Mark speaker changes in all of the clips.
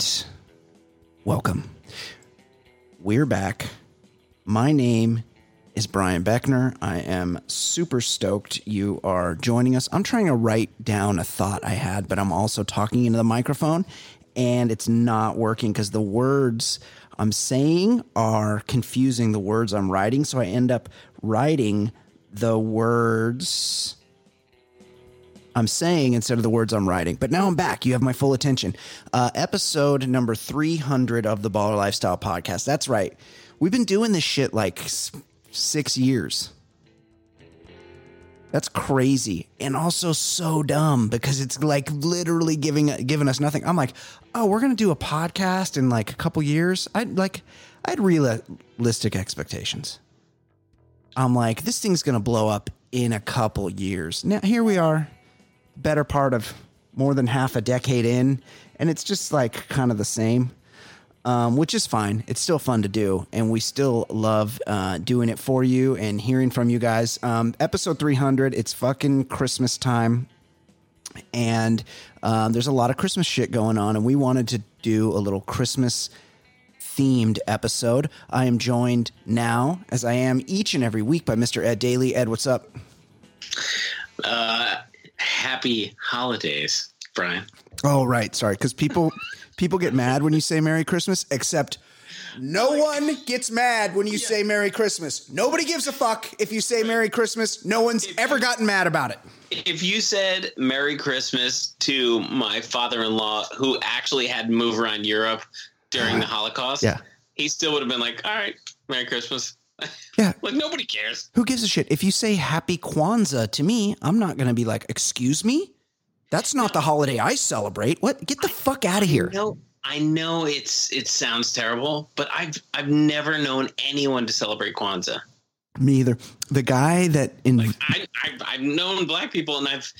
Speaker 1: and welcome. We're back. My name is Brian Beckner. I am super stoked you are joining us. I'm trying to write down a thought I had, but I'm also talking into the microphone and it's not working because the words I'm saying are confusing the words I'm writing. So I end up writing the words I'm saying instead of the words I'm writing. But now I'm back. You have my full attention. Uh, episode number 300 of the Baller Lifestyle Podcast. That's right. We've been doing this shit like six years. That's crazy and also so dumb because it's like literally giving giving us nothing. I'm like, oh, we're gonna do a podcast in like a couple years. I'd like, I had realistic expectations. I'm like, this thing's gonna blow up in a couple years. Now here we are, better part of more than half a decade in, and it's just like kind of the same, um, which is fine. It's still fun to do, and we still love uh, doing it for you and hearing from you guys. Um, episode 300, it's fucking Christmas time, and um, there's a lot of Christmas shit going on, and we wanted to do a little Christmas themed episode. I am joined now, as I am each and every week, by Mr. Ed Daly. Ed, what's up?
Speaker 2: Uh, happy holidays, Brian.
Speaker 1: Oh, right. Sorry, because people people get mad when you say Merry Christmas, except no one gets mad when you say Merry Christmas. Nobody gives a fuck if you say Merry Christmas. No one's ever gotten mad about it.
Speaker 2: If you said Merry Christmas to my father-in-law, who actually had to move around Europe during uh-huh. the Holocaust,
Speaker 1: Yeah.
Speaker 2: he still would have been like, "All right, Merry Christmas."
Speaker 1: Yeah.
Speaker 2: like nobody cares.
Speaker 1: Who gives a shit? If you say Happy Kwanzaa to me, I'm not going to be like, "Excuse me." That's not the holiday I celebrate. What? Get the fuck out of here.
Speaker 2: No, I know it's it sounds terrible, but I've I've never known anyone to celebrate Kwanzaa.
Speaker 1: Me either. The guy that in
Speaker 2: Like I, I've, I've known black people, and I've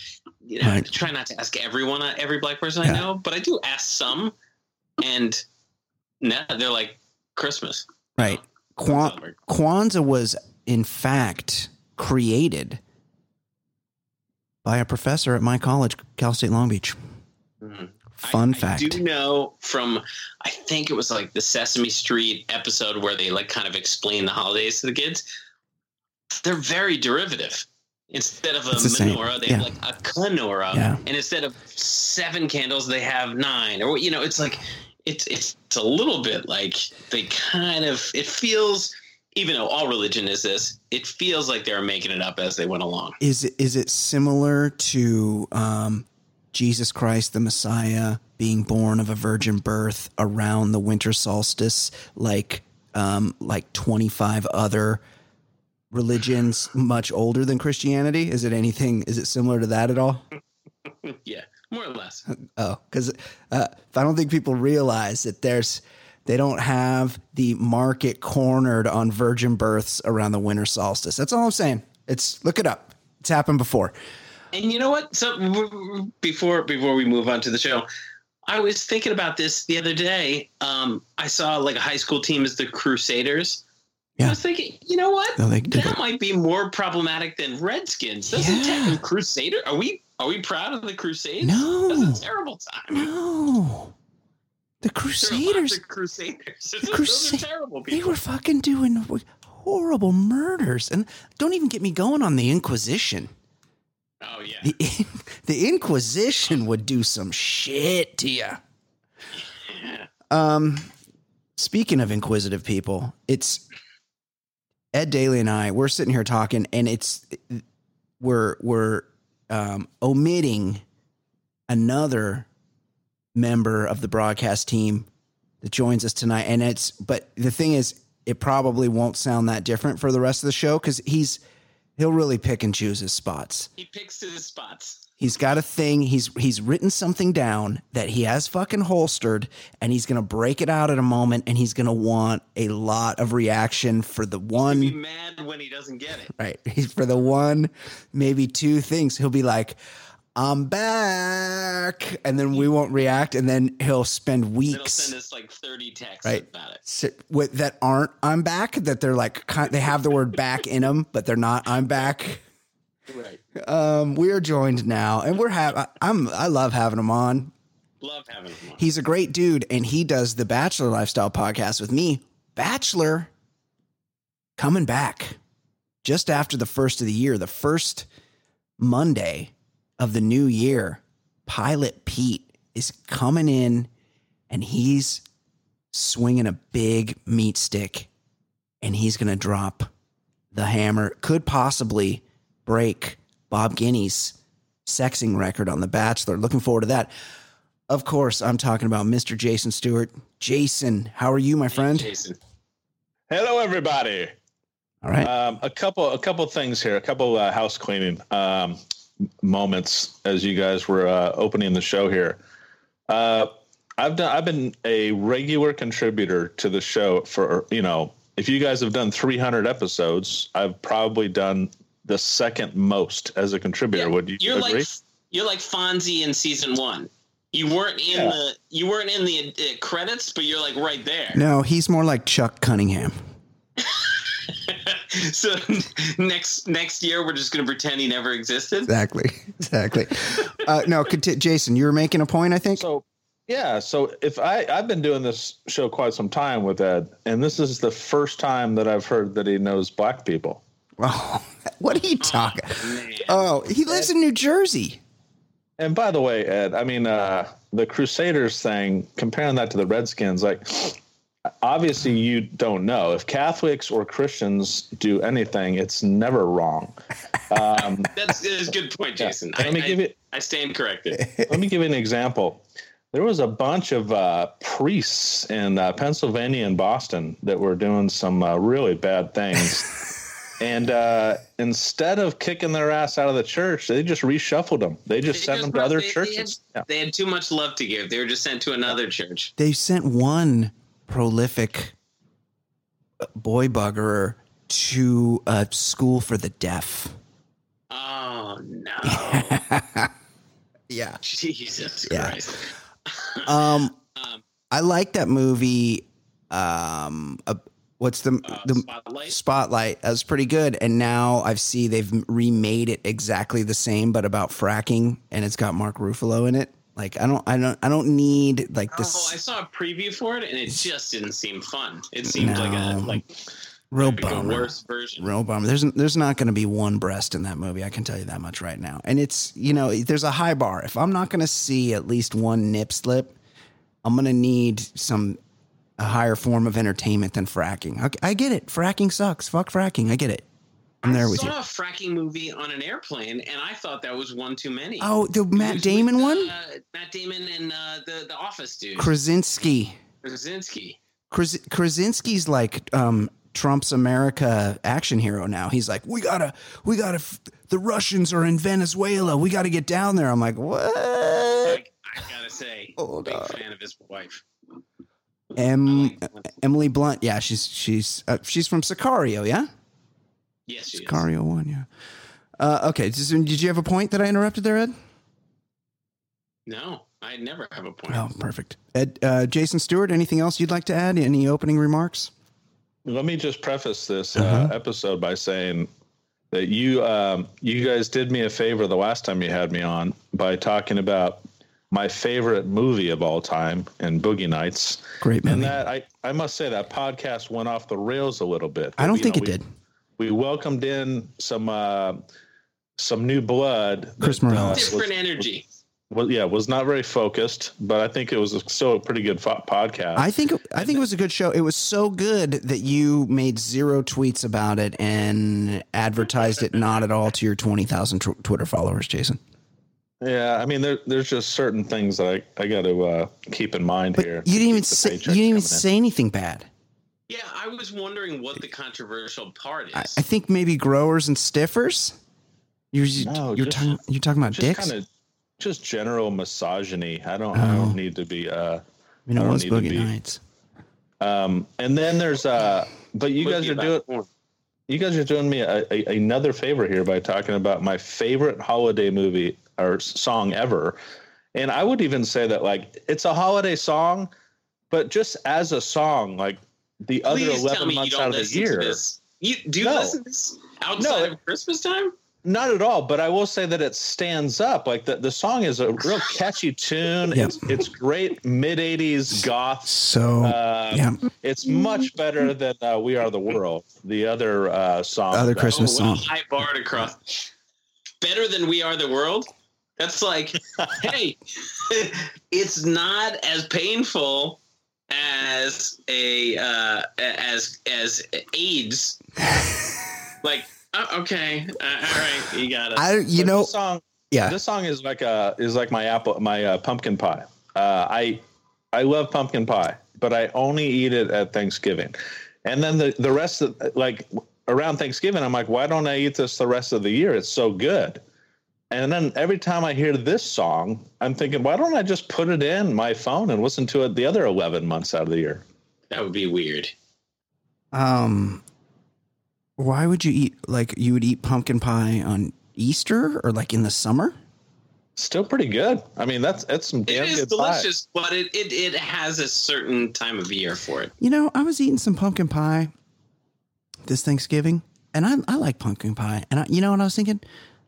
Speaker 2: you know I
Speaker 1: Right.
Speaker 2: try not to ask everyone, uh, every black person
Speaker 1: Yeah.
Speaker 2: I know, but I do ask some, and no, they're like Christmas.
Speaker 1: right Kwan- Kwanzaa was in fact created by a professor at my college, Cal State Long Beach.
Speaker 2: Mhm.
Speaker 1: Fun
Speaker 2: I,
Speaker 1: fact.
Speaker 2: I do know from I think it was like the Sesame Street episode where they like kind of explain the holidays to the kids. They're very derivative. Instead of a
Speaker 1: It's the same,
Speaker 2: menorah, they
Speaker 1: yeah.
Speaker 2: have like a menorah,
Speaker 1: Yeah.
Speaker 2: and instead of seven candles, they have nine. Or you know, it's like it's it's it's a little bit like they kind of it feels. Even though all religion is this, it feels like they're making it up as they went along.
Speaker 1: Is it, is it similar to um, Jesus Christ, the Messiah, being born of a virgin birth around the winter solstice, like um, like twenty five other religions much older than Christianity? Is it anything? Is it similar to that at all?
Speaker 2: yeah, more or less.
Speaker 1: Oh, because uh, I don't think people realize that there's they don't have the market cornered on virgin births around the winter solstice. That's all I'm saying. It's look it up. It's happened before.
Speaker 2: And you know what? So before before we move on to the show, I was thinking about this the other day. Um, I saw like a high school team as the Crusaders.
Speaker 1: Yeah.
Speaker 2: I was thinking, you know what?
Speaker 1: No,
Speaker 2: that
Speaker 1: it.
Speaker 2: might be more problematic than Redskins. Doesn't
Speaker 1: Yeah.
Speaker 2: Crusader? Are we are we proud of the Crusades?
Speaker 1: No.
Speaker 2: That's a terrible time.
Speaker 1: No. The Crusaders.
Speaker 2: The Crusaders.
Speaker 1: The
Speaker 2: Those are terrible people.
Speaker 1: They were fucking doing horrible murders, and don't even get me going on the Inquisition.
Speaker 2: Oh yeah.
Speaker 1: The, the Inquisition would do some shit to you.
Speaker 2: yeah.
Speaker 1: Um, speaking of inquisitive people, it's Ed Daly and I. We're sitting here talking, and it's we're we're um, omitting another member of the broadcast team that joins us tonight, and it's but the thing is, it probably won't sound that different for the rest of the show because he's he'll really pick and choose his spots.
Speaker 2: He picks his spots.
Speaker 1: He's got a thing. He's he's written something down that he has fucking holstered, and he's gonna break it out at a moment, and he's gonna want a lot of reaction for the one Be
Speaker 2: mad when he doesn't get it.
Speaker 1: right. He's for the one, maybe two things. He'll be like, "I'm back," and then we won't react, and then he'll spend
Speaker 2: Then he'll
Speaker 1: weeks
Speaker 2: send us like 30 texts
Speaker 1: Right.
Speaker 2: about it.
Speaker 1: sit, with that aren't "I'm back." That they're like they have the word "back" in them, but they're not "I'm back."
Speaker 2: Right.
Speaker 1: Um, we are joined now, and we're have I'm I love having him on.
Speaker 2: Love having him on.
Speaker 1: He's a great dude, and he does the Bachelor Lifestyle podcast with me. Bachelor coming back just after the first of the year, the first Monday of the new year. Pilot Pete is coming in, and he's swinging a big meat stick, and he's going to drop the hammer. Could possibly break Bob Guiney's sexing record on The Bachelor. Looking forward to that. Of course, I'm talking about Mr. Jason Stewart. Jason, how are you, my friend?
Speaker 2: Jason.
Speaker 3: Hello, everybody.
Speaker 1: All right.
Speaker 3: Um, a couple, a couple things here. A couple uh, house cleaning um, moments as you guys were uh, opening the show here. Uh, I've done. I've been a regular contributor to the show for you know. If you guys have done 300 episodes, I've probably done the second most as a contributor.
Speaker 2: Yeah,
Speaker 3: Would you
Speaker 2: You're
Speaker 3: agree?
Speaker 2: like you're like Fonzie in season one. You weren't in
Speaker 3: Yeah.
Speaker 2: the you weren't in the uh, credits, but you're like right there.
Speaker 1: no, he's more like Chuck Cunningham.
Speaker 2: so next next year we're just gonna pretend he never existed.
Speaker 1: Exactly. Exactly. Uh, no, conti- Jason, you were making a point, I think.
Speaker 3: So yeah, so if I I've been doing this show quite some time with Ed, and this is the first time that I've heard that he knows black people.
Speaker 1: Oh, what are you talking?
Speaker 2: Man.
Speaker 1: Oh, he lives in New Jersey.
Speaker 3: And by the way, Ed, I mean uh, the Crusaders thing. Comparing that to the Redskins, like obviously you don't know if Catholics or Christians do anything, it's never wrong. Um,
Speaker 2: That's, that's a good point, Jason.
Speaker 3: Let
Speaker 2: I,
Speaker 3: me
Speaker 2: I,
Speaker 3: give you
Speaker 2: I stand corrected.
Speaker 3: let me give you an example. There was a bunch of uh, priests in uh, Pennsylvania and Boston that were doing some uh, really bad things. and uh, instead of kicking their ass out of the church, they just reshuffled them. They just
Speaker 2: They
Speaker 3: sent
Speaker 2: just
Speaker 3: them to other
Speaker 2: they- they
Speaker 3: churches.
Speaker 2: had- They had too much love to give. They were just sent to another church.
Speaker 1: They sent one prolific boy buggerer to a school for the deaf.
Speaker 2: Oh no,
Speaker 1: Yeah.
Speaker 2: Jesus
Speaker 1: Yeah.
Speaker 2: Christ!
Speaker 1: Um,
Speaker 2: Um,
Speaker 1: I like that movie. Um, uh, what's the
Speaker 2: uh,
Speaker 1: the
Speaker 2: spotlight.
Speaker 1: Spotlight? That was pretty good. And now I've see they've remade it exactly the same, but about fracking, and it's got Mark Ruffalo in it. Like I don't, I don't, I don't need like this
Speaker 2: Oh, I saw a preview for it, and it just didn't seem fun. It seemed like a like,
Speaker 1: real
Speaker 2: like
Speaker 1: bummer.
Speaker 2: worse version.
Speaker 1: Real bummer. There's there's not going to be one breast in that movie. I can tell you that much right now. And it's you know there's a high bar. If I'm not going to see at least one nip slip, I'm going to need some a higher form of entertainment than fracking. I, I get it. Fracking sucks. Fuck fracking. I get it. I'm there
Speaker 2: I
Speaker 1: with
Speaker 2: saw a fracking movie on an airplane, and I thought that was one too many.
Speaker 1: Oh, the
Speaker 2: It
Speaker 1: Matt Damon
Speaker 2: with,
Speaker 1: one,
Speaker 2: Uh, Matt Damon and uh, the the Office dude,
Speaker 1: Krasinski.
Speaker 2: Krasinski.
Speaker 1: Kras- Krasinski's like um, Trump's America action hero now. He's like, we gotta, we gotta. F- the Russians are in Venezuela. We got to get down there. I'm like, what?
Speaker 2: I, I gotta say,
Speaker 1: Hold
Speaker 2: big
Speaker 1: on.
Speaker 2: fan of his wife.
Speaker 1: Em- Emily Blunt. Yeah, she's she's uh, she's from Sicario. Yeah,
Speaker 2: yes, she is.
Speaker 1: Sicario one. Yeah. Uh, okay. Just, did you have a point that I interrupted there, Ed?
Speaker 2: No, I never have a point.
Speaker 1: Oh, perfect. Ed, uh, Jason Stewart. Anything else you'd like to add? Any opening remarks?
Speaker 3: Let me just preface this uh,
Speaker 1: Uh-huh.
Speaker 3: episode by saying that you um, you guys did me a favor the last time you had me on by talking about my favorite movie of all time in Boogie Nights.
Speaker 1: Great movie.
Speaker 3: And that I, I must say that podcast went off the rails a little bit.
Speaker 1: I don't
Speaker 3: You
Speaker 1: think
Speaker 3: know,
Speaker 1: it
Speaker 3: we-
Speaker 1: did.
Speaker 3: We welcomed in some uh, some new blood.
Speaker 1: Chris
Speaker 3: that, uh,
Speaker 1: Morales.
Speaker 2: Different energy.
Speaker 3: well, yeah, was not very focused, but I think it was still a pretty good fo- podcast.
Speaker 1: I think I think it was a good show. It was so good that you made zero tweets about it and advertised it not at all to your twenty thousand tw- Twitter followers, Jason.
Speaker 3: Yeah, I mean, there, there's just certain things that I, I got to uh, keep in mind
Speaker 1: But
Speaker 3: here.
Speaker 1: you didn't even say you didn't even
Speaker 3: coming in.
Speaker 1: say anything bad.
Speaker 2: Yeah, I was wondering what the controversial part is.
Speaker 1: I, I think maybe growers and stiffers. You're
Speaker 3: No,
Speaker 1: you're
Speaker 3: just-
Speaker 1: talking you're talking about
Speaker 3: just
Speaker 1: dicks.
Speaker 3: kind of just general misogyny. I don't I
Speaker 1: Oh.
Speaker 3: don't need to be uh
Speaker 1: I mean, it
Speaker 3: I don't
Speaker 1: was
Speaker 3: need to
Speaker 1: Boogie
Speaker 3: be-
Speaker 1: Nights.
Speaker 3: um and then there's uh but you guys are doing
Speaker 2: porn.
Speaker 3: you guys are doing me a, a, another favor here by talking about my favorite holiday movie or song ever. And I would even say that like it's a holiday song, but just as a song, like the other
Speaker 2: Please tell
Speaker 3: 11
Speaker 2: you
Speaker 3: months
Speaker 2: don't
Speaker 3: out of the year.
Speaker 2: to this. You do you
Speaker 3: No.
Speaker 2: listen to this outside
Speaker 3: No.
Speaker 2: of Christmas time?
Speaker 3: Not at all, but I will say that it stands up. Like the, the song is a real catchy tune.
Speaker 1: Yep.
Speaker 3: It's it's great mid '80s goth.
Speaker 1: So
Speaker 3: Uh,
Speaker 1: yeah,
Speaker 3: It's much better than uh, "We Are the World," the other uh, song.
Speaker 1: Other Christmas
Speaker 2: oh, what
Speaker 1: song.
Speaker 2: high bar to cross. Better than We Are the World? That's like, hey, it's not as painful as a uh, as as AIDS. like, oh, okay, uh, all right, you got it.
Speaker 1: I you
Speaker 3: But
Speaker 1: know
Speaker 3: this song.
Speaker 1: yeah
Speaker 3: This song is like a is like my apple my uh, pumpkin pie. Uh, I I love pumpkin pie, but I only eat it at Thanksgiving, and then the the rest of like around Thanksgiving, I'm like, why don't I eat this the rest of the year? It's so good. And then every time I hear this song, I'm thinking, why don't I just put it in my phone and listen to it the other 11 months out of the year?
Speaker 2: that would be weird.
Speaker 1: um why would you eat like you would eat pumpkin pie on Easter or like in the summer?
Speaker 3: Still pretty good. I mean, that's that's some
Speaker 2: It
Speaker 3: damn
Speaker 2: is
Speaker 3: good
Speaker 2: delicious, but it, it it has a certain time of year for it.
Speaker 1: You know, I was eating some pumpkin pie this Thanksgiving, and I I like pumpkin pie. And I, you know what I was thinking?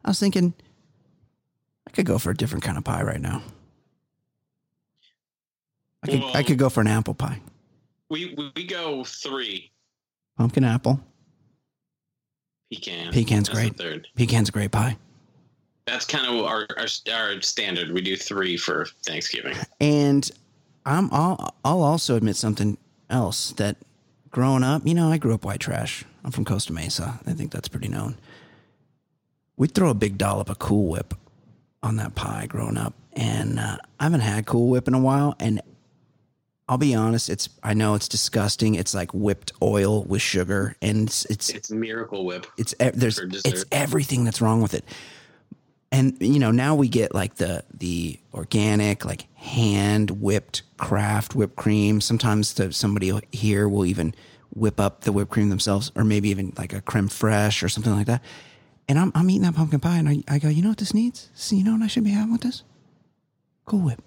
Speaker 1: I was thinking I could go for a different kind of pie right now. I could I could go for an apple pie,
Speaker 2: We we, we go three
Speaker 1: pumpkin apple.
Speaker 2: pecan.
Speaker 1: Pecan's
Speaker 2: That's
Speaker 1: great.
Speaker 2: Third.
Speaker 1: Pecan's a great pie.
Speaker 2: That's kind of our, our our standard. We do three for Thanksgiving.
Speaker 1: And I'm I'll, I'll also admit something else that growing up, you know, I grew up white trash. I'm from Costa Mesa. I think that's pretty known. We'd throw a big dollop of Cool Whip on that pie growing up, and uh, I haven't had Cool Whip in a while. And I'll be honest, it's I know it's disgusting. It's like whipped oil with sugar, and it's it's
Speaker 2: It's Miracle Whip.
Speaker 1: it's there's it's everything that's wrong with it and you know now we get like the the organic like hand whipped craft whipped cream sometimes the, somebody here will even whip up the whipped cream themselves or maybe even like a creme fraiche or something like that and i'm, I'm eating that pumpkin pie and I, I go you know what this needs so you know what i should be having with this cool whip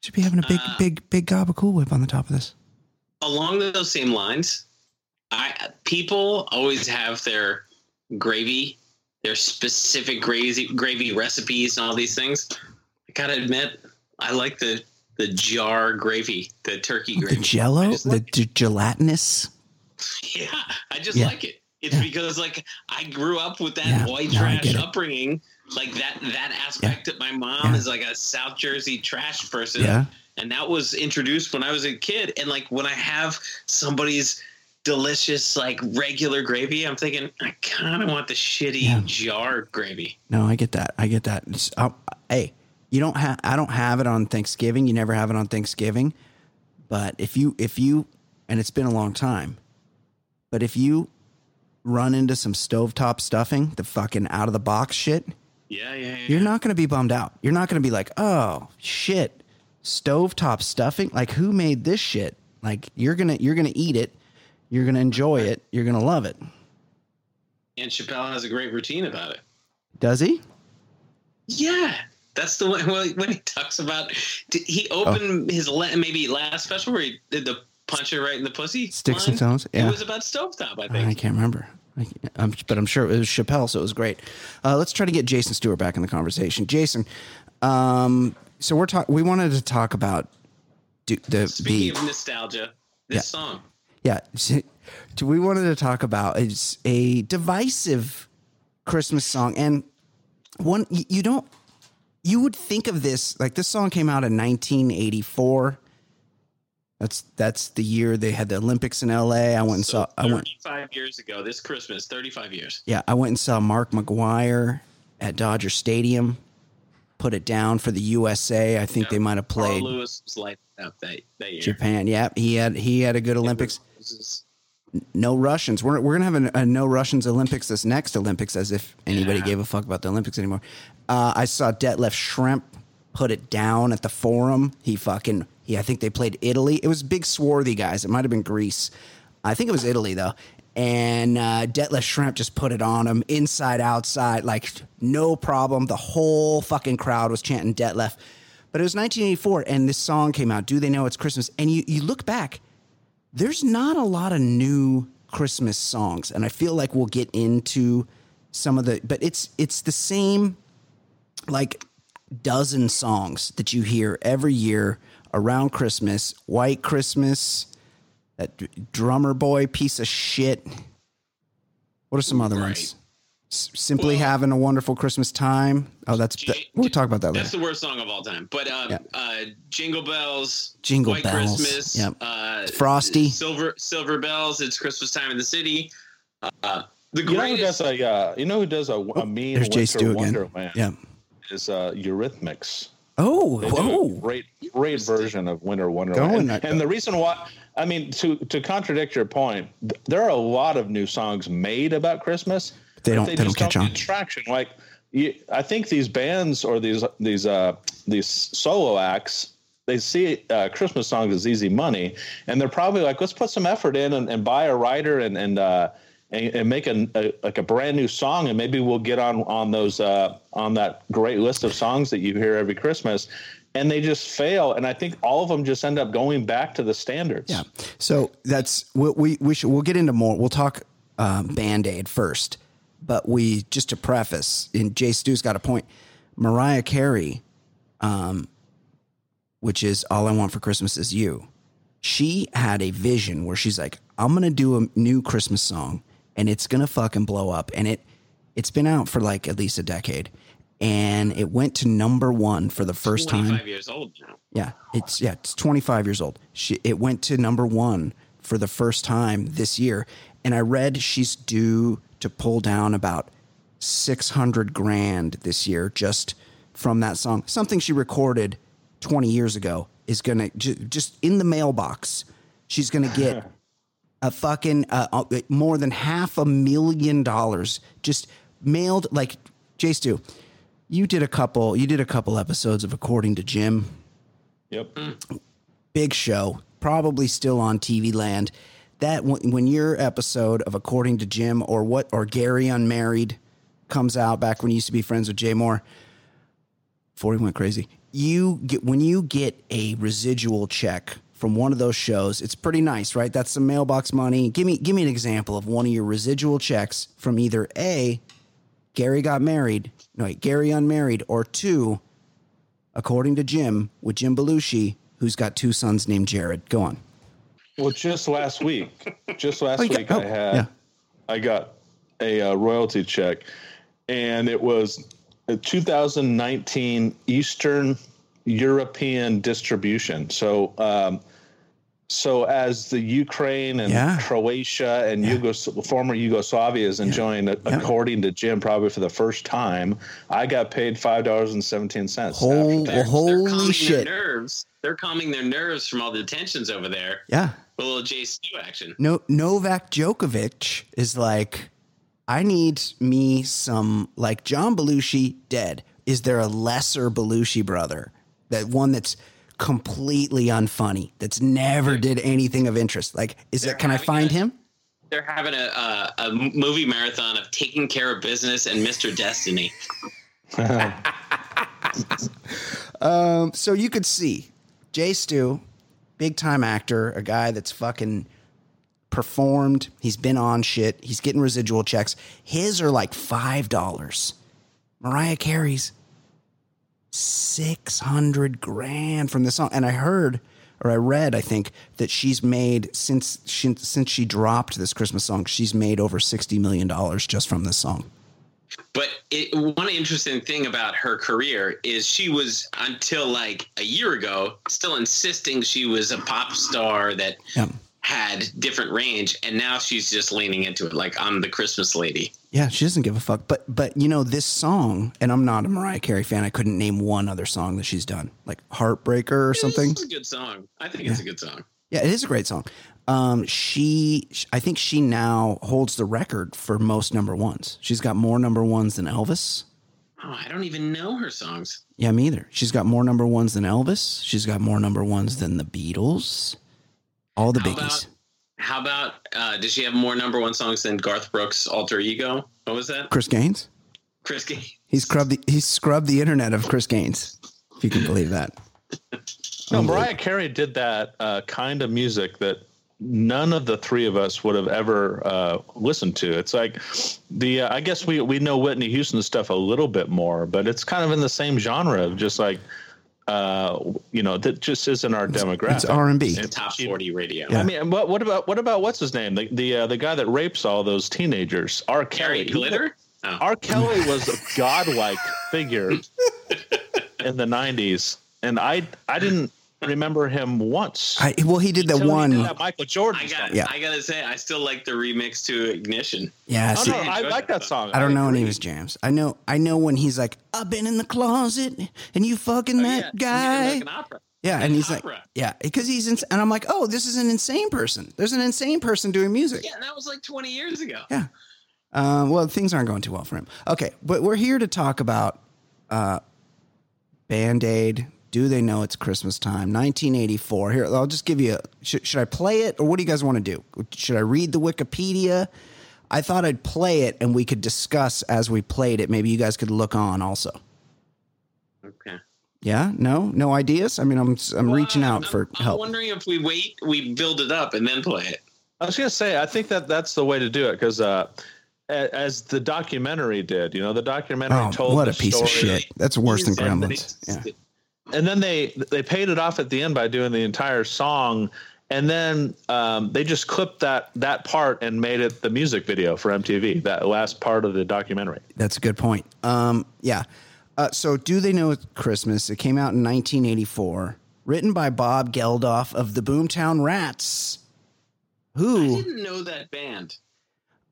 Speaker 1: should be having a big
Speaker 2: Uh,
Speaker 1: big big gob of cool whip on the top of this
Speaker 2: Along those same lines, I people always have their gravy, their specific gravy gravy recipes and all these things. I gotta admit, I like the the jar gravy, the turkey gravy. I
Speaker 1: jello the
Speaker 2: like-
Speaker 1: g- gelatinous
Speaker 2: Yeah, I just
Speaker 1: Yeah.
Speaker 2: like it. It's
Speaker 1: Yeah.
Speaker 2: because like I grew up with that
Speaker 1: Yeah,
Speaker 2: white trash upbringing, like that that aspect that my mom
Speaker 1: Yeah.
Speaker 2: is like a South Jersey trash person,
Speaker 1: yeah
Speaker 2: and that was introduced when I was a kid. And like when I have somebody's delicious like regular gravy, I'm thinking I kind of want the shitty
Speaker 1: Yeah.
Speaker 2: jar gravy.
Speaker 1: No, I get that. I get that. It's, uh, hey, you don't have. I don't have it on Thanksgiving. You never have it on Thanksgiving. But if you, if you, and it's been a long time, but if you run into some stovetop stuffing, the fucking out of the box shit,
Speaker 2: Yeah, yeah, yeah.
Speaker 1: you're not going to be bummed out. You're not going to be like, oh shit, stovetop stuffing. Like who made this shit? Like you're gonna, you're gonna eat it. You're gonna enjoy it. You're gonna love it.
Speaker 2: and Chappelle has a great routine about it.
Speaker 1: Does he?
Speaker 2: Yeah, that's the one when when he talks about. He opened oh. his maybe last special where he did the punch her right in the pussy.
Speaker 1: Sticks
Speaker 2: line?
Speaker 1: and stones? Yeah.
Speaker 2: It was about stovetop, I
Speaker 1: I
Speaker 2: think.
Speaker 1: I can't remember. I, I'm, but I'm sure it was Chappelle, so it was great. Uh, let's try to get Jason Stewart back in the conversation. Jason, um, so we're talking. We wanted to talk about do, the
Speaker 2: Speaking
Speaker 1: the
Speaker 2: of nostalgia, this
Speaker 1: Yeah.
Speaker 2: song.
Speaker 1: yeah. so We wanted to talk about is a divisive Christmas song, and one you don't. You would think of this like this song came out in 1984. That's that's the year they had the Olympics in LA. I went and saw. I went.
Speaker 2: 35 years ago, this Christmas, 35 years.
Speaker 1: Yeah, I went and saw Mark McGwire at Dodger Stadium. Put it down for the USA. I think they might have
Speaker 2: Carl
Speaker 1: played
Speaker 2: Lewis was lighting up that, that year.
Speaker 1: Japan. Yeah, he had he had a good Olympics. No Russians. We're we're gonna have a, a no Russians Olympics this next Olympics, as if anybody
Speaker 2: Yeah.
Speaker 1: gave a fuck about the Olympics anymore. Uh, I saw Detlef Schrempf put it down at the Forum. He fucking he. I think they played Italy. It was big swarthy guys. It might have been Greece. I think it was Italy though. And uh, Detlef Schrempf just put it on him inside outside, like no problem. The whole fucking crowd was chanting Detlef. But it was 1984, and this song came out. Do they know it's Christmas? And you you look back, there's not a lot of new Christmas songs, and I feel like we'll get into some of the, but it's it's the same like dozen songs that you hear every year around Christmas. White Christmas, that d- drummer boy piece of shit. What are some other
Speaker 2: Right.
Speaker 1: ones? S- Simply
Speaker 2: Well-
Speaker 1: having a wonderful Christmas time. Oh, that's that,
Speaker 2: J-
Speaker 1: we'll talk about that Later.
Speaker 2: That's
Speaker 1: later.
Speaker 2: the worst song of all time. But um,
Speaker 1: Yeah.
Speaker 2: uh, Jingle Bells,
Speaker 1: Jingle
Speaker 2: White
Speaker 1: Bells,
Speaker 2: Christmas,
Speaker 1: yep.
Speaker 2: uh,
Speaker 1: Frosty.
Speaker 2: Silver Silver Bells. It's Christmas time in the city. Uh, the
Speaker 3: You know who does a uh, you know who does a, a mean
Speaker 1: There's Jay
Speaker 3: winter
Speaker 1: Stu again.
Speaker 3: wonderland
Speaker 1: Yeah.
Speaker 3: is uh, Eurythmics.
Speaker 1: Oh,
Speaker 3: They
Speaker 1: whoa.
Speaker 3: great great version of Winter Wonderland.
Speaker 1: Going
Speaker 3: and, the reason why I mean to to contradict your point, th- there are a lot of new songs made about Christmas.
Speaker 1: They don't- they don't
Speaker 3: just
Speaker 1: catch on.
Speaker 3: get traction. Like you, I think these bands or these these uh these solo acts they see uh, Christmas songs as easy money, and they're probably like, let's put some effort in and, and buy a writer and and uh, and, and make a, a like a brand new song, and maybe we'll get on on those uh, on that great list of songs that you hear every Christmas. And they just fail, and I think all of them just end up going back to the standards.
Speaker 1: Yeah. So that's we we, we should we'll get into more. We'll talk um, Band Aid first, but we just to preface. And Jay Stu's got a point. Mariah Carey, um, which is all I want for Christmas is you. She had a vision where she's like, I'm gonna do a new Christmas song, and it's gonna fucking blow up. And it it's been out for like at least a decade, and it went to number one for the first time.
Speaker 2: 25 years old now.
Speaker 1: Yeah, it's yeah, it's 25 years old. She it went to number 1 for the first time this year and I read she's due to pull down about 600 grand this year just from that song. Something she recorded 20 years ago is going to ju- just in the mailbox. She's going to get a fucking uh, uh, more than half a million dollars just mailed like Jay Stu. You did a couple you did a couple episodes of According to Jim
Speaker 3: Yep.
Speaker 1: big show, probably still on TV land. That when when your episode of According to Jim or what or Gary Unmarried comes out back when you used to be friends with Jay Mohr, before he went crazy, you get when you get a residual check from one of those shows, it's pretty nice, right? That's some mailbox money. Give me give me an example of one of your residual checks from either A, Gary got married, no wait, Gary unmarried, or two, according to Jim, with Jim Belushi, who's got two sons named Jared. Go on.
Speaker 3: Well, just last week, just last
Speaker 1: Oh, got-
Speaker 3: week,
Speaker 1: oh,
Speaker 3: I had
Speaker 1: yeah.
Speaker 3: I got a uh, royalty check, and it was a 2019 Eastern European distribution. So, um, so as the Ukraine and
Speaker 1: Yeah.
Speaker 3: Croatia and Yugos- former Yugoslavia is enjoying, it, according to Jim, probably for the first time, I got paid five dollars and seventeen cents.
Speaker 1: Hol-
Speaker 2: They're,
Speaker 1: holy
Speaker 2: they're calming
Speaker 1: shit.
Speaker 2: Their nerves. They're calming their nerves from all the tensions over there.
Speaker 1: Yeah.
Speaker 2: A little J Stu action.
Speaker 1: No, Novak Djokovic is like, I need me some like John Belushi dead. Is there a lesser Belushi brother? That one that's completely unfunny, that's never did anything of interest. Like, is
Speaker 2: They're
Speaker 1: that? Can I find
Speaker 2: a-
Speaker 1: him?
Speaker 2: They're having a, a, a movie marathon of taking care of business and Mr. Destiny.
Speaker 1: Um, so you could see Jay Stu, big time actor, a guy that's fucking performed. He's been on shit. He's getting residual checks. His are like five dollars. Mariah Carey's six hundred grand from this song. And I heard, or I read, I think that she's made since she, since she dropped this Christmas song, she's made over sixty million dollars just from this song.
Speaker 2: But it, one interesting thing about her career is she was until like a year ago still insisting she was a pop star that
Speaker 1: Yeah.
Speaker 2: Had different range, and now she's just leaning into it like I'm the Christmas lady.
Speaker 1: Yeah, she doesn't give a fuck. But but you know this song, and I'm not a Mariah Carey fan. I couldn't name one other song that she's done, like Heartbreaker or something.
Speaker 2: It's a good song. I think it's a good song.
Speaker 1: Yeah, it is a great song. Um, she, I think she now holds the record for most number ones. She's got more number ones than Elvis.
Speaker 2: Oh, I don't even know her songs.
Speaker 1: Yeah, me either. She's got more number ones than Elvis. She's got more number ones than the Beatles. All the
Speaker 2: How
Speaker 1: biggies.
Speaker 2: about how about uh, does she have more number one songs than Garth Brooks' Alter Ego? What was that?
Speaker 1: Chris Gaines.
Speaker 2: Chris Gaines.
Speaker 1: He scrubbed the he scrubbed the internet of Chris Gaines. If you can believe that.
Speaker 3: No, Mariah Carey did that uh, kind of music that none of the three of us would have ever uh, listened to. It's like the uh, I guess we we know Whitney Houston stuff a little bit more, but it's kind of in the same genre of just like uh, you know that just isn't our demographic.
Speaker 1: It's R and B.
Speaker 2: Top forty radio.
Speaker 1: Yeah.
Speaker 3: I mean, what what about what about what's his name? The the uh, the guy that rapes all those teenagers, R.
Speaker 2: Gary
Speaker 3: Kelly.
Speaker 2: Glitter. Oh.
Speaker 3: R. Kelly was a godlike figure in the '90s, and I I didn't remember him once.
Speaker 1: I, well, he did that
Speaker 3: Until he
Speaker 1: one.
Speaker 3: did that Michael Jordan.
Speaker 2: I
Speaker 3: stuff.
Speaker 2: got.
Speaker 1: Yeah.
Speaker 2: I gotta say, I still like the remix to Ignition.
Speaker 1: Yeah,
Speaker 3: Oh,
Speaker 1: see,
Speaker 3: no, I like that song.
Speaker 1: I don't know any
Speaker 3: agree.
Speaker 1: of his jams. I know I know when he's like, I've been in the closet and you fucking
Speaker 2: Oh,
Speaker 1: that
Speaker 2: yeah,
Speaker 1: guy.
Speaker 2: American Opera.
Speaker 1: Yeah, and he's like, yeah, because he's ins- and I'm like, oh, this is an insane person. There's an insane person doing music.
Speaker 2: Yeah, and that was like twenty years ago.
Speaker 1: Yeah. Um, well, things aren't going too well for him. Okay, but we're here to talk about uh, Band Aid. Do they know it's Christmas time? 1984. Here, I'll just give you. A, should, should I play it, or what do you guys want to do? Should I read the Wikipedia? I thought I'd play it, and we could discuss as we played it. Maybe you guys could look on also.
Speaker 2: Okay.
Speaker 1: Yeah, no, no ideas. I mean, I'm I'm
Speaker 2: Well,
Speaker 1: reaching
Speaker 2: I'm-
Speaker 1: out for help.
Speaker 2: I'm wondering if we wait, we build it up and then play it.
Speaker 3: I was gonna say I think that that's the way to do it because uh, as the documentary did, you know, the documentary
Speaker 1: Oh,
Speaker 3: told
Speaker 1: what a
Speaker 3: the
Speaker 1: piece of shit! That's worse than
Speaker 3: And
Speaker 1: Gremlins. Yeah.
Speaker 3: And then they they paid it off at the end by doing the entire song and then um, they just clipped that that part and made it the music video for mtv that last part of the documentary
Speaker 1: That's a good point. Um, yeah. Uh, so, Do They Know It's Christmas? It came out in 1984, written by Bob Geldof of the Boomtown Rats.
Speaker 2: Who I
Speaker 1: Who?
Speaker 2: didn't know that band.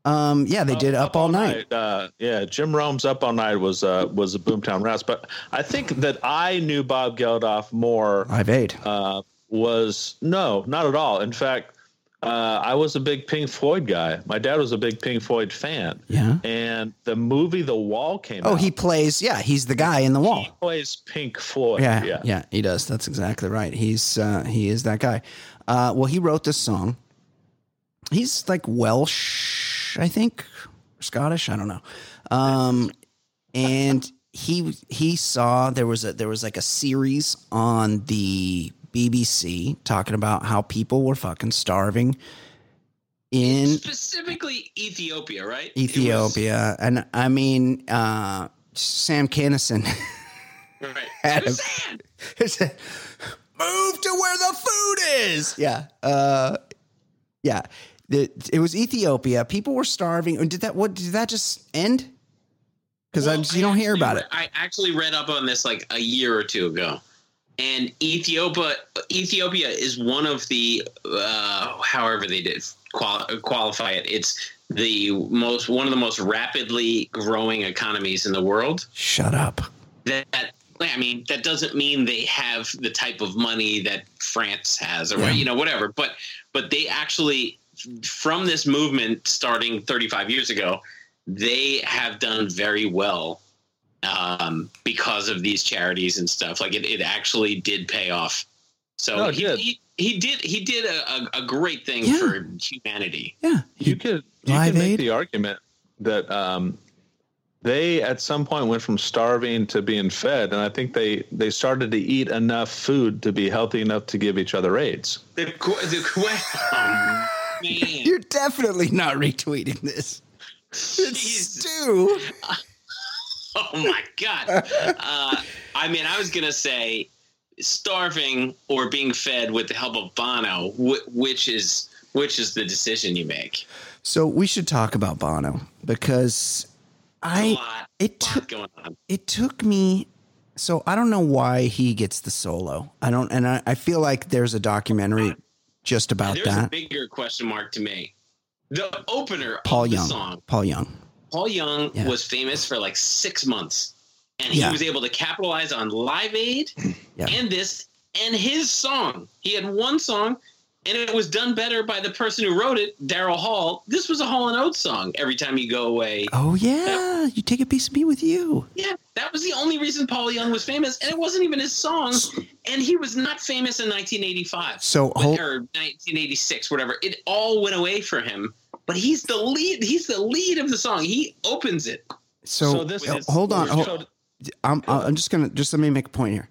Speaker 1: Um, yeah, they did Up, All Night.
Speaker 3: uh, yeah jim rome's up all night was uh, was a boomtown rats but i think that i knew bob geldof more
Speaker 1: Live Aid.
Speaker 3: uh, was no not at all in fact uh, I was a big Pink Floyd guy. My dad was a big Pink Floyd fan.
Speaker 1: Yeah.
Speaker 3: And the movie The Wall came
Speaker 1: Oh,
Speaker 3: out.
Speaker 1: he plays. Yeah, he's the guy in the wall.
Speaker 3: He plays Pink Floyd.
Speaker 1: Yeah,
Speaker 3: yeah.
Speaker 1: yeah, he does. That's exactly right. He's uh, he is that guy. Uh, well, he wrote this song. He's like Welsh, I think, Scottish. I don't know. Um, and he he saw there was a there was like a series on the BBC talking about how people were fucking starving in
Speaker 2: Specifically Ethiopia, right?
Speaker 1: Ethiopia, and I mean uh, Sam Kinison.
Speaker 2: Right.
Speaker 1: Had
Speaker 2: It was
Speaker 1: him.
Speaker 2: sad.
Speaker 1: It said, Move to where the food is. Yeah. Uh, yeah. The, it was Ethiopia. People were starving. Did that? What did that just end? Because
Speaker 2: Well,
Speaker 1: you don't hear about
Speaker 2: re-
Speaker 1: it.
Speaker 2: I actually read up on this like a year or two ago, and Ethiopia Ethiopia is one of the uh, however they did qual- qualify it. It's the most one of the most rapidly growing economies in the world.
Speaker 1: Shut up.
Speaker 2: That I mean, that doesn't mean they have the type of money that France has, or
Speaker 1: Yeah.
Speaker 2: you know, whatever. But but they actually, from this movement starting 35 years ago, they have done very well um, because of these charities and stuff. Like it, it actually did pay off. So
Speaker 3: No,
Speaker 2: he,
Speaker 3: did.
Speaker 2: he he did he did a, a, a great thing
Speaker 1: Yeah.
Speaker 2: for humanity.
Speaker 1: Yeah.
Speaker 3: You could you
Speaker 1: Live
Speaker 3: could make
Speaker 1: Aid?
Speaker 3: the argument that um, they at some point went from starving to being fed, and I think they they started to eat enough food to be healthy enough to give each other AIDS.
Speaker 2: The, the qu- oh, man.
Speaker 1: You're definitely not retweeting this. It's. Stu.
Speaker 2: Oh my god! Uh, I mean, I was gonna say starving or being fed with the help of Bono, wh- which is which is the decision you make.
Speaker 1: So we should talk about Bono because I
Speaker 2: lot,
Speaker 1: it
Speaker 2: lot
Speaker 1: took
Speaker 2: going on.
Speaker 1: it took me so I don't know why he gets the solo. I don't and I, I feel like there's a documentary just about
Speaker 2: There's a
Speaker 1: that.
Speaker 2: bigger question mark to me. The opener
Speaker 1: Paul
Speaker 2: of the
Speaker 1: Young.
Speaker 2: song,
Speaker 1: Paul Young.
Speaker 2: Paul Young
Speaker 1: Yeah.
Speaker 2: was famous for like six months, and
Speaker 1: Yeah.
Speaker 2: he was able to capitalize on Live Aid
Speaker 1: Yeah.
Speaker 2: and this and his song. He had one song, and it was done better by the person who wrote it, Daryl Hall. This was a Hall and Oates song. Every time you go away,
Speaker 1: Oh yeah, you take a piece of me with you.
Speaker 2: yeah, that was the only reason Paul Young was famous, and it wasn't even his song. And he was not famous in 1985
Speaker 1: So hold,
Speaker 2: or 1986, whatever. It all went away for him. But he's the lead. He's the lead of the song. He opens it.
Speaker 1: so,
Speaker 3: So this
Speaker 2: is-
Speaker 1: hold on. Hold, I'm I'm just gonna just let me make a point here.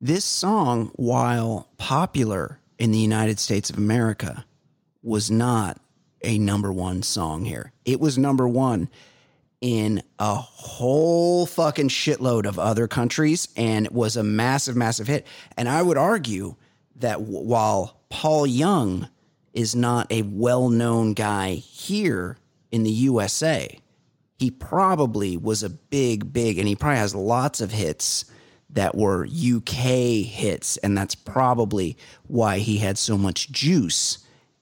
Speaker 1: This song, while popular in the United States of America, was not a number one song here. It was number one in a whole fucking shitload of other countries and was a massive, massive hit. And I would argue that w- while Paul Young is not a well known guy here in the USA, he probably was a big, big, and he probably has lots of hits that were UK hits. And that's probably why he had so much juice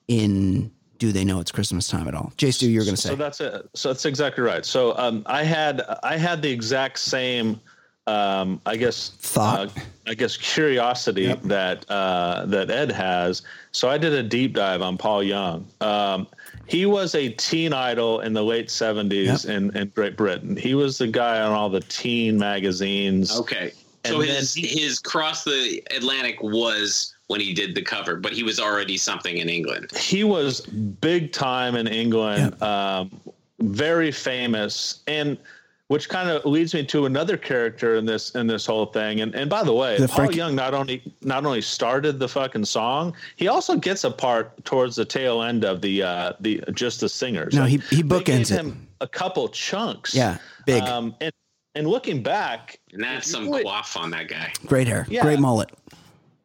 Speaker 1: in Do They Know It's Christmas Time at All? Jay Stu, you were going to say.
Speaker 3: So that's it. So that's exactly right. So um, I had I had the exact same, um, I guess
Speaker 1: Thought.
Speaker 3: uh, I guess curiosity that uh, that Ed has. So I did a deep dive on Paul Young. Um, he was a teen idol in the late '70s in, in Great Britain. He was the guy on all the teen magazines.
Speaker 2: Okay. So
Speaker 3: And
Speaker 2: his his cross the Atlantic was when he did the cover, but he was already something in England.
Speaker 3: he was big time in England, um, very famous, and which kind of leads me to another character in this in this whole thing. And and by the way,
Speaker 1: The
Speaker 3: Paul
Speaker 1: Frank-
Speaker 3: Young not only not only started the fucking song, he also gets a part towards the tail end of the uh, the just the singers.
Speaker 1: No, he- he bookends
Speaker 3: gave
Speaker 1: it.
Speaker 3: him a couple chunks.
Speaker 1: Yeah, big.
Speaker 3: Um, and and looking back,
Speaker 2: And that's some
Speaker 3: really-
Speaker 2: quaff on that guy.
Speaker 1: Great hair,
Speaker 3: Yeah.
Speaker 1: great mullet.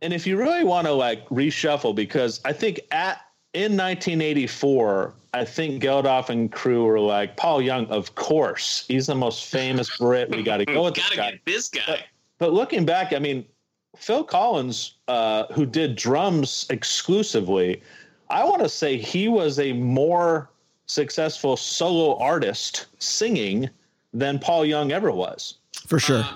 Speaker 3: And if you really want to like reshuffle, because I think at in 1984, I think Geldof and crew were like Paul Young. Of course, he's the most famous Brit. We got to go with this
Speaker 2: Gotta
Speaker 3: guy.
Speaker 2: get this guy.
Speaker 3: But looking back, I mean, Phil Collins, uh, who did drums exclusively, I want to say he was a more successful solo artist singing than Paul Young ever was.
Speaker 1: For sure.
Speaker 2: Uh,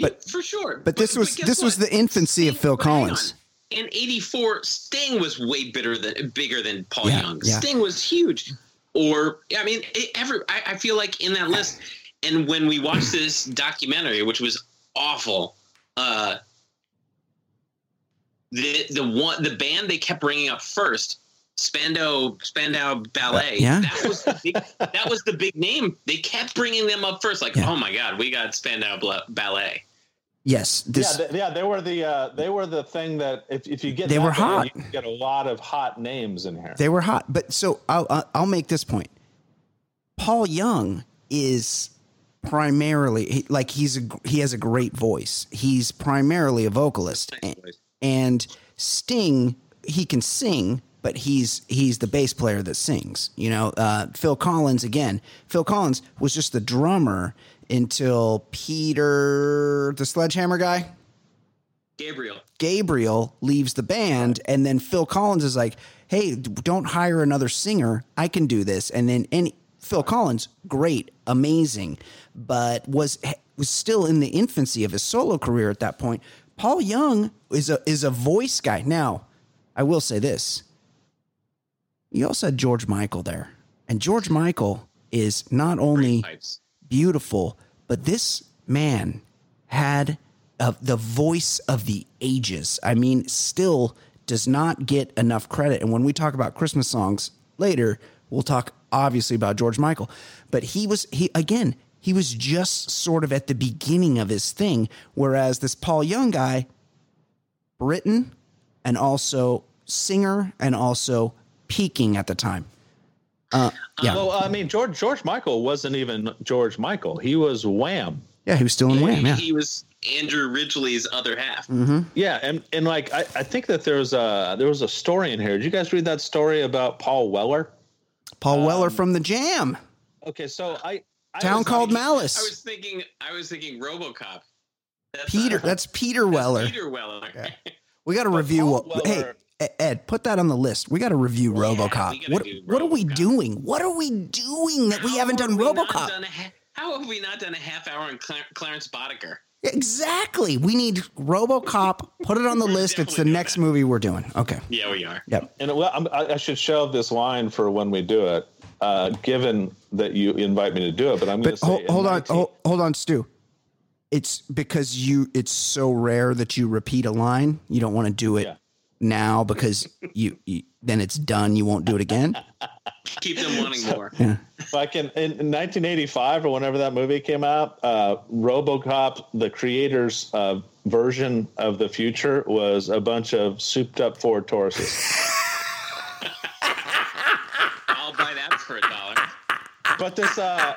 Speaker 1: But-
Speaker 2: for sure.
Speaker 1: but this was
Speaker 2: guess
Speaker 1: this was the infancy of Phil Collins.
Speaker 2: In '84, Sting was way bigger than bigger than Paul
Speaker 1: Yeah,
Speaker 2: Young.
Speaker 1: yeah.
Speaker 2: Sting was huge. Or I mean, it, every I, I feel like in that list, and when we watched this documentary, which was awful, uh, the the one the band they kept bringing up first, Spandau Spandau Ballet.
Speaker 1: Uh, yeah.
Speaker 2: that was the big, that was the big name. They kept bringing them up first, like,
Speaker 1: Yeah.
Speaker 2: oh my god, we got Spandau Bla- Ballet.
Speaker 1: Yes, this
Speaker 3: yeah, they, yeah, they were the uh, they were the thing that if, if you get
Speaker 1: They were
Speaker 3: band,
Speaker 1: hot.
Speaker 3: you get a lot of hot names in here.
Speaker 1: they were hot. But so I'll I'll- I'll make this point. Paul Young is primarily like he's a he has a great voice. He's primarily a vocalist, and, and Sting he can sing, but he's he's the bass player that sings. You know, uh, Phil Collins again. Phil Collins was just the drummer until Peter, the Sledgehammer guy.
Speaker 2: Gabriel.
Speaker 1: Gabriel leaves the band, and then Phil Collins is like, "Hey, don't hire another singer. I can do this." And then and Phil Collins, great, amazing, but was was still in the infancy of his solo career at that point. Paul Young is a is a voice guy. Now, I will say this: you also had George Michael there, and George Michael is not only beautiful, but this man had uh, the voice of the ages. I mean, still does not get enough credit. And when we talk about Christmas songs later, we'll talk obviously about George Michael. But he was he again. He was just sort of at the beginning of his thing, whereas this Paul Young guy, Britain, and also singer, and also peaking at the time. Uh, yeah,
Speaker 3: Well, I mean, George George Michael wasn't even George Michael. He was Wham.
Speaker 1: yeah, he was still in Wham. Yeah,
Speaker 2: He was Andrew Ridgeley's other half.
Speaker 1: Mm-hmm.
Speaker 3: Yeah, and and like I, I think that there's a there was a story in here. Did you guys read that story about Paul Weller?
Speaker 1: Paul Weller from the Jam,
Speaker 3: Okay, so I, I
Speaker 1: town
Speaker 3: was-
Speaker 1: called
Speaker 2: I
Speaker 1: Malice.
Speaker 2: was thinking, I was thinking RoboCop. That's
Speaker 1: Peter,
Speaker 2: uh,
Speaker 1: that's Peter
Speaker 2: that's
Speaker 1: Weller.
Speaker 2: Peter Weller.
Speaker 1: We got to review.
Speaker 3: Paul
Speaker 1: What, hey,
Speaker 3: Weller-
Speaker 1: E- Ed, put that on the list. We got to review
Speaker 2: Yeah,
Speaker 1: RoboCop. What
Speaker 2: do
Speaker 1: what are we doing? What are we doing that we haven't done
Speaker 2: we
Speaker 1: RoboCop?
Speaker 2: done a ha- how have we not done a half hour on Clar- Clarence Boddicker?
Speaker 1: Exactly. We need RoboCop. Put it on the list. It's the next
Speaker 2: that.
Speaker 1: movie we're doing. Okay.
Speaker 2: Yeah, we are.
Speaker 1: Yep.
Speaker 3: And well, I'm, I I should shelve this line for when we do it, uh, given that you invite me to do it. But I'm going to say,
Speaker 1: hold,
Speaker 3: in
Speaker 1: hold on,
Speaker 3: 19
Speaker 1: hold, hold on, Stu. It's because you. It's so rare that you repeat a line. You don't want to do it
Speaker 3: Yeah.
Speaker 1: Now because you, you. Then it's done. You won't do it again.
Speaker 2: Keep them wanting more.
Speaker 3: Like in, in, in 1985 or whenever that movie came out, uh, RoboCop, the creators' uh, version of the future, was a bunch of souped-up Ford Tauruses.
Speaker 2: I'll buy that for a dollar.
Speaker 3: but this, uh,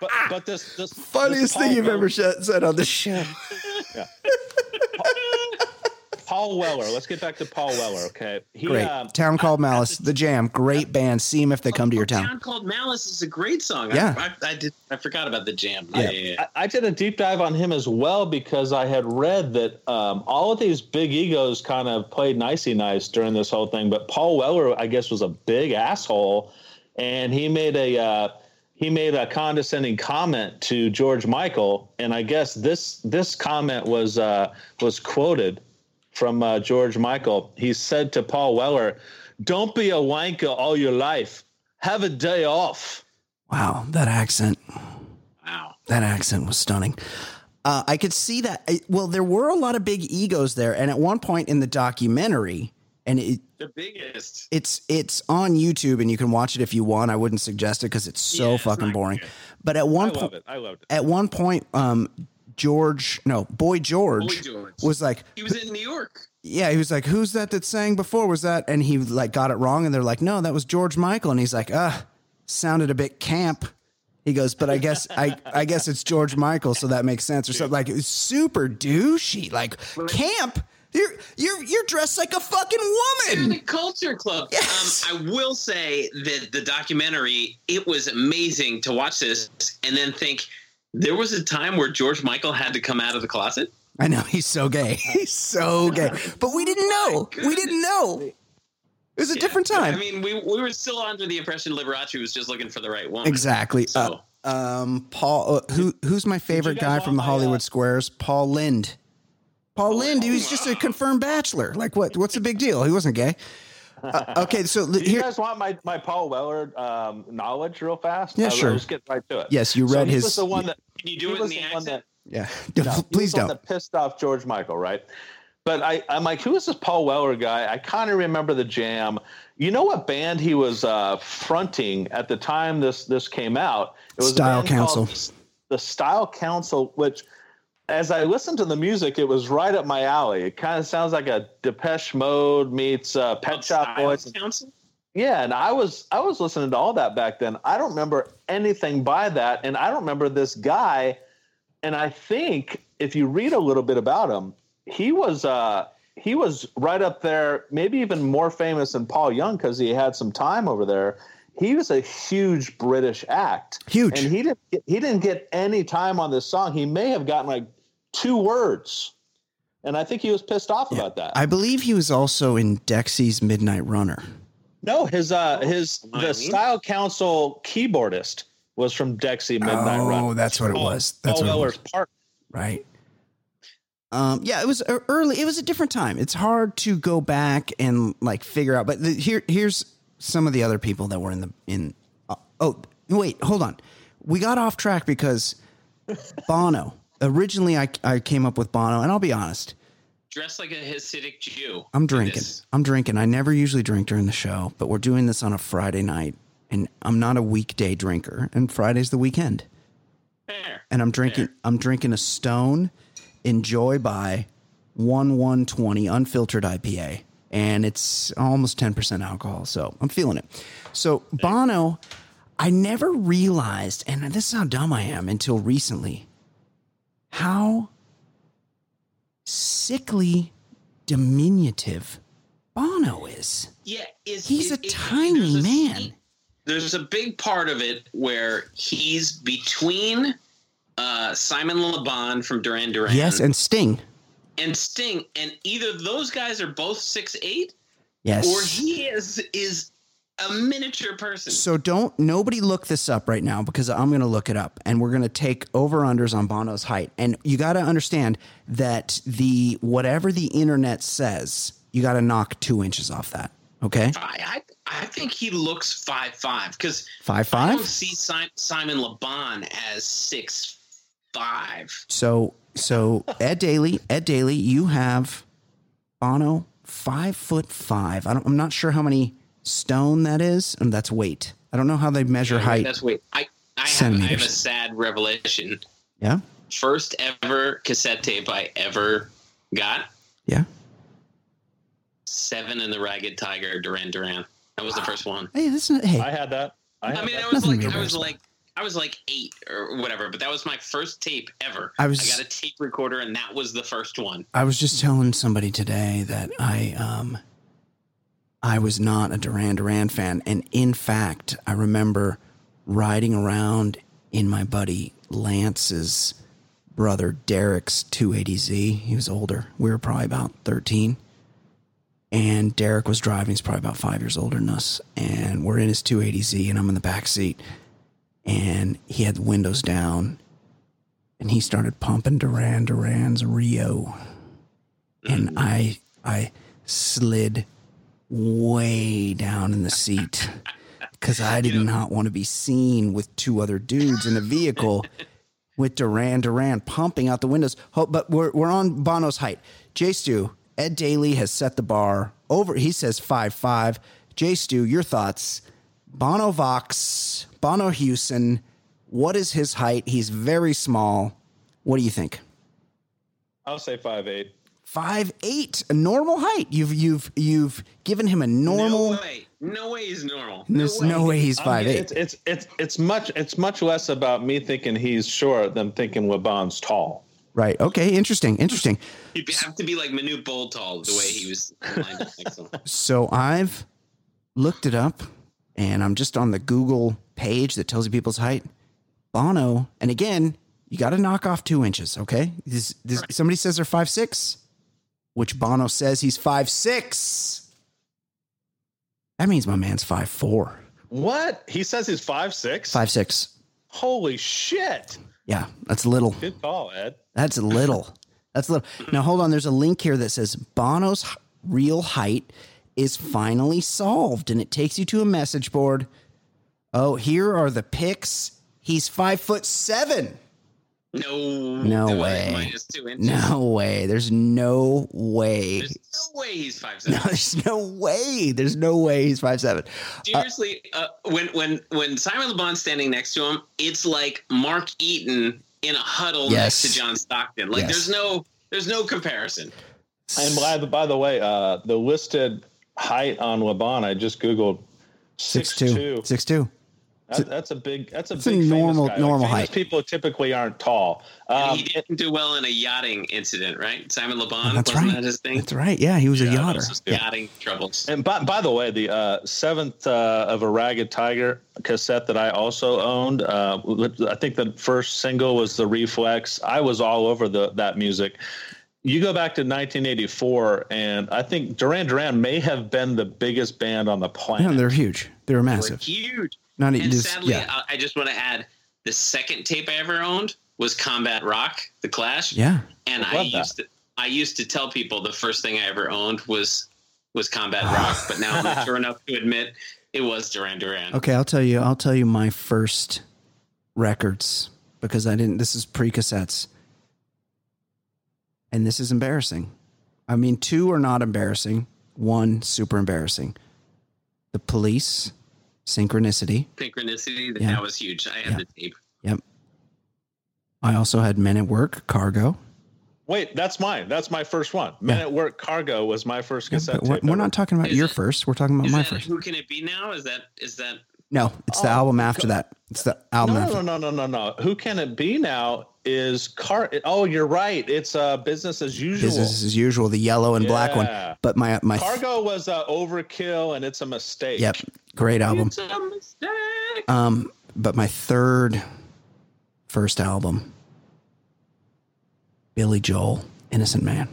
Speaker 3: but but this, this
Speaker 1: Funniest
Speaker 3: this
Speaker 1: thing you've
Speaker 3: Weller-
Speaker 1: ever sh- said on the show.
Speaker 3: Paul Weller. Let's get back to Paul Weller. Okay, he,
Speaker 1: Great.
Speaker 3: um,
Speaker 1: Town called Malice. The Jam. Great band. See them if they come to your town.
Speaker 2: Town called Malice is a great song.
Speaker 1: Yeah.
Speaker 2: I, I, I did. I forgot about the jam.
Speaker 1: Yeah.
Speaker 2: Yeah, yeah, yeah.
Speaker 3: I, I did a deep dive on him as well because I had read that um, all of these big egos kind of played nicey nice during this whole thing, but Paul Weller, I guess, was a big asshole, and he made a uh, he made a condescending comment to George Michael, and I guess this this comment was uh, was quoted from uh, George Michael. He said to Paul Weller, "Don't be a wanker all your life. Have a day off."
Speaker 1: Wow, that accent.
Speaker 2: Wow.
Speaker 1: That accent was stunning. Uh, I could see that. Well, there were a lot of big egos there, and at one point in the documentary, and it,
Speaker 2: The biggest.
Speaker 1: it's it's on YouTube, and you can watch it if you want. I wouldn't suggest it because it's so
Speaker 2: Yeah,
Speaker 1: fucking
Speaker 2: not
Speaker 1: boring.
Speaker 2: good.
Speaker 1: But at
Speaker 3: I
Speaker 1: one
Speaker 3: love
Speaker 1: point,
Speaker 3: it. I loved it.
Speaker 1: at one point, um, George, no, Boy George,
Speaker 2: Boy George.
Speaker 1: was like,
Speaker 2: He was in New York.
Speaker 1: yeah, he was like, who's that that sang before? Was that? And he like got it wrong, and they're like, no, that was George Michael, and he's like, ah, sounded a bit camp. He goes, but I guess I I guess it's George Michael, so that makes sense or something. Like it was super douchey, like camp. You're you're you're dressed like a fucking woman.
Speaker 2: the Culture Club.
Speaker 1: Yes.
Speaker 2: Um, I will say that the documentary, it was amazing to watch this and then think there was a time where George Michael had to come out of the closet.
Speaker 1: I know he's so gay. He's so gay, but we didn't know. We didn't know. It was a different time.
Speaker 2: I mean, we, we were still under the impression Liberace was just looking for the right one.
Speaker 1: Exactly.
Speaker 2: So,
Speaker 1: Uh, um, Paul, uh, who who's my favorite guy from the Hollywood
Speaker 3: uh,
Speaker 1: Squares? Paul Lynde. Paul Lynde. He was just a confirmed bachelor. Like what? What's the big deal? He wasn't gay. Uh, okay, so li-
Speaker 3: Do you
Speaker 1: here.
Speaker 3: guys want my, my Paul Weller um, knowledge real fast?
Speaker 1: Yeah,
Speaker 3: I'll,
Speaker 1: sure.
Speaker 3: I'll just get right to it.
Speaker 1: Yes, you read
Speaker 3: he
Speaker 1: his.
Speaker 3: Was the one that
Speaker 2: can you do it in the
Speaker 3: the one
Speaker 2: accent?
Speaker 3: that
Speaker 1: yeah,
Speaker 3: no, he
Speaker 1: please
Speaker 3: the
Speaker 1: don't.
Speaker 3: that pissed off George Michael, right? But I, I'm like, who is this Paul Weller guy? I kind of remember the Jam. You know what band he was uh, fronting at the time this this came out? It was
Speaker 1: Style
Speaker 3: band called
Speaker 1: Council.
Speaker 3: The Style Council, which as I listened to the music, it was right up my alley. It kind of sounds like a Depeche Mode meets uh, Pet
Speaker 2: Called
Speaker 3: Shop Boys.
Speaker 2: Council?
Speaker 3: Yeah, and I was I was listening to all that back then. I don't remember anything by that, and I don't remember this guy. And I think if you read a little bit about him, he was uh, he was right up there, maybe even more famous than Paul Young because he had some time over there. He was a huge British act,
Speaker 1: Huge.
Speaker 3: and he didn't get, he didn't get any time on this song. He may have gotten like two words, and I think he was pissed off about that.
Speaker 1: I believe he was also in Dexy's Midnight Runner.
Speaker 3: No, his uh his
Speaker 2: I
Speaker 3: the Style Council keyboardist was from Dexy Midnight
Speaker 1: Oh,
Speaker 3: Run.
Speaker 1: that's what it was. That's
Speaker 3: Paul
Speaker 1: what it
Speaker 3: Weller's part.
Speaker 1: Right. Um, yeah, it was uh, early. It was a different time. It's hard to go back and like figure out. But the, here, here's some of the other people that were in the in. Uh, oh, wait, hold on. We got off track because Bono. Originally, I I came up with Bono, and I'll be honest.
Speaker 2: Dressed like a Hasidic Jew.
Speaker 1: I'm drinking. I'm drinking. I never usually drink during the show, but we're doing this on a Friday night, and I'm not a weekday drinker, and Friday's the weekend.
Speaker 2: Fair.
Speaker 1: and I'm drinking I'm drinking a Stone Enjoy by one one twenty unfiltered IPA, and it's almost ten percent alcohol, so I'm feeling it. So Bono, I never realized, and this is how dumb I am until recently, how sickly diminutive Bono is.
Speaker 2: Yeah, is
Speaker 1: He's a tiny
Speaker 2: a-
Speaker 1: man.
Speaker 2: There's a big part of it where he's between uh, Simon Le Bon from Duran Duran.
Speaker 1: Yes, and Sting.
Speaker 2: and Sting, and either those guys are both six eight,
Speaker 1: Yes.
Speaker 2: or he is is a miniature person.
Speaker 1: So don't nobody look this up right now because I'm going to look it up and we're going to take over unders on Bono's height. And you got to understand that the whatever the internet says, you got to knock two inches off that. Okay,
Speaker 2: I, I I think he looks five five because
Speaker 1: five five.
Speaker 2: I don't see Simon, Simon Le Bon as six five.
Speaker 1: So so Ed Daly, Ed Daly, you have Bono five foot five. I don't, I'm not sure how many stone that is, and that's weight. I don't know how they measure height.
Speaker 2: That's weight. I I have, I have a sad revelation.
Speaker 1: Yeah,
Speaker 2: First ever cassette tape I ever got.
Speaker 1: yeah.
Speaker 2: Seven and the Ragged Tiger, Duran Duran. That was the first one.
Speaker 1: Hey, this is hey.
Speaker 3: I had that. I, had
Speaker 2: I mean,
Speaker 3: that.
Speaker 2: I was
Speaker 1: Nothing
Speaker 2: like, I was
Speaker 1: embarrassed
Speaker 2: like, I was like eight or whatever, but that was my first tape ever.
Speaker 1: I was-
Speaker 2: I got a tape recorder, and that was the first one.
Speaker 1: I was just telling somebody today that I um I was not a Duran Duran fan and in fact I remember riding around in my buddy Lance's brother Derek's 280Z. He was older. We were probably about 13. And Derek was driving. He's probably about 5 years older than us and we're in his 280Z and I'm in the back seat. And he had the windows down and he started pumping Duran Duran's Rio, and mm. I I slid way down in the seat because I did not want to be seen with two other dudes in a vehicle with Duran Duran pumping out the windows. But we're we're on Bono's height. Jay Stu, Ed Daly has set the bar over. He says five five. Jay Stu, your thoughts? Bono Vox, Bono Hewson. What is his height? He's very small. What do you think?
Speaker 3: I'll say five eight.
Speaker 1: Five eight, a normal height. You've you've you've given him a normal.
Speaker 2: No way. No way he's normal. No
Speaker 1: There's
Speaker 2: way.
Speaker 1: no way he's
Speaker 3: I
Speaker 1: five
Speaker 3: mean,
Speaker 1: eight.
Speaker 3: It's, it's it's it's much it's much less about me thinking he's short than thinking Le Bon's tall.
Speaker 1: Right. Okay. Interesting. Interesting.
Speaker 2: You'd have to be like Manu Boltall the way he was lined up next to him.
Speaker 1: So I've looked it up, and I'm just on the Google page that tells you people's height. Bono, and again, you got to knock off two inches. Okay. This, this, Somebody says they're five six, which Bono says he's five six. That means my man's five four.
Speaker 3: What? He says he's five six.
Speaker 1: Five six.
Speaker 3: Holy shit!
Speaker 1: Yeah, that's little.
Speaker 3: Good call, Ed.
Speaker 1: That's little. That's little. Now hold on. There's a link here that says Bono's real height is finally solved, and it takes you to a message board. Oh, here are the pics. He's five foot seven.
Speaker 2: No.
Speaker 1: No way.
Speaker 2: Minus two inches.
Speaker 1: No way. There's no way.
Speaker 2: There's no way he's five seven.
Speaker 1: No,
Speaker 2: seven.
Speaker 1: there's no way. There's no way he's five seven.
Speaker 2: Seriously, uh, when when when Simon Le Bon's standing next to him, it's like Mark Eaton in a huddle
Speaker 1: Yes.
Speaker 2: next to John Stockton. Like
Speaker 1: Yes.
Speaker 2: there's no there's no comparison.
Speaker 3: And by the, by the way, uh, the listed height on Le Bon, I just googled
Speaker 1: Six
Speaker 3: six
Speaker 1: two.
Speaker 3: two.
Speaker 1: Six two.
Speaker 3: That, that's a big. That's a
Speaker 1: It's
Speaker 3: big famous
Speaker 1: normal-
Speaker 3: guy.
Speaker 1: Normal
Speaker 3: famous
Speaker 1: height.
Speaker 3: People typically aren't tall. Um,
Speaker 2: he didn't do well in a yachting incident, right? Simon Le Bon
Speaker 1: That's
Speaker 2: wasn't
Speaker 1: right.
Speaker 2: that his thing?
Speaker 1: That's right. Yeah, he was a
Speaker 3: Yeah,
Speaker 1: yachter.
Speaker 2: Those
Speaker 1: Yeah.
Speaker 2: Yachting troubles.
Speaker 3: And by, by the way, the uh, seventh uh, of a Ragged Tiger cassette that I also owned, uh, I think the first single was the Reflex. I was all over the that music. You go back to 1984, and I think Duran Duran may have been the biggest band on the planet.
Speaker 1: Yeah, they're huge. They're
Speaker 2: Were
Speaker 1: massive.
Speaker 2: huge.
Speaker 1: Not
Speaker 2: And
Speaker 1: just
Speaker 2: sadly,
Speaker 1: yeah.
Speaker 2: I, I just want to add the second tape I ever owned was Combat Rock, The Clash.
Speaker 1: Yeah.
Speaker 2: And
Speaker 3: I
Speaker 2: I,
Speaker 3: love that.
Speaker 2: used to I used to tell people the first thing I ever owned was was Combat Rock, but now I'm mature enough to admit it was Duran Duran.
Speaker 1: Okay, I'll tell you. I'll tell you my first records because I didn't. This is pre cassettes, and this is embarrassing. I mean, two are not embarrassing. One super embarrassing. The Police, Synchronicity.
Speaker 2: Synchronicity, that,
Speaker 1: Yeah.
Speaker 2: that was huge. I had
Speaker 1: Yeah.
Speaker 2: the tape.
Speaker 1: Yep. I also had Men at Work, Cargo.
Speaker 3: Wait, that's mine. That's my first one. Men at Work Cargo was my first
Speaker 1: Yeah,
Speaker 3: cassette
Speaker 1: but we're,
Speaker 3: tape.
Speaker 1: we're
Speaker 3: ever.
Speaker 1: not talking about
Speaker 2: Is
Speaker 1: your
Speaker 2: it-
Speaker 1: first. We're talking about
Speaker 2: Is
Speaker 1: my
Speaker 2: that
Speaker 1: first.
Speaker 2: who can it be now? Is that is that
Speaker 1: No, it's the album after that. It's the album
Speaker 3: No,
Speaker 1: after.
Speaker 3: no, no, no, no, no. Who can it be now? Is car? Oh, you're right. It's uh, business as usual.
Speaker 1: Business as usual, the yellow and black one. But my my
Speaker 3: Cargo was uh, overkill, and it's a mistake.
Speaker 1: yep, great album.
Speaker 2: It's a mistake.
Speaker 1: Um, but my third first album, Billy Joel, Innocent Man.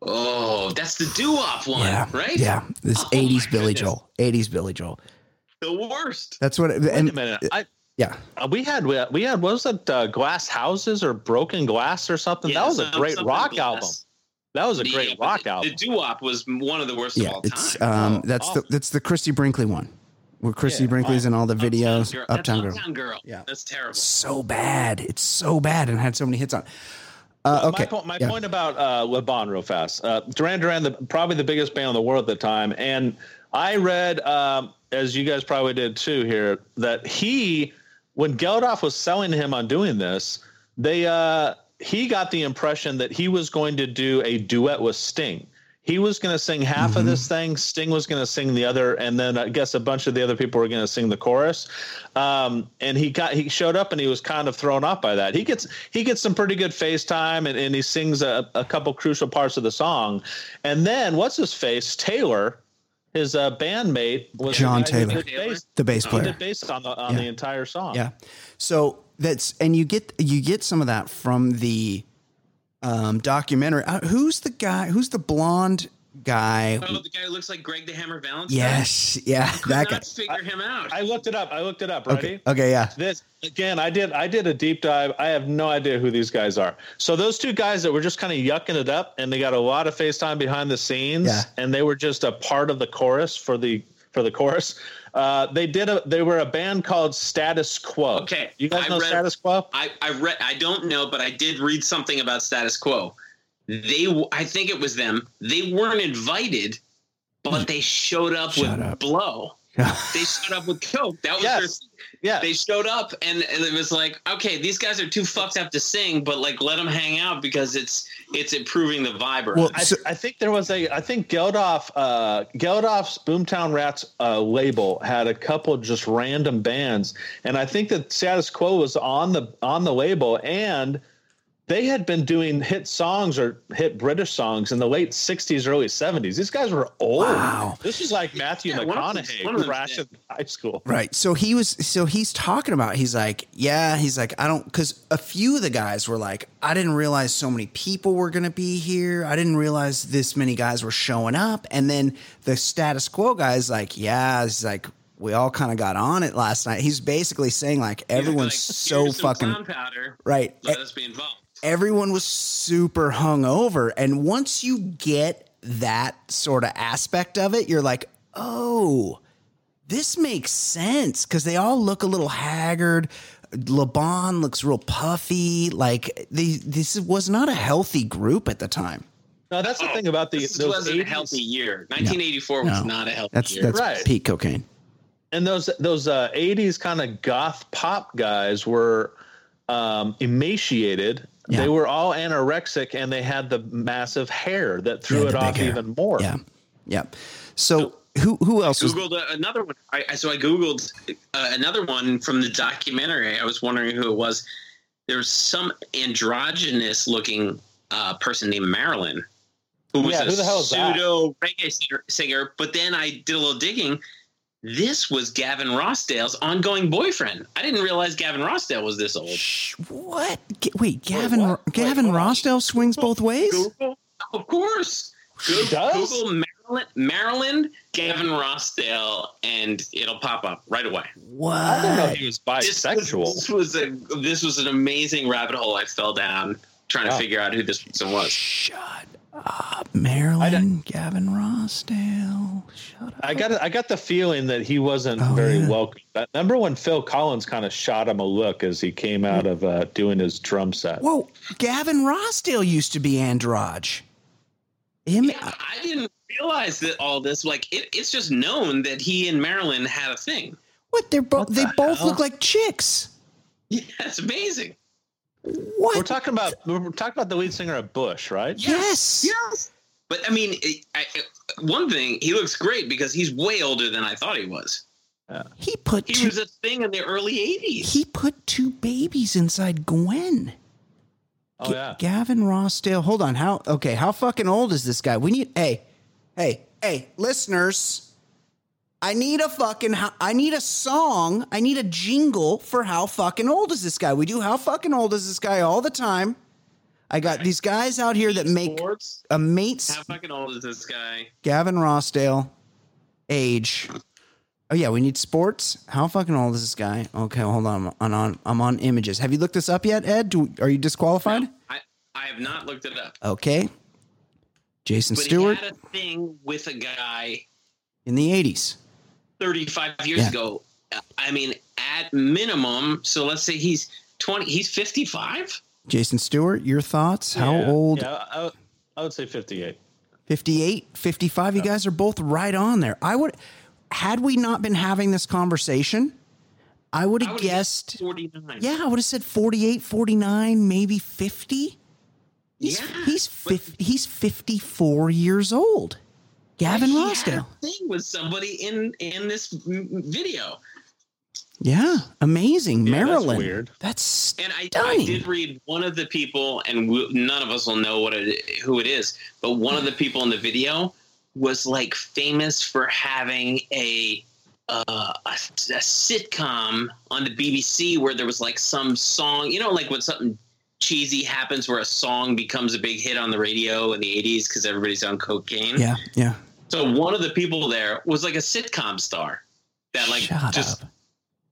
Speaker 2: Oh, that's the doo-wop one,
Speaker 1: Yeah,
Speaker 2: right?
Speaker 1: Yeah, this
Speaker 2: Oh
Speaker 1: '80s Billy
Speaker 2: goodness.
Speaker 1: Joel, '80s Billy Joel.
Speaker 2: The worst.
Speaker 1: That's what. It,
Speaker 3: Wait
Speaker 1: and
Speaker 3: a minute. I,
Speaker 1: yeah,
Speaker 3: uh, we had we had, what was it? Uh, glass houses or broken glass or something.
Speaker 2: Yeah,
Speaker 3: that was a great rock
Speaker 2: glass.
Speaker 3: album. That was a
Speaker 2: Yeah,
Speaker 3: great rock
Speaker 2: the,
Speaker 3: album.
Speaker 2: The doo-wop was one of the worst of
Speaker 1: yeah.
Speaker 2: all
Speaker 1: It's
Speaker 2: time.
Speaker 1: um,
Speaker 3: Oh,
Speaker 1: that's the that's the Christie Brinkley one, where Christie
Speaker 3: Yeah,
Speaker 1: Brinkley's in all the videos.
Speaker 2: Girl.
Speaker 1: Uptown Girl.
Speaker 2: Uptown Girl.
Speaker 1: Yeah.
Speaker 2: That's terrible.
Speaker 1: So bad. It's so bad, and had so many hits on. it. Uh, okay.
Speaker 3: My, point, my
Speaker 1: yeah.
Speaker 3: point about uh, Le Bon, real fast. Uh, Duran Duran, the, probably the biggest band in the world at the time, and I read, um, as you guys probably did too, here that he, when Geldof was selling him on doing this, they uh, he got the impression that he was going to do a duet with Sting. He was going to sing half
Speaker 1: Mm-hmm.
Speaker 3: of this thing. Sting was going to sing the other, and then I guess a bunch of the other people were going to sing the chorus. Um, and he got he showed up, and he was kind of thrown off by that. He gets he gets some pretty good FaceTime, and, and he sings a, a couple crucial parts of the song. And then what's his face Taylor, his uh, bandmate was
Speaker 1: John
Speaker 3: guy who
Speaker 1: Taylor.
Speaker 3: bass-
Speaker 1: the bass
Speaker 3: he
Speaker 1: player.
Speaker 3: did bass on the on
Speaker 1: Yeah.
Speaker 3: the entire song.
Speaker 1: Yeah. So that's and you get you get some of that from the um, documentary. Uh, who's the guy? Who's the blonde guy?
Speaker 2: Oh, the guy who looks like Greg the Hammer Valentine.
Speaker 1: Yes. Yeah.
Speaker 2: Could
Speaker 1: That
Speaker 2: not
Speaker 1: guy.
Speaker 2: figure him out.
Speaker 3: I looked it up. I looked it up. Ready?
Speaker 1: Okay. Okay. Yeah.
Speaker 3: This again, I did. I did a deep dive. I have no idea who these guys are. So those two guys that were just kind of yucking it up, and they got a lot of FaceTime behind the scenes,
Speaker 1: Yeah.
Speaker 3: and they were just a part of the chorus for the for the chorus. Uh, they did a. They were a band called Status Quo.
Speaker 2: Okay,
Speaker 3: you guys
Speaker 2: I
Speaker 3: know
Speaker 2: read-
Speaker 3: Status Quo?
Speaker 2: I, I read. I don't know, but I did read something about status quo. They, I think it was them. They weren't invited, but they showed up
Speaker 1: Shut
Speaker 2: with
Speaker 1: up.
Speaker 2: blow. They showed up with coke. That was their.
Speaker 3: Yes. Yeah.
Speaker 2: They showed up, and, and it was like, okay, these guys are too fucked up to sing, but like, let them hang out because it's it's improving the vibe.
Speaker 1: Well.
Speaker 3: I,
Speaker 1: So-
Speaker 3: I think there was a I think Geldof uh Geldof's Boomtown Rats uh, label had a couple just random bands and I think that Status Quo was on the on the label and they had been doing hit songs or hit British songs in the late 60s early 70s. These guys were old.
Speaker 1: Wow.
Speaker 3: This is like Matthew
Speaker 2: Yeah, one of them's-
Speaker 3: McConaughey
Speaker 2: one of them's
Speaker 3: crashing
Speaker 2: dead.
Speaker 3: high school.
Speaker 1: Right. So he was so he's talking about he's like, yeah, he's like, I don't cuz a few of the guys were like, I didn't realize so many people were going to be here. I didn't realize this many guys were showing up. And then the status quo guy's like, yeah, He's like we all kind of got on it last night. He's basically saying like
Speaker 2: He's
Speaker 1: everyone's
Speaker 2: like,
Speaker 1: so fucking
Speaker 2: powder.
Speaker 1: right.
Speaker 2: Let us be involved.
Speaker 1: Everyone was super hungover. And once you get that sort of aspect of it, you're like, oh, this makes sense because they all look a little haggard. Le Bon looks real puffy. Like they, this was not a healthy group at the time.
Speaker 3: No, that's the thing about the
Speaker 2: This
Speaker 3: those
Speaker 2: wasn't a healthy year. 1984 was
Speaker 1: No.
Speaker 2: not a healthy
Speaker 1: That's
Speaker 2: year.
Speaker 1: that's
Speaker 3: Right.
Speaker 1: peak cocaine.
Speaker 3: and those those uh, 80s kind of goth pop guys were um, emaciated
Speaker 1: Yeah.
Speaker 3: they were all anorexic and they had the massive hair that threw
Speaker 1: Yeah,
Speaker 3: it off
Speaker 1: hair.
Speaker 3: even more
Speaker 1: Yeah, yeah. So who who else was?
Speaker 2: Googled uh, another one. I, I- so I googled uh, another one from the documentary. I was wondering who it was. There was some androgynous looking uh, person named Marilyn, who was
Speaker 3: Yeah,
Speaker 2: a
Speaker 3: who the hell is that?
Speaker 2: pseudo reggae singer, singer. But then I did a little digging. This was Gavin Rossdale's ongoing boyfriend. I didn't realize Gavin Rossdale was this old.
Speaker 1: Shh, what? G- Wait, Gavin
Speaker 3: what?
Speaker 1: Gavin
Speaker 3: hold on.
Speaker 1: Rossdale swings both ways.
Speaker 2: Google, of course. Google,
Speaker 3: does?
Speaker 2: Google Marilyn, Marilyn, Gavin Rossdale, and it'll pop up right away.
Speaker 3: i didn't know
Speaker 1: What?
Speaker 3: he was
Speaker 2: This
Speaker 3: bisexual
Speaker 2: was, this was a this was an amazing rabbit hole I fell down trying to figure out who this person was.
Speaker 1: Shut up, Marilyn. Gavin Rossdale. Shut up.
Speaker 3: i got i got the feeling that he wasn't
Speaker 1: Oh,
Speaker 3: very
Speaker 1: yeah.
Speaker 3: welcome uh, remember when phil collins kind of shot him a look as he came out of uh, doing his drum set
Speaker 1: Whoa, Gavin Rossdale used to be androge. Him,
Speaker 2: Yeah, uh, I didn't realize that all this like it, it's just known that he and Marilyn had a thing.
Speaker 1: what? They're both.
Speaker 3: What
Speaker 1: They
Speaker 3: the
Speaker 1: both
Speaker 3: hell?
Speaker 1: look like chicks.
Speaker 2: Yeah, it's amazing.
Speaker 1: What?
Speaker 3: we're talking about we're talking about the lead singer of bush right
Speaker 1: Yes.
Speaker 2: Yes. But I mean, it, I, it- one thing he looks great because he's way older than I thought he was.
Speaker 1: He put
Speaker 2: He
Speaker 1: two,
Speaker 2: was a thing in the early '80s.
Speaker 1: he put two babies inside Gwen.
Speaker 3: Oh yeah.
Speaker 1: Gavin Rossdale. Hold on. How okay, how fucking old is this guy? We need hey, hey, hey, listeners. I need a fucking I need a song. I need a jingle for how fucking old is this guy? We do how fucking old is this guy all the time. I got these guys out here that make
Speaker 2: Sports.
Speaker 1: a mates
Speaker 2: How fucking old is this guy?
Speaker 1: Gavin Rossdale age. Oh yeah, we need sports. How fucking old is this guy? Okay, hold on. I'm on I'm on images. Have you looked this up yet, Ed? Do, are you disqualified?
Speaker 2: I I have not looked it up.
Speaker 1: Okay. Jason
Speaker 2: But
Speaker 1: Stewart
Speaker 2: he had a thing with a guy
Speaker 1: in the 80s.
Speaker 2: 35 years
Speaker 1: Yeah.
Speaker 2: ago. Uh, I mean, at minimum, so let's say he's 20, he's 55?
Speaker 1: Jason Stewart, your thoughts? How
Speaker 3: Yeah,
Speaker 1: old?
Speaker 3: Yeah, I, I would say 58.
Speaker 1: 58, 55. You guys are both right on there. I would, had we not been having this conversation, I would have guessed,
Speaker 2: 49.
Speaker 1: yeah, I would have said 48, 49, maybe 50. He's,
Speaker 2: Yeah,
Speaker 1: he's,
Speaker 2: but-
Speaker 1: fif- he's 54 years old. Gavin
Speaker 2: He
Speaker 1: Rossdale.
Speaker 2: thing with somebody in in this video.
Speaker 1: Yeah, amazing.
Speaker 3: Yeah, that's weird.
Speaker 1: That's
Speaker 2: And I, I did read one of the people, and we, none of us will know what it, who it is, but one of the people in the video was like famous for having a, uh, a a sitcom on the BBC where there was like some song, you know, like when something cheesy happens where a song becomes a big hit on the radio in the 80s because everybody's on cocaine.
Speaker 1: yeah, yeah.
Speaker 2: So one of the people there was like a sitcom star that like
Speaker 1: Shut
Speaker 2: just
Speaker 1: up.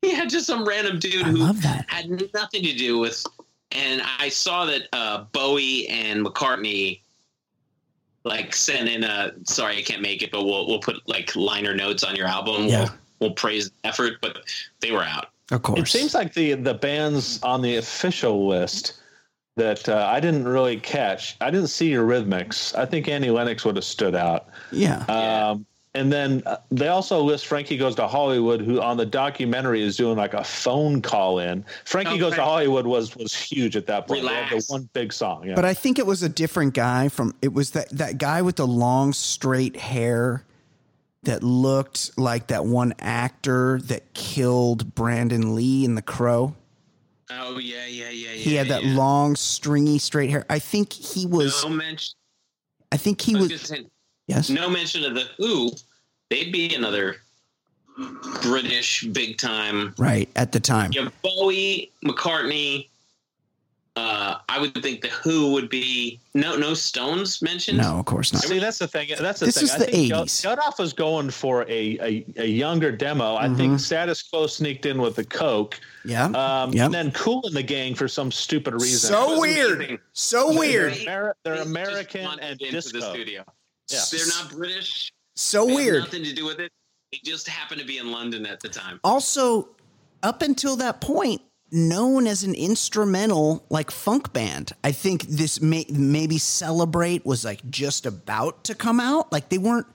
Speaker 2: yeah, just some random dude
Speaker 1: I
Speaker 2: who had nothing to do with. And I saw that uh, Bowie and McCartney like sent in a sorry I can't make it, but we'll we'll put like liner notes on your album.
Speaker 1: Yeah.
Speaker 2: We'll, we'll praise the effort, but they were out.
Speaker 1: Of course.
Speaker 3: It seems like the the bands on the official list that uh, I didn't really catch. I didn't see Eurythmics. I think Annie Lennox would have stood out.
Speaker 1: yeah.
Speaker 2: Yeah.
Speaker 3: Um, and then uh, they also list Frankie Goes to Hollywood, who on the documentary is doing like a phone call in. Frankie
Speaker 2: Oh,
Speaker 3: Goes to Hollywood was was huge at that point. They had the
Speaker 2: Relax.
Speaker 3: one big song. Yeah.
Speaker 1: But I think it was a different guy from it was that that guy with the long straight hair that looked like that one actor that killed Brandon Lee in The Crow.
Speaker 2: Oh yeah, yeah, yeah, yeah.
Speaker 1: He had that
Speaker 2: yeah.
Speaker 1: long stringy straight hair. I think he was
Speaker 2: no mention.
Speaker 1: I think he
Speaker 2: I was
Speaker 1: was
Speaker 2: say,
Speaker 1: yes.
Speaker 2: no mention of the Who. They'd be another British big time
Speaker 1: Right, at the time.
Speaker 2: Yeah, have Bowie, McCartney. Uh, I would think the Who would be no no Stones mentioned.
Speaker 1: No, of course not.
Speaker 3: I mean that's the thing. That's the
Speaker 1: This
Speaker 3: thing.
Speaker 1: is
Speaker 3: I
Speaker 1: the
Speaker 3: think
Speaker 1: 80s.
Speaker 3: Geldof was going for a, a, a younger demo. I
Speaker 1: Mm-hmm.
Speaker 3: think Status Quo sneaked in with the Coke.
Speaker 1: Yeah.
Speaker 3: Um,
Speaker 1: Yep.
Speaker 3: And then Kool and the Gang for some stupid reason.
Speaker 1: So weird.
Speaker 2: amazing.
Speaker 1: So
Speaker 3: They're,
Speaker 1: weird.
Speaker 3: Ameri- they're
Speaker 2: They
Speaker 3: American and
Speaker 2: into
Speaker 3: disco.
Speaker 2: the studio.
Speaker 3: Yeah.
Speaker 2: They're not British.
Speaker 1: So
Speaker 2: They have
Speaker 1: weird.
Speaker 2: Nothing to do with it. It just happened to be in London at the time.
Speaker 1: also up until that point known as an instrumental like funk band i think this may maybe celebrate was like just about to come out like they weren't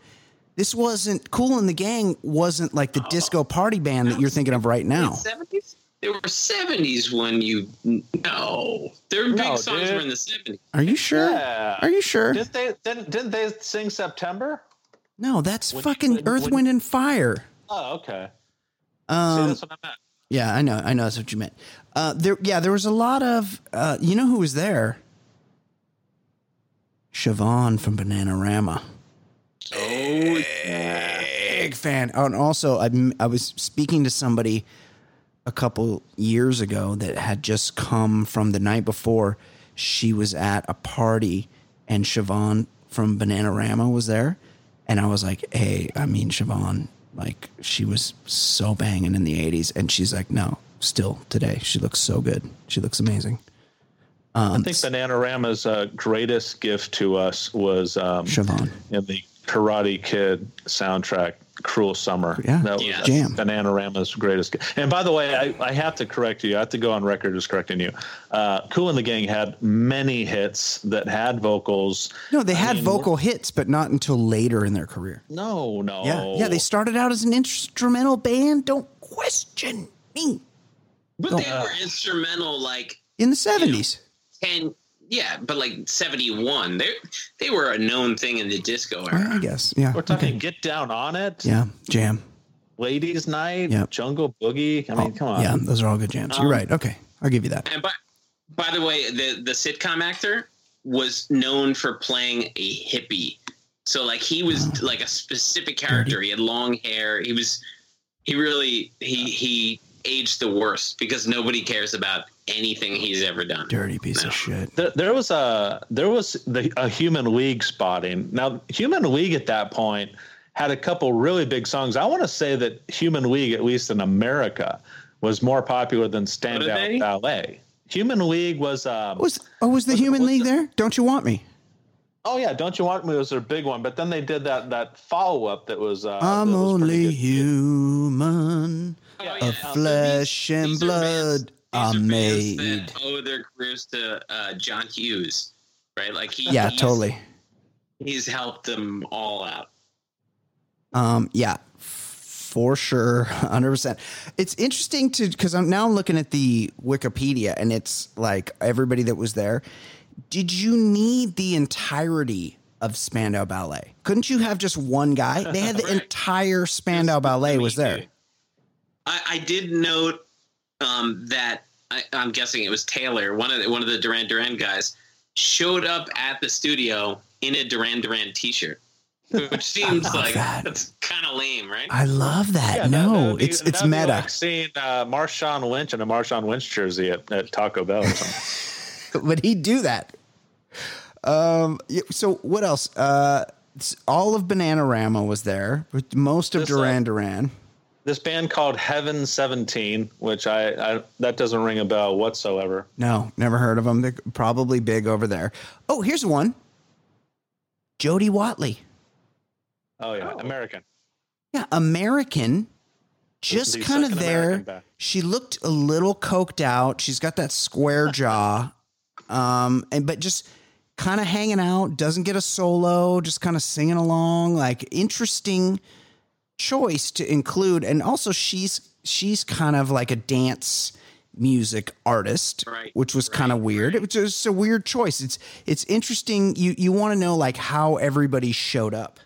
Speaker 1: this wasn't Kool and the Gang wasn't like the disco party band that you're thinking of right now
Speaker 2: Seventies. They were seventies when you no. Their big
Speaker 3: No,
Speaker 2: songs
Speaker 3: dude.
Speaker 2: were in the seventies.
Speaker 1: are you sure
Speaker 3: Yeah.
Speaker 1: are you sure
Speaker 3: Did they, didn't, didn't they sing September?
Speaker 1: no that's
Speaker 3: When-
Speaker 1: fucking
Speaker 3: when-
Speaker 1: earth
Speaker 3: when-
Speaker 1: wind and fire
Speaker 3: Oh, okay. See,
Speaker 1: um
Speaker 3: that's what I meant.
Speaker 1: Yeah i know i know that's what you meant uh there yeah there was a lot of uh you know who was there Siobhan from Bananarama.
Speaker 2: Oh,
Speaker 1: big fan. Oh, and also, I, I was speaking to somebody a couple years ago that had just come from the night before. She was at a party, and Siobhan from Bananarama was there. And I was like, hey, I mean, Siobhan, like, she was so banging in the 80s. And she's like, no, still today. She looks so good. She looks amazing.
Speaker 3: I think Bananarama's uh, greatest gift to us was um,
Speaker 1: Siobhan.
Speaker 3: in the Karate Kid soundtrack, "Cruel Summer."
Speaker 1: Yeah.
Speaker 3: that was
Speaker 2: Yeah.
Speaker 1: Jam.
Speaker 3: Bananarama's greatest. And by the way, I, I have to correct you. I have to go on record as correcting you. Uh, Kool and the Gang had many hits that had vocals.
Speaker 1: No, they
Speaker 3: I
Speaker 1: had
Speaker 3: mean,
Speaker 1: vocal hits, but not until later in their career.
Speaker 3: No, no.
Speaker 1: Yeah, yeah. They started out as an instrumental band. Don't question me.
Speaker 2: but they were instrumental like
Speaker 1: In the seventies,
Speaker 2: ten. Yeah, but like seventy one. They they were a known thing in the disco era.
Speaker 1: I guess. Yeah.
Speaker 3: We're talking
Speaker 1: okay.
Speaker 3: "Get Down on It."
Speaker 1: Yeah. Jam.
Speaker 3: Ladies Night,
Speaker 1: Yep.
Speaker 3: Jungle Boogie. I mean, come on.
Speaker 1: Yeah, those are all good jams. You're
Speaker 2: Um,
Speaker 1: right. Okay, I'll give you that.
Speaker 2: And by, by the way, the the sitcom actor was known for playing a hippie. So like he was like a specific character. He had long hair. He was he really he he aged the worst because nobody cares about anything he's ever done.
Speaker 1: Dirty piece
Speaker 2: No.
Speaker 1: of shit.
Speaker 3: There, there was a there was the, a Human League spotting. Now, Human League at that point had a couple really big songs. I want to say that Human League, at least in America, was more popular than Stand Out
Speaker 2: they?
Speaker 3: Ballet. Human League was um,
Speaker 1: Was oh was the
Speaker 3: What-
Speaker 1: Human
Speaker 3: what's
Speaker 1: League
Speaker 3: the-
Speaker 1: there? Don't you want me?
Speaker 3: oh yeah, Don't You Want Me was their big one. But then they did that that follow up that was uh,
Speaker 1: I'm
Speaker 3: that was
Speaker 1: only
Speaker 3: good.
Speaker 1: human
Speaker 2: Oh, yeah.
Speaker 1: of
Speaker 2: Um,
Speaker 1: flesh
Speaker 2: these-
Speaker 1: and
Speaker 2: these are
Speaker 1: blood.
Speaker 2: Bands-
Speaker 1: I'm
Speaker 2: are
Speaker 1: made.
Speaker 2: that owe their careers to uh, John Hughes, right? Like he,
Speaker 1: Yeah,
Speaker 2: he's-
Speaker 1: totally.
Speaker 2: He's helped them all out.
Speaker 1: Um, yeah, for sure, hundred percent. It's interesting to because I'm now looking at the Wikipedia and it's like everybody that was there. Did you need the entirety of Spandau Ballet? Couldn't you have just one guy? They had the
Speaker 2: Right.
Speaker 1: entire Spandau Ballet was there.
Speaker 2: I, I did note um, that I, I'm guessing it was Taylor, one of the, one of the Duran Duran guys, showed up at the studio in a Duran Duran T-shirt, which seems like
Speaker 1: that.
Speaker 2: that's kind of lame, right?
Speaker 1: I love that.
Speaker 3: Yeah, that-
Speaker 1: no,
Speaker 3: that'd be-
Speaker 1: it's it's
Speaker 3: that'd
Speaker 1: meta.
Speaker 3: Like seeing uh, Marshawn Lynch in a Marshawn Lynch jersey at, at Taco Bell or something.
Speaker 1: but he'd do that. Um. So what else? Uh, all of Bananarama was there. with Most of
Speaker 3: This, uh,
Speaker 1: Duran Duran.
Speaker 3: This band called Heaven 17, which I, I that doesn't ring a bell whatsoever.
Speaker 1: No, never heard of them. They're probably big over there. Oh, here's one. Jody Watley.
Speaker 3: Oh yeah,
Speaker 2: Oh.
Speaker 3: American.
Speaker 1: Yeah, American. Just
Speaker 3: The
Speaker 1: kind of there. She looked a little coked out. She's got that square jaw. Um, and but just kind of hanging out, doesn't get a solo, just kind of singing along. Like interesting choice to include. And also she's she's kind of like a dance music artist,
Speaker 2: Right,
Speaker 1: which was kind of
Speaker 2: right,
Speaker 1: weird. It was just a weird choice. It's it's interesting. You you want to know like how everybody showed up.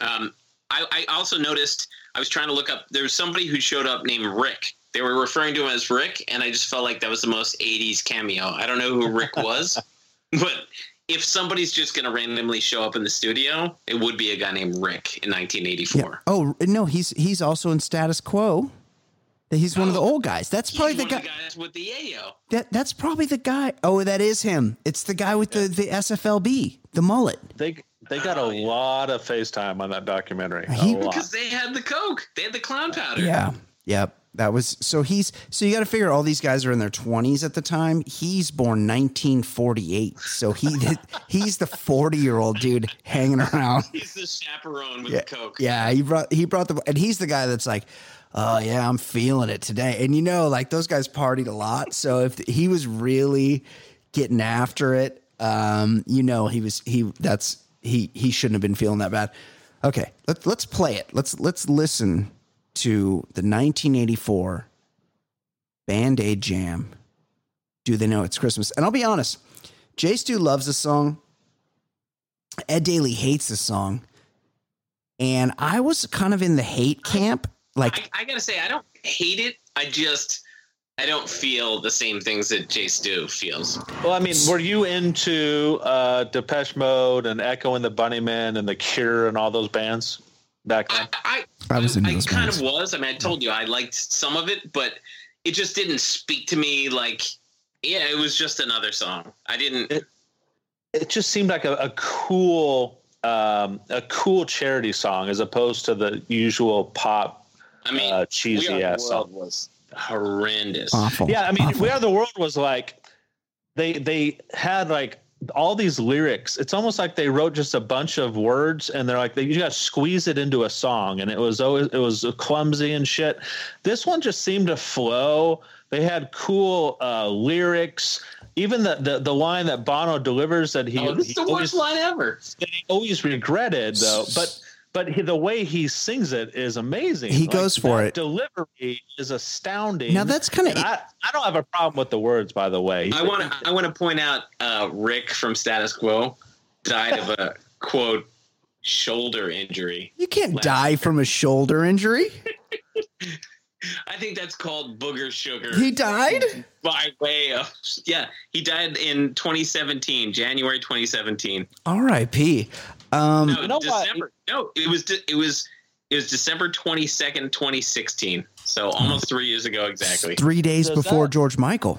Speaker 2: Um, I, I also noticed I was trying to look up. There was somebody who showed up named Rick. They were referring to him as Rick, and I just felt like that was the most '80s cameo. I don't know who Rick was, but if somebody's just going to randomly show up in the studio, it would be a guy named Rick in 1984.
Speaker 1: Oh no, he's he's also in status quo. He's one of the oh. old guys. That's probably
Speaker 2: He's
Speaker 1: the
Speaker 2: one
Speaker 1: guy.
Speaker 2: of the guys with the yayo.
Speaker 1: That that's probably the guy. Oh, that is him. It's the guy with the the SFLB, the mullet.
Speaker 3: They they got
Speaker 2: Oh,
Speaker 3: a
Speaker 2: yeah.
Speaker 3: lot of FaceTime on that documentary. A
Speaker 1: He-
Speaker 3: lot.
Speaker 2: Because they had the coke, they had the clown powder.
Speaker 1: Yeah. Yep. That was so he's so you got to figure all these guys are in their 20s at the time. He's born 1948. So he he's the 40-year-old dude hanging around.
Speaker 2: He's the chaperone with
Speaker 1: Yeah.
Speaker 2: the coke.
Speaker 1: Yeah, he brought he brought the and he's the guy that's like, "Oh yeah, I'm feeling it today." And you know, like those guys partied a lot. So if he was really getting after it, um, you know, he was he that's he he shouldn't have been feeling that bad. Okay, let, let's play it. Let's let's listen to the 1984 Band Aid Jam. Do they know it's Christmas? And I'll be honest, Jay Stu loves this song. Ed Daly hates this song. And I was kind of in the hate camp. Like,
Speaker 2: I, I gotta say, I don't hate it. I just I don't feel the same things that Jay Stu feels.
Speaker 3: Well, I mean, were you into uh, Depeche Mode and Echo and the Bunnymen and The Cure and all those bands back then?
Speaker 2: I I,
Speaker 1: I was into those
Speaker 2: kind
Speaker 1: bands.
Speaker 2: of was. I mean, I told you I liked some of it, but it just didn't speak to me. Like, yeah, it was just another song. I didn't.
Speaker 3: It- it just seemed like a, a cool, um, a cool charity song as opposed to the usual pop
Speaker 2: I mean,
Speaker 3: uh,
Speaker 2: We
Speaker 3: cheesy
Speaker 2: Are the
Speaker 3: ass
Speaker 2: World
Speaker 3: song.
Speaker 2: was horrendous.
Speaker 1: awful.
Speaker 3: Yeah, I mean,
Speaker 1: awful.
Speaker 3: We Are the World was like they they had like all these lyrics. It's almost like they wrote just a bunch of words and they're like they, you got to squeeze it into a song, and it was always it was clumsy and shit. This one just seemed to flow. They had cool uh, lyrics. Even the, the the line that Bono delivers that he,
Speaker 2: oh, this
Speaker 3: he
Speaker 2: the
Speaker 3: always,
Speaker 2: worst line ever.
Speaker 3: that he always regretted though, but. But he, the way he sings it is amazing.
Speaker 1: He goes for
Speaker 3: that
Speaker 1: it.
Speaker 3: Delivery is astounding.
Speaker 1: Now that's kind of
Speaker 3: I, I don't have a problem with the words, by the way.
Speaker 2: I want to. I want to point out uh, Rick from Status Quo died of a quote shoulder injury.
Speaker 1: You can't
Speaker 2: Last
Speaker 1: die from a shoulder injury.
Speaker 2: I think that's called booger sugar.
Speaker 1: He died?
Speaker 2: by way of yeah, he died in 2017, January 2017.
Speaker 1: R.I.P. Um,
Speaker 2: No,
Speaker 3: You know what?
Speaker 2: No, it was de- it was it was December 22nd, 2016. So almost three years ago exactly.
Speaker 1: Three days
Speaker 3: Does
Speaker 1: before
Speaker 3: that-
Speaker 1: George Michael.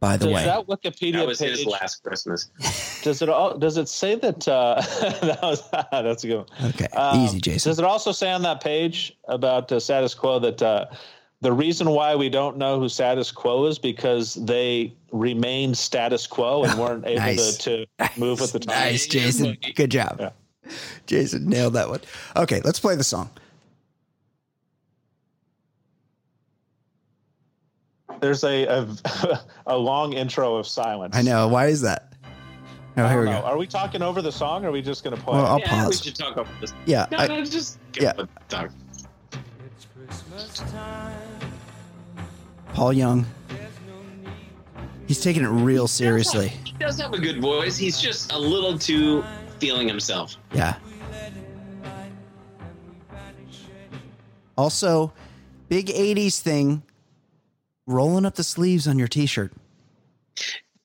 Speaker 1: By the
Speaker 3: Does
Speaker 1: way,
Speaker 3: that Wikipedia
Speaker 2: That was
Speaker 3: page?
Speaker 2: his last Christmas.
Speaker 3: Does it all? Does it say that? Uh, that was that's a good. One.
Speaker 1: okay,
Speaker 3: Um,
Speaker 1: easy, Jason.
Speaker 3: Does it also say on that page about uh, status quo that uh, the reason why we don't know who status quo is because they remained status quo and weren't able
Speaker 1: Nice.
Speaker 3: to, to move with the times?
Speaker 1: Nice, Jason. Good job.
Speaker 3: Yeah.
Speaker 1: Jason nailed that one. Okay, let's play the song.
Speaker 3: There's a, a a long intro of silence.
Speaker 1: I know. Why is that? Oh, here we
Speaker 3: know.
Speaker 1: go.
Speaker 3: Are we talking over the song? or Are we just going to play?
Speaker 1: Well. I'll
Speaker 2: yeah, we
Speaker 1: pause.
Speaker 2: should talk about this.
Speaker 1: Yeah,
Speaker 2: No,
Speaker 1: I-
Speaker 2: no, just
Speaker 1: yeah.
Speaker 2: Talk.
Speaker 1: Paul Young. He's taking it real seriously.
Speaker 2: He does have a good voice. He's just a little too feeling himself.
Speaker 1: Yeah. Also, big 80s thing rolling up the sleeves on your t shirt.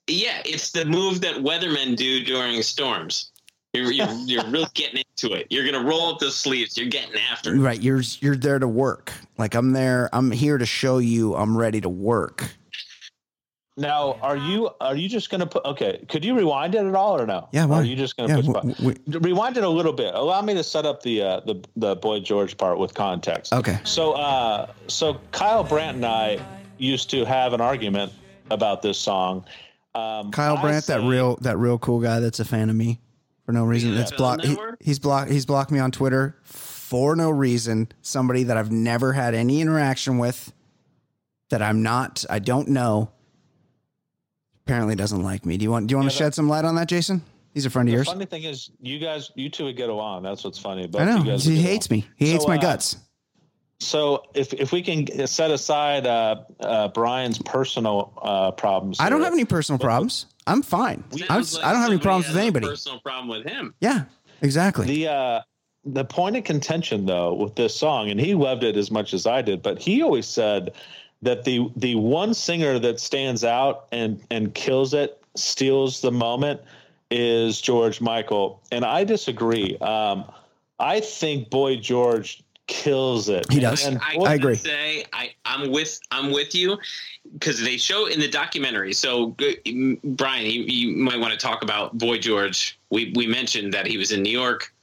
Speaker 2: Yeah, it's the move that weathermen do during storms. You're you're, you're really getting into it. You're gonna roll up the sleeves. You're getting after it.
Speaker 1: Right. You're, you're there to work. Like, I'm there. I'm here to show you I'm ready to work.
Speaker 3: Now, are you are you just going to put? Okay, could you rewind it at all or no?
Speaker 1: Yeah,
Speaker 3: Or
Speaker 1: why?
Speaker 3: Are you just going to
Speaker 1: Yeah,
Speaker 3: push?
Speaker 1: w-
Speaker 3: button?
Speaker 1: w-
Speaker 3: rewind it a little bit. Allow me to set up the uh, the the boy George part with context.
Speaker 1: Okay.
Speaker 3: So, uh, so Kyle Brandt and I used to have an argument about this song. Um,
Speaker 1: Kyle
Speaker 3: I
Speaker 1: Brandt, that real that real cool guy that's a fan of me for no reason.
Speaker 2: Yeah.
Speaker 1: That's blocked. He, he's blocked. He's blocked me on Twitter for no reason. Somebody that I've never had any interaction with, that I'm not. I don't know. Apparently doesn't like me. Do you want? Do you want
Speaker 3: Yeah,
Speaker 1: to shed some light on that, Jason? He's a friend of yours.
Speaker 3: funny thing is, you guys, you two would get along. That's what's funny. Both
Speaker 1: I know.
Speaker 3: You guys
Speaker 1: He hates
Speaker 3: along.
Speaker 1: me. He
Speaker 3: So,
Speaker 1: hates my
Speaker 3: uh,
Speaker 1: guts.
Speaker 3: So, if if we can set aside uh, uh, Brian's personal uh, problems,
Speaker 1: I don't
Speaker 3: here,
Speaker 1: have any personal problems. I'm fine. I'm,
Speaker 2: Sounds
Speaker 1: I don't have any problems
Speaker 2: has
Speaker 1: with
Speaker 2: a
Speaker 1: anybody.
Speaker 2: Personal problem with him.
Speaker 1: Yeah, exactly.
Speaker 3: The uh, the point of contention though with this song, and he loved it as much as I did, but he always said that the the one singer that stands out and and kills it, steals the moment, is George Michael, and I disagree. Um, I think Boy George kills it.
Speaker 1: He does.
Speaker 3: And
Speaker 2: I,
Speaker 1: I agree.
Speaker 2: Say I, I'm with I'm with you because they show in the documentary. So Brian, you, you might want to talk about Boy George. We we mentioned that he was in New York,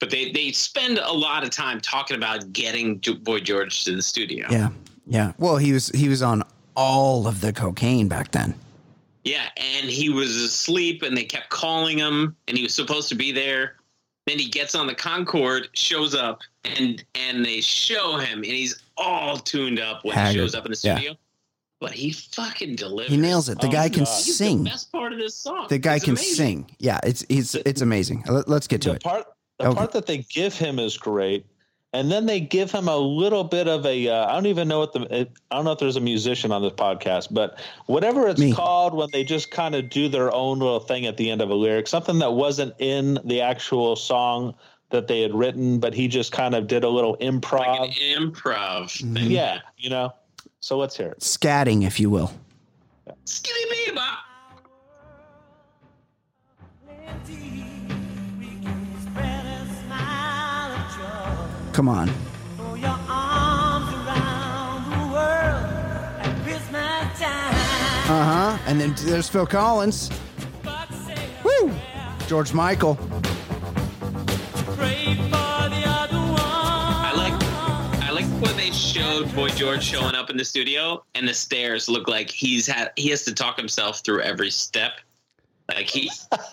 Speaker 2: but they they spend a lot of time talking about getting Boy George to the studio.
Speaker 1: yeah, yeah. Well, he was he was on all of the cocaine back then.
Speaker 2: Yeah, and he was asleep, and they kept calling him, and he was supposed to be there. Then he gets on the Concorde, shows up, and and they show him, and he's all tuned up when
Speaker 1: Haggard,
Speaker 2: he shows up in the
Speaker 1: yeah.
Speaker 2: studio. But he fucking delivers.
Speaker 1: He nails it. The
Speaker 3: Oh,
Speaker 1: guy can
Speaker 3: God.
Speaker 2: He's
Speaker 1: sing.
Speaker 2: the best part of this song.
Speaker 1: The guy
Speaker 2: It's
Speaker 1: can
Speaker 2: amazing.
Speaker 1: sing. Yeah, it's it's it's amazing. Let, us get to
Speaker 3: the
Speaker 1: it.
Speaker 3: part the
Speaker 1: Okay.
Speaker 3: part that they give him is great and then they give him a little bit of a uh, i don't even know what the i don't know if there's a musician on this podcast but whatever it's
Speaker 1: Me.
Speaker 3: called when they just kind of do their own little thing at the end of a lyric something that wasn't in the actual song that they had written but he just kind of did a little improv
Speaker 2: Like an improv thing.
Speaker 3: yeah you know so let's hear it
Speaker 1: Scatting, if you will.
Speaker 2: Skitty
Speaker 1: Come on. Uh huh. And then there's Phil Collins. Woo! George Michael.
Speaker 2: I like I like when they showed Boy George showing up in the studio and the stairs look like he's had he has to talk himself through every step. Like he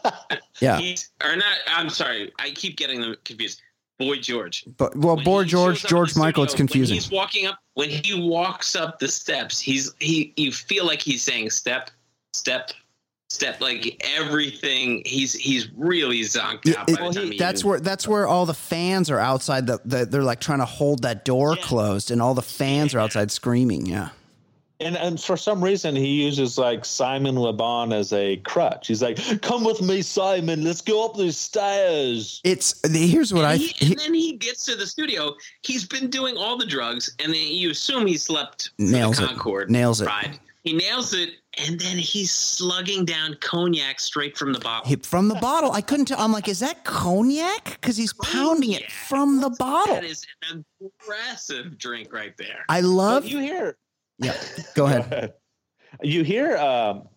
Speaker 1: Yeah.
Speaker 2: he's or not I'm sorry, I keep getting them confused. Boy George.
Speaker 1: But well,
Speaker 2: When
Speaker 1: boy George,
Speaker 2: shows up in
Speaker 1: George
Speaker 2: the
Speaker 1: Michael, it's confusing.
Speaker 2: When he's walking up when he walks up the steps, he's he you feel like he's saying step, step, step, like everything. He's he's really zonked
Speaker 1: Yeah,
Speaker 2: out by
Speaker 1: it-
Speaker 2: time he
Speaker 1: that's
Speaker 2: even-
Speaker 1: where that's where all the fans are outside. The, the they're like trying to hold that door
Speaker 2: Yeah.
Speaker 1: closed, and all the fans are outside screaming. Yeah,
Speaker 3: And and for some reason he uses like Simon Le Bon as a crutch. He's like, "Come with me, Simon. Let's go up these stairs."
Speaker 1: It's here's what I.
Speaker 2: He,
Speaker 1: he-
Speaker 2: and then he gets to the studio. He's been doing all the drugs, and then you assume he slept
Speaker 1: Nails
Speaker 2: the
Speaker 1: it.
Speaker 2: Concorde
Speaker 1: Nails it.
Speaker 2: ride. He nails it, and then he's slugging down cognac straight from the bottle.
Speaker 1: he- from the bottle, I couldn't tell. I'm like, is that cognac? Because he's pounding it from the bottle.
Speaker 2: That is an aggressive drink right there.
Speaker 1: I love.
Speaker 3: But you hear
Speaker 1: Yeah, go ahead.
Speaker 3: you hear um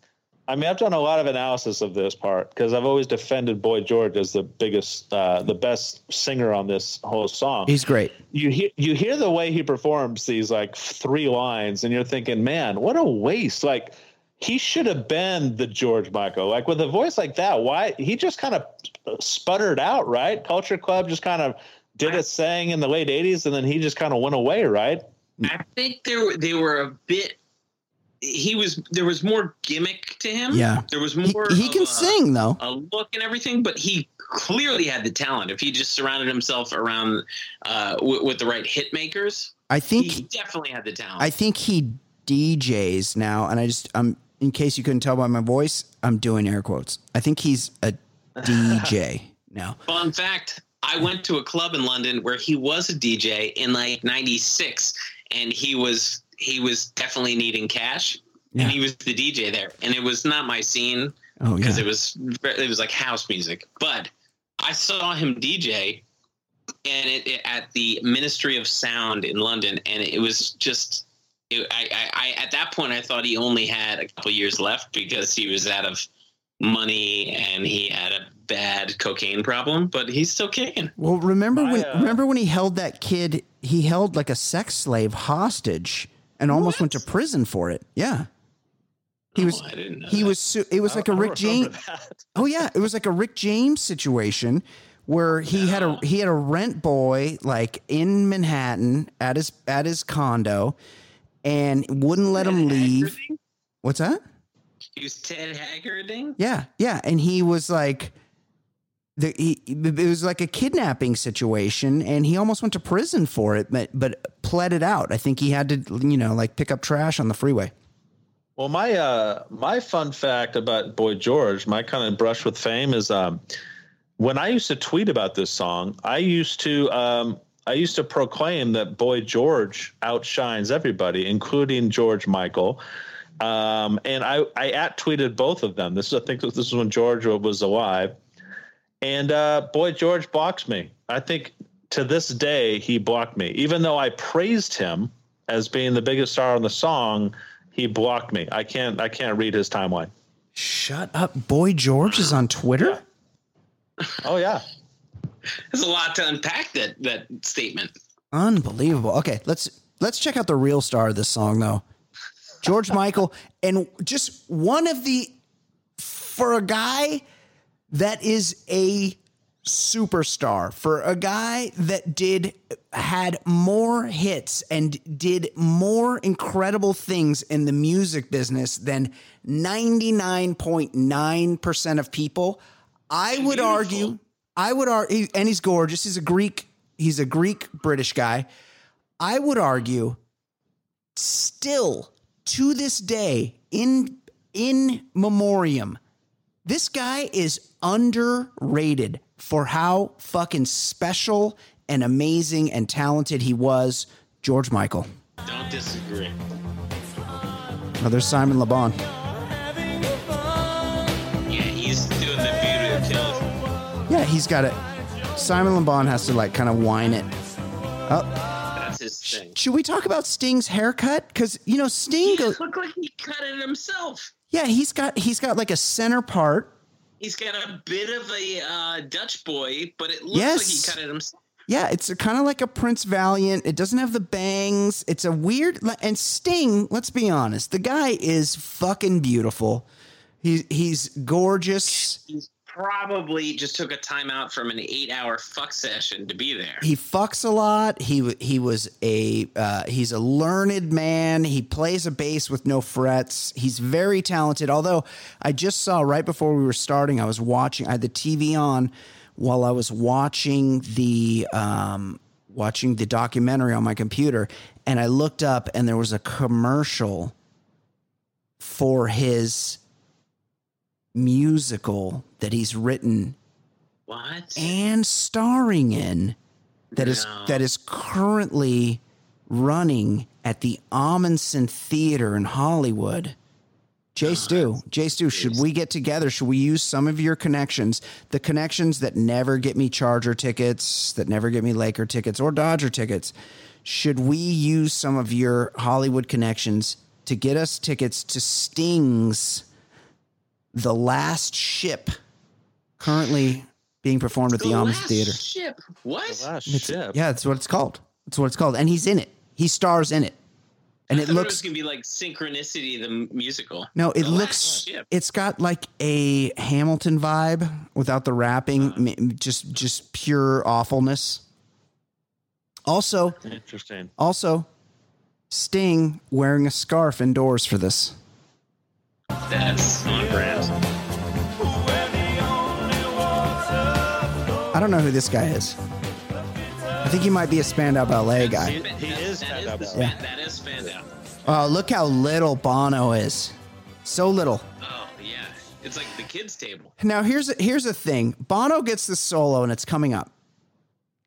Speaker 3: I mean, I've done a lot of analysis of this part because I've always defended Boy George as the biggest, uh, the best singer on this whole song.
Speaker 1: He's great.
Speaker 3: you hear you hear the way he performs these like three lines, and you're thinking, man, what a waste! Like he should have been the George Michael. Like with a voice like that, why he just kind of sputtered out, right? Culture Club just kind of did its thing in the late '80s, and then he just kind of went away, right?
Speaker 2: I think they were they were a bit. He was there was more gimmick to him.
Speaker 1: Yeah.
Speaker 2: there was more.
Speaker 1: he
Speaker 2: of
Speaker 1: can
Speaker 2: a-
Speaker 1: sing though.
Speaker 2: a look and everything, but he clearly had the talent. If he just surrounded himself around uh, w- with the right hit makers,
Speaker 1: I think.
Speaker 2: he definitely had the talent.
Speaker 1: I think he DJs now, and I just um in case you couldn't tell by my voice, I'm doing air quotes. I think he's a DJ now.
Speaker 2: Fun fact: I went to a club in London where he was a DJ in like '96, and he was he was definitely needing cash,
Speaker 1: Yeah.
Speaker 2: and he was the DJ there, and it was not my scene
Speaker 1: Oh
Speaker 2: because
Speaker 1: yeah.
Speaker 2: it was it was like house music. But I saw him DJ, and it, it at the Ministry of Sound in London, and it was just. It, I, I, I at that point I thought he only had a couple years left because he was out of money and he had a bad cocaine problem, but he's still kicking.
Speaker 1: Well, remember
Speaker 3: My,
Speaker 1: when
Speaker 3: uh,
Speaker 1: remember when he held that kid? He held like a sex slave hostage and almost went to prison for it. Yeah. He was
Speaker 2: Oh, I didn't know
Speaker 1: he
Speaker 2: that.
Speaker 1: was su- it was like a Rick James.
Speaker 3: that.
Speaker 1: Oh yeah, it was like a Rick James situation where he had a he had a rent boy like in Manhattan at his at his condo and wouldn't let him leave.
Speaker 2: Haggarding?
Speaker 1: What's that?
Speaker 2: He was Ted Haggarding.
Speaker 1: Yeah, yeah, and he was like, the he it was like a kidnapping situation, and he almost went to prison for it, but but pled it out. I think he had to, you know, like pick up trash on the freeway.
Speaker 3: Well, my uh, my fun fact about Boy George, my kind of brush with fame is um, when I used to tweet about this song, I used to um, I used to proclaim that Boy George outshines everybody, including George Michael. Um, and I I at tweeted both of them. This is I think this is when George was alive, and uh, Boy George blocks me. I think to this day he blocked me, even though I praised him as being the biggest star on the song he blocked me. I can't I can't read his timeline.
Speaker 1: Shut up, boy. George is on Twitter.
Speaker 3: Oh yeah.
Speaker 2: There's a lot to unpack that that statement.
Speaker 1: Unbelievable. Okay, let's let's check out the real star of this song though. George Michael and just one of the for a guy that is a superstar, for a guy that did had more hits and did more incredible things in the music business than 99.9% of people, I would
Speaker 2: Beautiful.
Speaker 1: argue I would argue, and he's gorgeous. He's a Greek. He's a Greek British guy. I would argue, still to this day, in in memoriam, this guy is underrated for how fucking special and amazing and talented he was. George Michael.
Speaker 2: Don't disagree.
Speaker 1: Oh, there's Simon Le Bon.
Speaker 2: Yeah, he's doing the beauty of.
Speaker 1: Yeah, he's got it. Simon Le Bon has to like kind of whine it. Oh,
Speaker 2: thing.
Speaker 1: should we talk about Sting's haircut? Because you know Sting
Speaker 2: He
Speaker 1: goes.
Speaker 2: looked like he cut it himself.
Speaker 1: Yeah, he's got he's got like a center part.
Speaker 2: He's got a bit of a uh, Dutch boy, but it looks like he cut it himself.
Speaker 1: Yeah, it's kind of like a Prince Valiant. It doesn't have the bangs. It's a weird and Sting. Let's be honest, the guy is fucking beautiful. He's he's gorgeous.
Speaker 2: He's probably just took a timeout from an eight-hour fuck session to be there.
Speaker 1: He fucks a lot. He he was a uh, he's a learned man. He plays a bass with no frets. He's very talented. Although I just saw right before we were starting, I was watching. I had the TV on while I was watching the um, watching the documentary on my computer, and I looked up and there was a commercial for his musical that he's written
Speaker 2: What?
Speaker 1: and starring in that is
Speaker 2: No.
Speaker 1: that is currently running at the Ahmanson Theater in Hollywood. Jay Stu, Jay Stu, should we get together? Should we use some of your connections, the connections that never get me Charger tickets, that never get me Laker tickets or Dodger tickets? Should we use some of your Hollywood connections to get us tickets to Sting's The Last Ship, currently being performed at the,
Speaker 2: The
Speaker 1: Ahmanson
Speaker 2: last
Speaker 1: Theater?
Speaker 2: Ship. What?
Speaker 3: The Last
Speaker 1: It's-
Speaker 3: ship.
Speaker 1: Yeah, that's what it's called. That's what it's called. And he's in it. He stars in it. And
Speaker 2: I
Speaker 1: it
Speaker 2: thought it
Speaker 1: looks
Speaker 2: gonna be like Synchronicity, the musical.
Speaker 1: no, it
Speaker 2: The
Speaker 1: looks it's got like a Hamilton vibe without the rapping,
Speaker 2: Uh-huh.
Speaker 1: just just pure awfulness. Also,
Speaker 3: Interesting.
Speaker 1: also Sting wearing a scarf indoors for this.
Speaker 2: That's on brand.
Speaker 1: I don't know who this guy is. I think he might be a Spandau Ballet guy.
Speaker 3: He, he is Spandau Ballet.
Speaker 2: span, that is Spandau.
Speaker 1: Oh, look how little Bono is. So little.
Speaker 2: Oh yeah, it's like the kids' table.
Speaker 1: Now here's here's the thing. Bono gets the solo and it's coming up.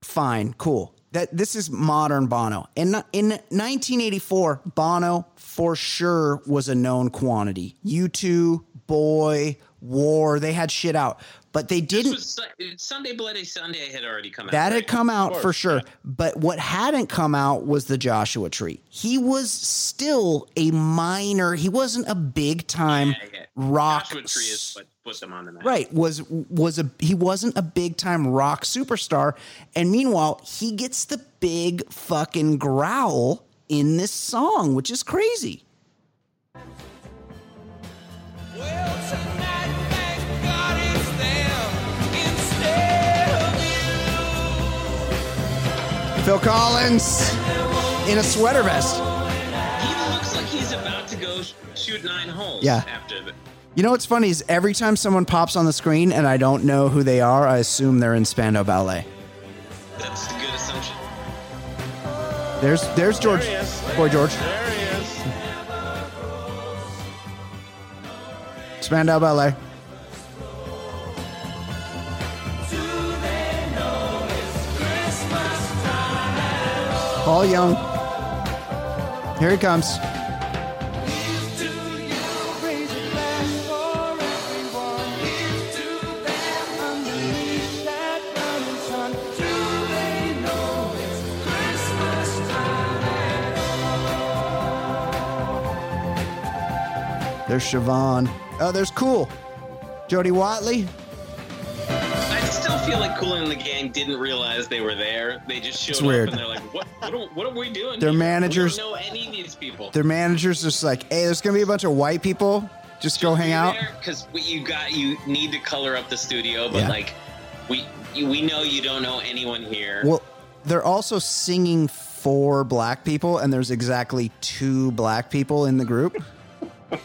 Speaker 1: Fine, cool. That this is modern Bono. In in 1984, Bono for sure was a known quantity. U2, Boy, War, they had shit out. But they didn't
Speaker 2: was Sunday Bloody Sunday had already come out.
Speaker 1: that
Speaker 2: right?
Speaker 1: had come out for sure. But what hadn't come out was the Joshua Tree. He was still a minor. He wasn't a big time
Speaker 2: Yeah, yeah.
Speaker 1: rock
Speaker 2: Joshua Tree is what put them on the map.
Speaker 1: right was was a he wasn't a big time rock superstar and meanwhile he gets the big fucking growl in this song which is crazy
Speaker 4: Well, tonight, thank God it's them instead of
Speaker 1: phil collins in a sweater vest
Speaker 2: He looks like he's about to go shoot nine holes.
Speaker 1: Yeah.
Speaker 2: After the.
Speaker 1: You know what's funny is every time someone pops on the screen and i don't know who they are i assume they're in spandau ballet
Speaker 2: That's a good assumption.
Speaker 1: there's there's george
Speaker 3: There
Speaker 1: boy george
Speaker 3: There he is.
Speaker 1: spandau ballet Paul Young. Here he comes. There's Siobhan. Oh, there's Cool. Jody Watley.
Speaker 2: I still feel like Kool and the Gang didn't realize they were there. They just showed
Speaker 1: It's
Speaker 2: up
Speaker 1: weird.
Speaker 2: and they're like, "What? What are, what are we doing?"
Speaker 1: Their
Speaker 2: here?
Speaker 1: managers-
Speaker 2: We don't know any of these people.
Speaker 1: Their manager's just like, hey, there's going to be a bunch of white people. Just go hang out.
Speaker 2: because you got you need to color up the studio, but
Speaker 1: Yeah.
Speaker 2: like we we know you don't know anyone here.
Speaker 1: Well, they're also singing for black people, and there's exactly two black people in the group.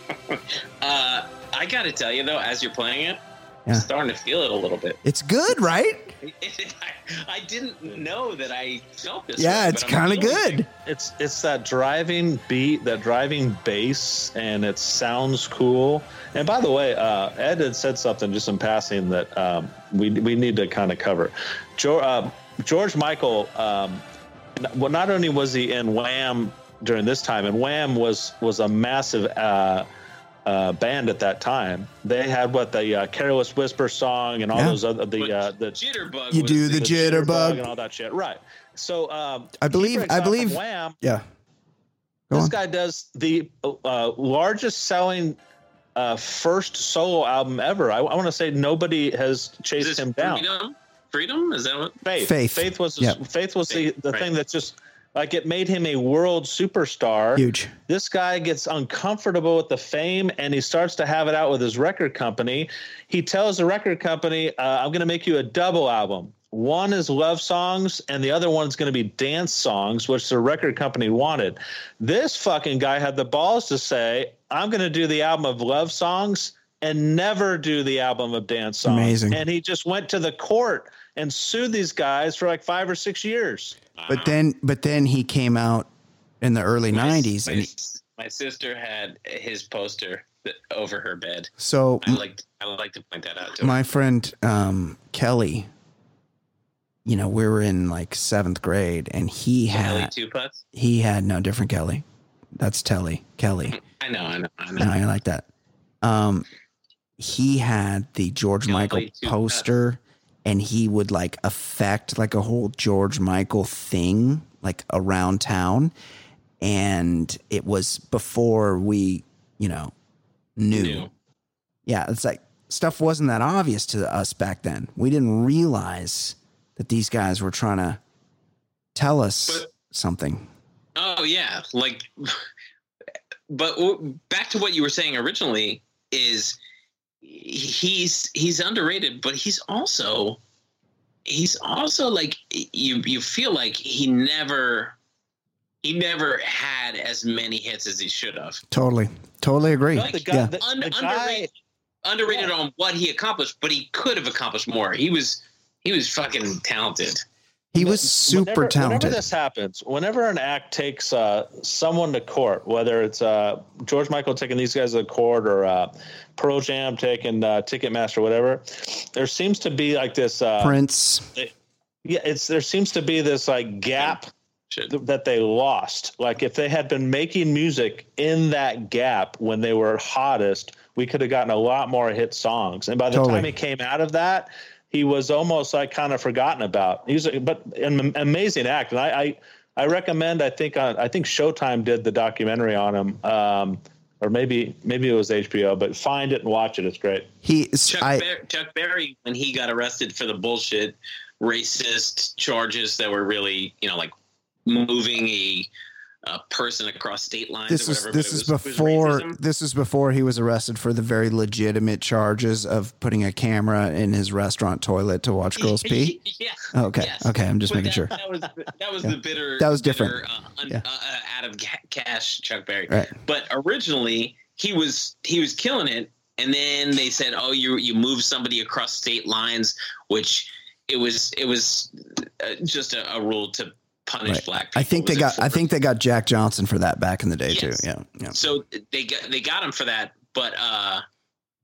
Speaker 2: Uh, I got to tell you though, as you're playing it,
Speaker 1: Yeah.
Speaker 2: I'm starting to feel it a little bit.
Speaker 1: It's good, right?
Speaker 2: I, I didn't know that I felt this.
Speaker 1: Yeah,
Speaker 2: way,
Speaker 1: it's kind of
Speaker 2: feeling it.
Speaker 1: good.
Speaker 3: It's it's that driving beat, that driving bass, and it sounds cool. And by the way, uh, Ed had said something just in passing that um, we we need to kind of cover. George, uh, George Michael. Um, well, not only was he in Wham during this time, and Wham was was a massive. Uh, uh, band at that time, they had what the uh, "Careless Whisper" song and all
Speaker 1: Yeah.
Speaker 3: those other the uh, the
Speaker 2: jitterbug.
Speaker 1: You do the jitterbug.
Speaker 3: and all that shit. Right. So um,
Speaker 1: I believe- I believe-
Speaker 3: Wham.
Speaker 1: Yeah. Go
Speaker 3: This
Speaker 1: on.
Speaker 3: guy does the uh, largest selling uh, first solo album ever. I, want to say nobody has
Speaker 2: Is
Speaker 3: chased
Speaker 2: this
Speaker 3: him down.
Speaker 2: freedom? Freedom? Is that what?
Speaker 3: Faith.
Speaker 1: Faith.
Speaker 3: Faith was
Speaker 1: Yep.
Speaker 3: Faith was
Speaker 2: Faith,
Speaker 3: the, the
Speaker 2: right.
Speaker 3: thing that just like it made him a world superstar.
Speaker 1: Huge.
Speaker 3: This guy gets uncomfortable with the fame and he starts to have it out with his record company. He tells the record company, uh, I'm going to make you a double album. One is love songs, and the other one's going to be dance songs, which the record company wanted. This fucking guy had the balls to say, I'm going to do the album of love songs and never do the album of dance songs.
Speaker 1: Amazing.
Speaker 3: And he just went to the court and sued these guys for like five or six years.
Speaker 1: But then, but then he came out in the early '90s, and he,
Speaker 2: my sister had his poster over her bed.
Speaker 1: So
Speaker 2: I like I would like to point that out to her.
Speaker 1: my friend um, Kelly, you know, we were in like seventh grade, and he had
Speaker 2: two putts.
Speaker 1: he had no different Kelly. That's Telly Kelly.
Speaker 2: I know, I know, I know.
Speaker 1: No, I like that. Um, he had the George Michael poster, and he would like affect like a whole George Michael thing like around town, and it was before we, you know, knew.
Speaker 2: Knew.
Speaker 1: Yeah, it's like stuff wasn't that obvious to us back then. We didn't realize that these guys were trying to tell us
Speaker 2: But-
Speaker 1: something.
Speaker 2: Oh yeah, like, but back to what you were saying originally is he's he's underrated, but he's also he's also like you you feel like he never he never had as many hits as he should have.
Speaker 1: Totally, totally agree.
Speaker 3: No, the guy,
Speaker 1: yeah.
Speaker 3: the,
Speaker 2: Un-
Speaker 3: the guy,
Speaker 2: underrated underrated on what he accomplished, but he could have accomplished more. He was he was fucking talented.
Speaker 1: He was
Speaker 3: Whenever-
Speaker 1: super talented.
Speaker 3: Whenever this happens, whenever an act takes uh, someone to court, whether it's uh, George Michael taking these guys to court or uh, Pearl Jam taking uh, Ticketmaster, whatever, there seems to be like this. Uh,
Speaker 1: Prince.
Speaker 3: yeah, it's there seems to be this like gap
Speaker 2: Should.
Speaker 3: th- that they lost. Like if they had been making music in that gap when they were hottest, we could have gotten a lot more hit songs. And by the
Speaker 1: Totally.
Speaker 3: time he came out of that, he was almost like kind of forgotten about. He was, but an amazing act, and I, I, I recommend. I think on, I think Showtime did the documentary on him, um, or maybe maybe it was HBO. But find it and watch it. It's great.
Speaker 1: He.
Speaker 2: Chuck,
Speaker 1: I.
Speaker 2: Ber- Chuck Berry, when he got arrested for the bullshit racist charges that were really, you know, like moving a, a person across state lines.
Speaker 1: This is this is
Speaker 2: was-
Speaker 1: before this is before he was arrested for the very legitimate charges of putting a camera in his restaurant toilet to watch girls pee.
Speaker 2: yeah.
Speaker 1: Okay,
Speaker 2: yes.
Speaker 1: okay, I'm just
Speaker 2: But
Speaker 1: making
Speaker 2: that,
Speaker 1: sure.
Speaker 2: That was that was
Speaker 1: Yeah.
Speaker 2: the bitter.
Speaker 1: That was
Speaker 2: bitter,
Speaker 1: different.
Speaker 2: Uh, un,
Speaker 1: Yeah.
Speaker 2: uh, uh, out of cash, Chuck Berry.
Speaker 1: Right.
Speaker 2: But originally he was he was killing it, and then they said, "Oh, you you move somebody across state lines," which it was it was uh, just a, a rule to punish
Speaker 1: Right.
Speaker 2: black people.
Speaker 1: I think they got. I think they got Jack Johnson for that back in the day
Speaker 2: Yes.
Speaker 1: too. Yeah, yeah.
Speaker 2: so they got they got him for that but uh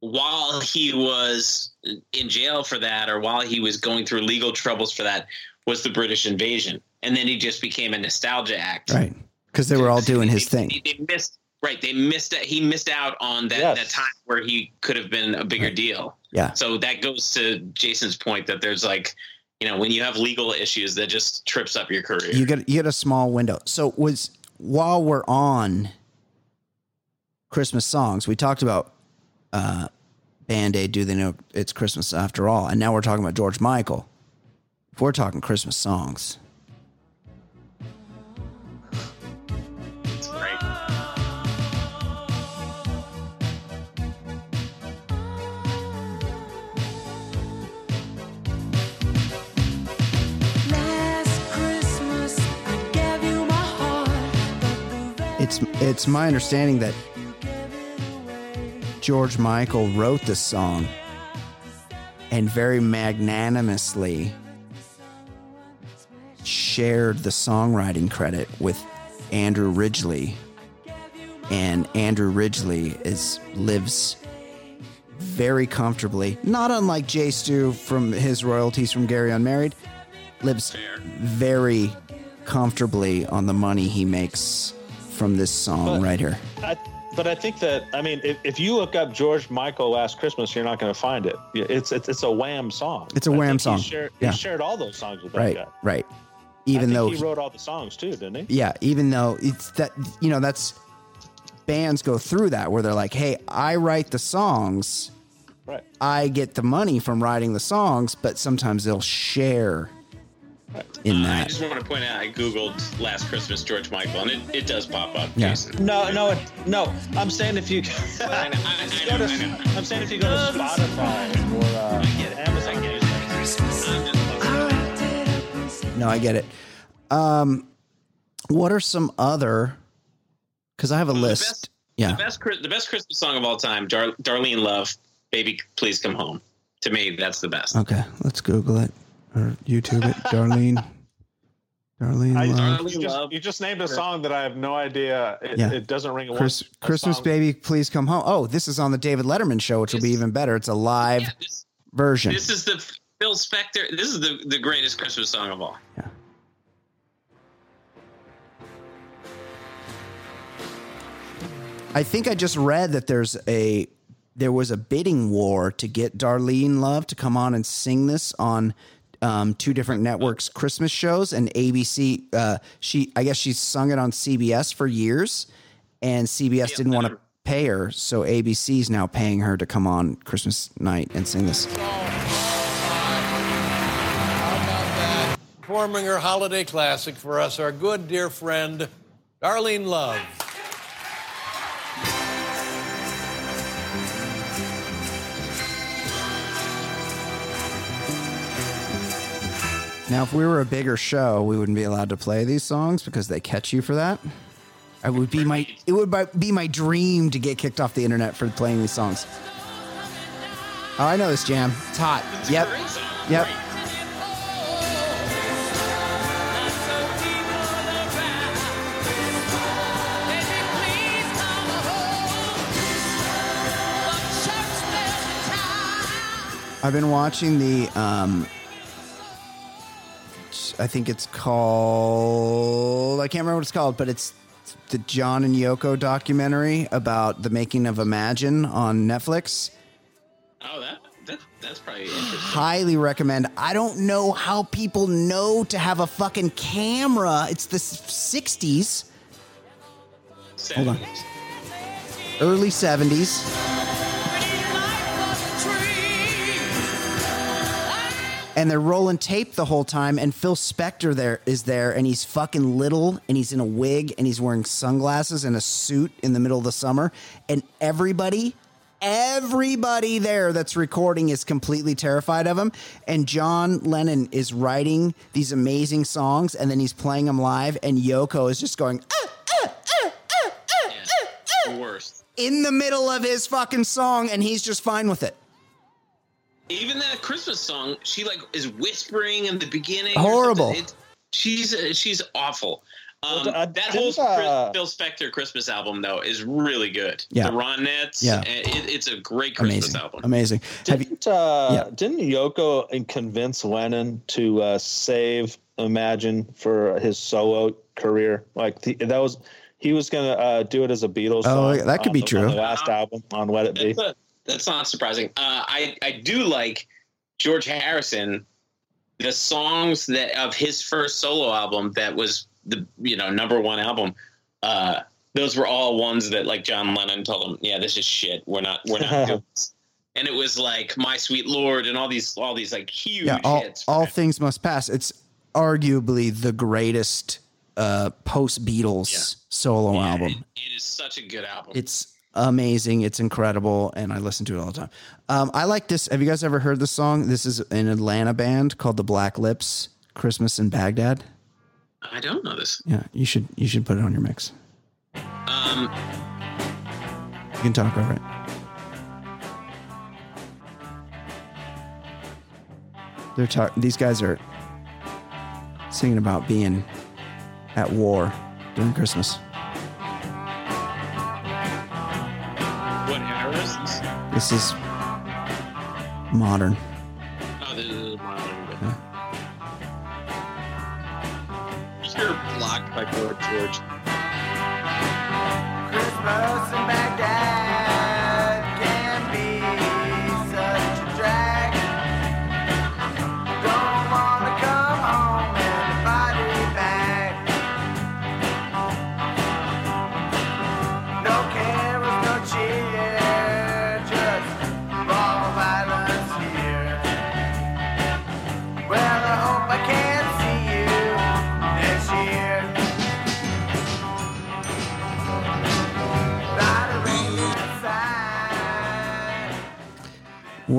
Speaker 2: while he was in jail for that or while he was going through legal troubles for that was the british invasion and then he just became a nostalgia act
Speaker 1: Right, because they were all doing his
Speaker 2: They-
Speaker 1: thing.
Speaker 2: they, they missed right they missed he missed out on that
Speaker 3: Yes.
Speaker 2: that time where he could have been a bigger deal
Speaker 1: Yeah.
Speaker 2: so that goes to jason's point that there's like you know when you have legal issues that just trips up your career
Speaker 1: You get you get a small window. So was while we're on Christmas songs, we talked about uh, Band Aid. Do they know it's Christmas after all? And now we're talking about George Michael. If we're talking Christmas songs, it's it's my understanding that
Speaker 4: you gave it away.
Speaker 1: George Michael wrote the song and very magnanimously shared the songwriting credit with Andrew Ridgeley. And Andrew Ridgeley is lives very comfortably, not unlike Jay Stu from his royalties from Gary Unmarried, lives very comfortably on the money he makes from this song
Speaker 3: But-
Speaker 1: right here.
Speaker 3: I, but I think that I mean, if, if you look up George Michael Last Christmas, you're not going to find it. It's it's it's a Wham song.
Speaker 1: It's a
Speaker 3: I
Speaker 1: Wham song.
Speaker 3: He shared,
Speaker 1: Yeah.
Speaker 3: he shared all those songs with that
Speaker 1: Right,
Speaker 3: guy.
Speaker 1: right. Even though
Speaker 3: he wrote all the songs too, didn't he?
Speaker 1: yeah, even though it's that you know that's bands go through that where they're like, "Hey, I write the songs,
Speaker 3: Right.
Speaker 1: I get the money from writing the songs, but sometimes they'll share in
Speaker 2: Uh, I just want to point out I googled "Last Christmas" George Michael, and it, it does pop up.
Speaker 1: Yeah.
Speaker 2: Jason.
Speaker 3: No, no, it, no. I'm saying if you,
Speaker 2: I know, I- I
Speaker 3: go
Speaker 2: know,
Speaker 3: to,
Speaker 2: I know.
Speaker 3: I'm saying if you go to Spotify or uh,
Speaker 2: get it.
Speaker 3: Amazon
Speaker 2: I get it.
Speaker 3: Music,
Speaker 2: I'm just-
Speaker 4: I wrapped it up and said,
Speaker 1: No, I get it. Um, what are some other? Because I have a
Speaker 2: the
Speaker 1: list.
Speaker 2: best-
Speaker 1: yeah,
Speaker 2: The best, the best Christmas song of all time, Dar- Darlene Love, "Baby Please Come Home." To me, that's the best.
Speaker 1: Okay, let's Google it or YouTube it. Darlene. Darlene
Speaker 3: I,
Speaker 1: Love.
Speaker 3: you, just, you just named a song that I have no idea. It,
Speaker 1: Yeah.
Speaker 3: it doesn't ring a,
Speaker 1: Chris,
Speaker 3: one,
Speaker 1: Christmas
Speaker 3: song.
Speaker 1: baby, please come home. Oh, this is on the David Letterman show, which will be even better. It's a live
Speaker 2: Yeah, this,
Speaker 1: version.
Speaker 2: this is the Phil Spector. This is the, the greatest Christmas song of all. Yeah.
Speaker 1: I think I just read that there's a there was a bidding war to get Darlene Love to come on and sing this on um, two different networks Christmas shows and ABC. Uh, she I guess she's sung it on CBS for years, and CBS
Speaker 2: Yeah,
Speaker 1: didn't want to pay her, so ABC's now paying her to come on Christmas night and sing this.
Speaker 5: Performing her holiday classic for us, our good dear friend, Darlene Love.
Speaker 1: Now, if we were a bigger show, we wouldn't be allowed to play these songs because they catch you for that. I would be my it would be my dream to get kicked off the internet for playing these songs. Oh, I know this jam. It's hot.
Speaker 2: It's
Speaker 1: Yep. Yep. I've been watching the um I think it's called I can't remember what it's called, but it's the John and Yoko documentary about the making of Imagine on Netflix.
Speaker 2: Oh, that, that that's probably interesting.
Speaker 1: highly recommend. I don't know how people know to have a fucking camera. It's the s- 60s, Hold on. early 70s. And they're rolling tape the whole time, and Phil Spector there is there, and he's fucking little, and he's in a wig, and he's wearing sunglasses and a suit in the middle of the summer, and everybody, everybody there that's recording is completely terrified of him. And John Lennon is writing these amazing songs, and then he's playing them live, and Yoko is just going "Ah, ah, ah, ah, ah,
Speaker 2: Yeah. Worst.
Speaker 1: in the middle of his fucking song, and he's just fine with it.
Speaker 2: Even that Christmas song, she like is whispering in the beginning.
Speaker 1: Horrible.
Speaker 2: she's uh, she's awful. Um,
Speaker 3: Well, uh,
Speaker 2: that whole
Speaker 3: uh,
Speaker 2: Phil Spector Christmas album though is really good.
Speaker 1: Yeah.
Speaker 2: the Ronettes.
Speaker 1: Yeah.
Speaker 2: uh, it, it's a great Christmas
Speaker 1: Amazing,
Speaker 2: album.
Speaker 1: amazing. Have you?
Speaker 3: Didn't, uh,
Speaker 1: Yeah.
Speaker 3: didn't Yoko convince Lennon to uh, save Imagine for his solo career? Like the, that was he was gonna uh, do it as a Beatles.
Speaker 1: Oh,
Speaker 3: song
Speaker 1: that could
Speaker 3: on
Speaker 1: be
Speaker 3: the-
Speaker 1: true.
Speaker 3: The last album on Let It Be.
Speaker 2: That's, not- that's not surprising. Uh, I I do like George Harrison. The songs that of his first solo album that was the you know number one album. Uh, those were all ones that like John Lennon told him, "Yeah, this is shit. We're not we're not doing this." And it was like "My Sweet Lord" and all these all these like huge
Speaker 1: yeah, all,
Speaker 2: hits.
Speaker 1: all
Speaker 2: him.
Speaker 1: things must pass. It's arguably the greatest uh, post Beatles
Speaker 2: Yeah.
Speaker 1: solo
Speaker 2: Yeah,
Speaker 1: album.
Speaker 2: it- it is such a good album.
Speaker 1: It's amazing. It's incredible, and I listen to it all the time. Um, I like this. Have you guys ever heard this song? This is an Atlanta band called the Black Lips. Christmas in Baghdad.
Speaker 2: I don't know this.
Speaker 1: Yeah, you should you should put it on your mix.
Speaker 2: Um,
Speaker 1: You can talk over it. They're talk- These guys are singing about being at war during Christmas.
Speaker 2: This?
Speaker 1: This is modern.
Speaker 2: Oh, this is modern. You're blocked by George George.
Speaker 6: Christmas in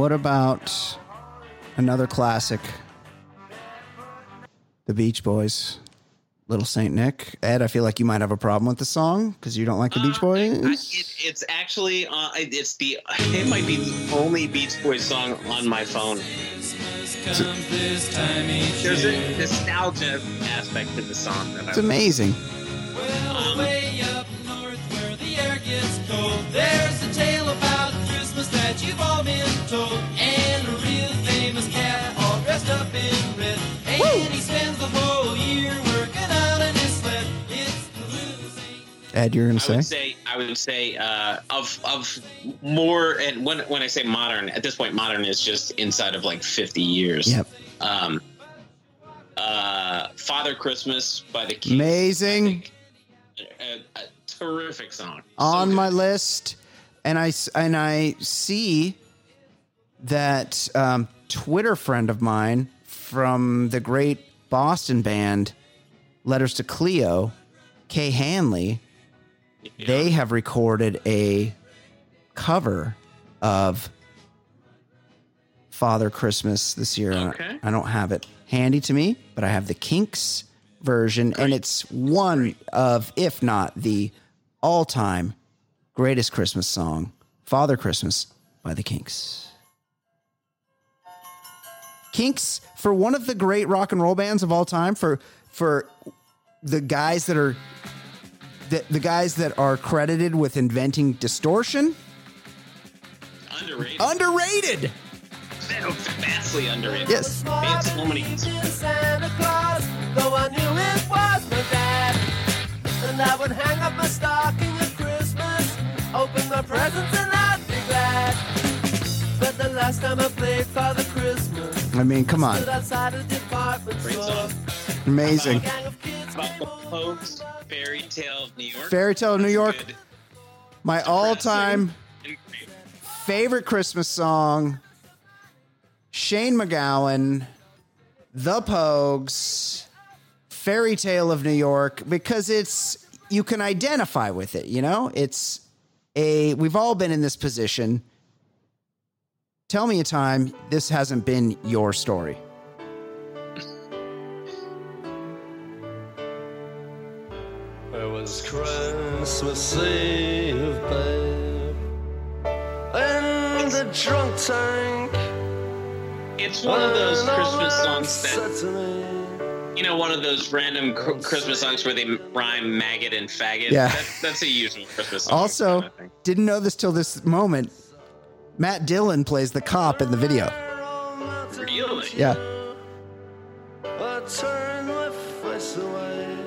Speaker 1: What about another classic? The Beach Boys, Little Saint Nick. Ed, I feel like you might have a problem with the song because you don't like the Beach
Speaker 2: Uh, I-
Speaker 1: Boys.
Speaker 2: it, it's actually uh, it's the it might be the only Beach Boys song on my phone. There's a nostalgia aspect to the song that
Speaker 1: It's
Speaker 2: I
Speaker 1: amazing.
Speaker 4: Well, way up north where the air gets cold, there's a tale about Christmas that you've all been told. And a real famous cat all dressed up in red. And he spends the whole year working out in his sled. It's the little
Speaker 1: Ed, you're gonna
Speaker 2: I
Speaker 1: say?
Speaker 2: would say I would say uh, of of more and when when I say modern at this point modern is just inside of like 50 years.
Speaker 1: Yep.
Speaker 2: Um, uh, Father Christmas by the Kinks.
Speaker 1: Amazing.
Speaker 2: A, a terrific song.
Speaker 1: On
Speaker 2: good.
Speaker 1: my list, and I s- and I see that um, Twitter friend of mine from the great Boston band Letters to Cleo, Kay Hanley, they have recorded a cover of Father Christmas this year.
Speaker 2: Okay.
Speaker 1: I don't have it handy to me, but I have the Kinks version, and it's one of, if not the all-time greatest Christmas song, "Father Christmas" by the Kinks. Kinks for one of the great rock and roll bands of all time for for the guys that are the, the guys that are credited with inventing distortion
Speaker 2: underrated.
Speaker 1: underrated
Speaker 2: vastly underrated.
Speaker 1: Yes.
Speaker 2: They had so many.
Speaker 4: Santa Claus, though I knew it was my dad. And I would hang up my stocking at Christmas, open my presents, and I'd be glad. But the last time I played Father Christmas,
Speaker 1: i mean come on
Speaker 4: outside a department
Speaker 2: Great song.
Speaker 1: amazing
Speaker 4: Gang of kids
Speaker 2: About the. Pogues, Fairy Tale of New York.
Speaker 1: Fairy Tale of New York
Speaker 2: Good.
Speaker 1: my all-time favorite christmas song shane macgowan the pogues fairy tale of new york because it's you can identify with it you know it's a we've all been in this position tell me a time this hasn't been your story
Speaker 7: It was Christmas Eve, babe. In the drunk tank.
Speaker 2: It's one of those Christmas songs that
Speaker 7: that.
Speaker 2: you know, one of those random Christmas songs where they rhyme maggot and faggot.
Speaker 1: Yeah.
Speaker 2: That, that's a usual Christmas song.
Speaker 1: also
Speaker 2: kind of
Speaker 1: didn't know this till this moment matt dillon plays the cop in the video
Speaker 2: really.
Speaker 1: yeah
Speaker 7: I turned my face away.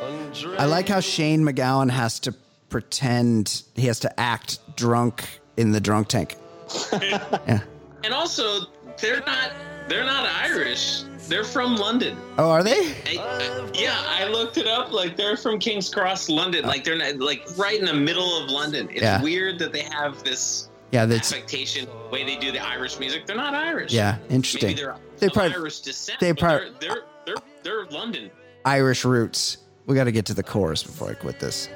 Speaker 7: and
Speaker 1: I like how Shane MacGowan has to pretend he has to act drunk in the drunk tank. yeah.
Speaker 2: And also, they're not they're not Irish. They're from London.
Speaker 1: Oh, are they?
Speaker 2: I, I- yeah, I looked it up. Like they're from King's Cross, London. Like they're not like right in the middle of London. It's
Speaker 1: Yeah.
Speaker 2: weird that they have this
Speaker 1: Yeah, that's
Speaker 2: expectation the way they do the Irish music. They're not Irish.
Speaker 1: yeah,
Speaker 2: Maybe
Speaker 1: interesting.
Speaker 2: they're
Speaker 1: They probably-
Speaker 2: Irish descent.
Speaker 1: they
Speaker 2: but
Speaker 1: prob-
Speaker 2: they're, they're they're they're London.
Speaker 1: Irish roots. We got to get to the chorus before I quit this.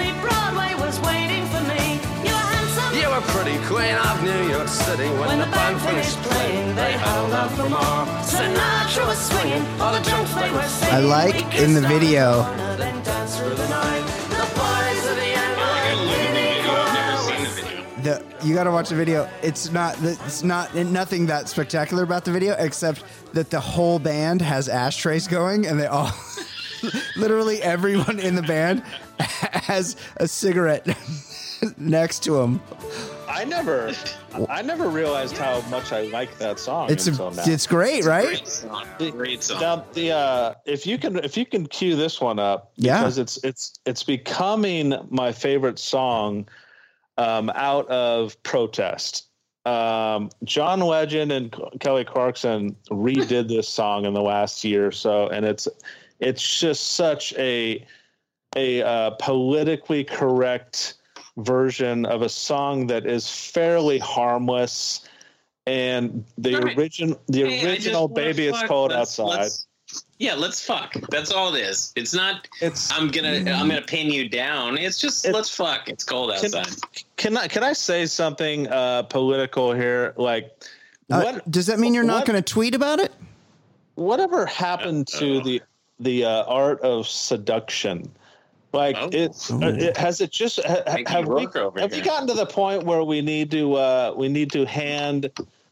Speaker 8: Me Broadway was waiting for me. You were handsome.
Speaker 7: You were pretty queen of New York City when,
Speaker 8: When
Speaker 7: the band finished playing. They held out for more.
Speaker 8: Sinatra was swinging, all the drunks they were singing.
Speaker 1: I like
Speaker 8: We
Speaker 1: in the video-
Speaker 8: corner, then danced through the night. The boys of the
Speaker 2: I gotta look at the video. I've never seen the video.
Speaker 1: The you got to watch the video. It's not it's not nothing that spectacular about the video except that the whole band has ashtrays going and they all literally everyone in the band has a cigarette next to him.
Speaker 3: I never, I never realized how much I like that song
Speaker 1: It's
Speaker 3: until
Speaker 1: a,
Speaker 3: now.
Speaker 1: it's great, right?
Speaker 2: Great song. Great song.
Speaker 3: Now the uh, if you can if you can cue this one up,
Speaker 1: Yeah.
Speaker 3: because it's it's it's becoming my favorite song um, out of protest. Um, John Legend and Kelly Clarkson redid this song in the last year or so, and it's it's just such a a uh, politically correct version of a song that is fairly harmless and the
Speaker 2: Right.
Speaker 3: origin the
Speaker 2: Hey,
Speaker 3: original baby it's
Speaker 2: fuck.
Speaker 3: cold
Speaker 2: Let's-
Speaker 3: outside.
Speaker 2: let's- yeah, let's fuck. That's all it is. It's not.
Speaker 3: It's
Speaker 2: I'm gonna. I'm gonna pin you down. It's just
Speaker 3: It's-
Speaker 2: let's fuck. It's cold outside.
Speaker 3: Can I can I say something uh, political here? Like,
Speaker 1: Uh,
Speaker 3: what
Speaker 1: does that mean you're not going to tweet about it?
Speaker 3: whatever happened to the the uh, art of seduction? Like,
Speaker 2: Oh.
Speaker 3: it's uh, it, has it just ha, have we have you
Speaker 2: here.
Speaker 3: gotten to the point where we need to uh, we need to hand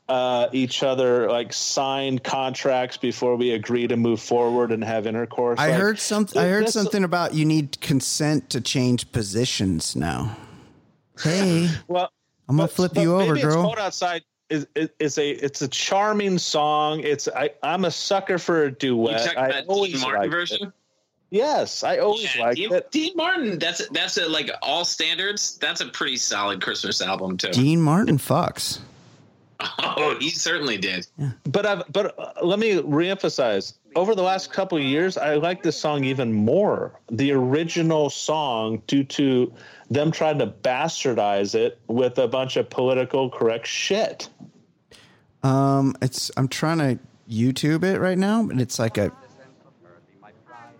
Speaker 3: uh, each other like signed contracts before we agree to move forward and have intercourse?
Speaker 1: I
Speaker 3: Like,
Speaker 1: heard something. I heard
Speaker 3: this-
Speaker 1: something about you need consent to change positions now. Hey,
Speaker 3: Well,
Speaker 1: I'm gonna
Speaker 3: But-
Speaker 1: flip
Speaker 3: but
Speaker 1: you over,
Speaker 3: Maybe It's
Speaker 1: girl.
Speaker 3: cold outside. Is, is, is a it's a charming song. It's I I'm a sucker for a duet.
Speaker 2: talking
Speaker 3: I
Speaker 2: about
Speaker 3: always
Speaker 2: Dean Martin version?
Speaker 3: It. Yes, I always
Speaker 2: Yeah,
Speaker 3: liked
Speaker 2: Dean,
Speaker 3: it.
Speaker 2: Dean Martin. That's that's a, like all standards. That's a pretty solid Christmas album too.
Speaker 1: Dean Martin fucks.
Speaker 2: Oh, he certainly did.
Speaker 3: But I've but uh, let me reemphasize. Over the last couple of years, I like this song even more. The original song, due to them trying to bastardize it with a bunch of political correct shit.
Speaker 1: Um, it's I'm trying to YouTube it right now, but it's like a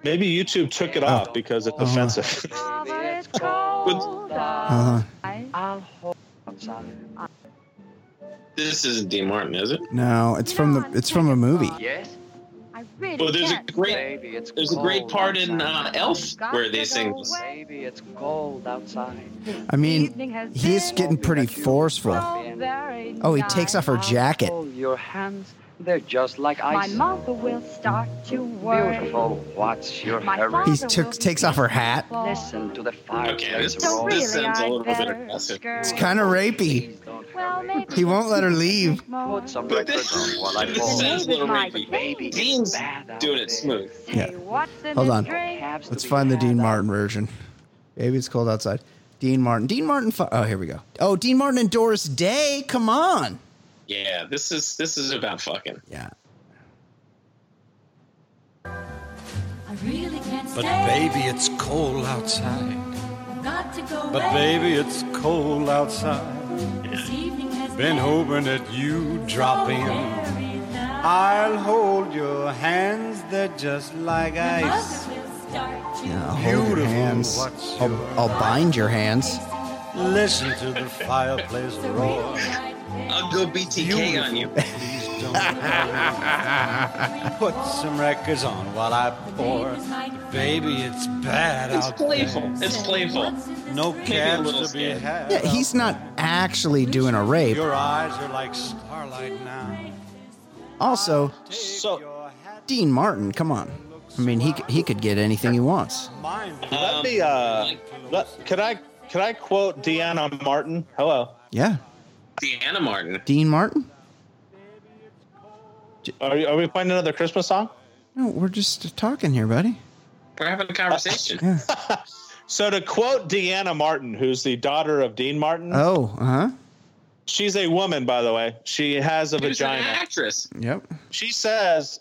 Speaker 3: Maybe YouTube took it off because it's offensive.
Speaker 1: uh,
Speaker 2: This isn't Dean Martin, is it?
Speaker 1: no, it's from the it's from a movie.
Speaker 7: Yes?
Speaker 9: I really
Speaker 2: Well, there's a
Speaker 9: can't
Speaker 2: great
Speaker 7: Baby, it's
Speaker 2: there's a great
Speaker 7: cold
Speaker 2: part in uh. Elf where they sing this.
Speaker 7: Baby, it's cold outside.
Speaker 1: I mean, he's getting pretty forceful. Oh, he takes off her jacket.
Speaker 7: Hold your hands. They're just like ice.
Speaker 9: My
Speaker 7: ice.
Speaker 9: mother will start to worry.
Speaker 7: Beautiful. What's your
Speaker 9: My
Speaker 7: hurry?
Speaker 1: He took takes off her hat.
Speaker 7: Listen to the fire.
Speaker 2: Okay, this,
Speaker 7: fireplace
Speaker 9: So
Speaker 7: roar.
Speaker 9: really,
Speaker 2: this sounds a
Speaker 9: I'd
Speaker 2: little bit aggressive.
Speaker 1: It's kind of rapey.
Speaker 9: Well, maybe
Speaker 1: He won't let her leave.
Speaker 7: Put some
Speaker 2: But
Speaker 7: records
Speaker 2: this,
Speaker 7: on while I
Speaker 2: this
Speaker 7: fall.
Speaker 2: sounds a little rapey.
Speaker 7: Baby,
Speaker 2: Dean's
Speaker 7: it's bad out
Speaker 2: doing it smooth.
Speaker 1: Yeah.
Speaker 9: What's
Speaker 1: Hold on.
Speaker 9: drink?
Speaker 7: Has to
Speaker 1: Let's find the Dean Martin version. Baby, it's cold outside. Dean Martin. Dean Martin. Fu- oh, here we go. Oh, Dean Martin and Doris Day. Come on.
Speaker 2: Yeah, this is this is about fucking.
Speaker 1: Yeah.
Speaker 10: I really can't
Speaker 5: But
Speaker 10: stay.
Speaker 5: baby, it's cold outside.
Speaker 10: Got to go
Speaker 5: But
Speaker 10: away.
Speaker 5: baby, it's cold outside.
Speaker 10: This evening has
Speaker 5: Been hoping that you drop in. I'll hold your hands, they're just like ice.
Speaker 10: Mother will
Speaker 1: Yeah, hold your hands.
Speaker 5: what's
Speaker 1: I'll, I'll bind your hands.
Speaker 5: Listen to the fireplace roar.
Speaker 2: I'll go BTK on you.
Speaker 5: Please don't. Put some records on while I pour. Baby, it's bad
Speaker 2: It's
Speaker 5: out
Speaker 2: playful.
Speaker 5: there.
Speaker 2: It's playful.
Speaker 5: No
Speaker 2: a little
Speaker 5: cabs to be
Speaker 2: scared.
Speaker 5: had.
Speaker 1: Yeah, he's not actually doing a rape.
Speaker 5: Your eyes are like starlight now.
Speaker 1: Also,
Speaker 3: So
Speaker 1: Dean Martin. Come on. I mean, he he could get anything he wants.
Speaker 5: Mine.
Speaker 3: let me uh, let, could I could I quote Deana Martin? Hello.
Speaker 1: Yeah,
Speaker 2: Deana Martin.
Speaker 1: Dean Martin.
Speaker 3: Are, are we playing another Christmas song?
Speaker 1: No, we're just talking here, buddy.
Speaker 2: We're having a conversation.
Speaker 1: Yeah.
Speaker 3: So to quote Deana Martin, who's the daughter of Dean Martin,
Speaker 1: Oh, uh huh.
Speaker 3: she's a woman, by the way. She has a
Speaker 2: Who's an
Speaker 3: vagina.
Speaker 2: actress?
Speaker 1: Yep.
Speaker 3: She says,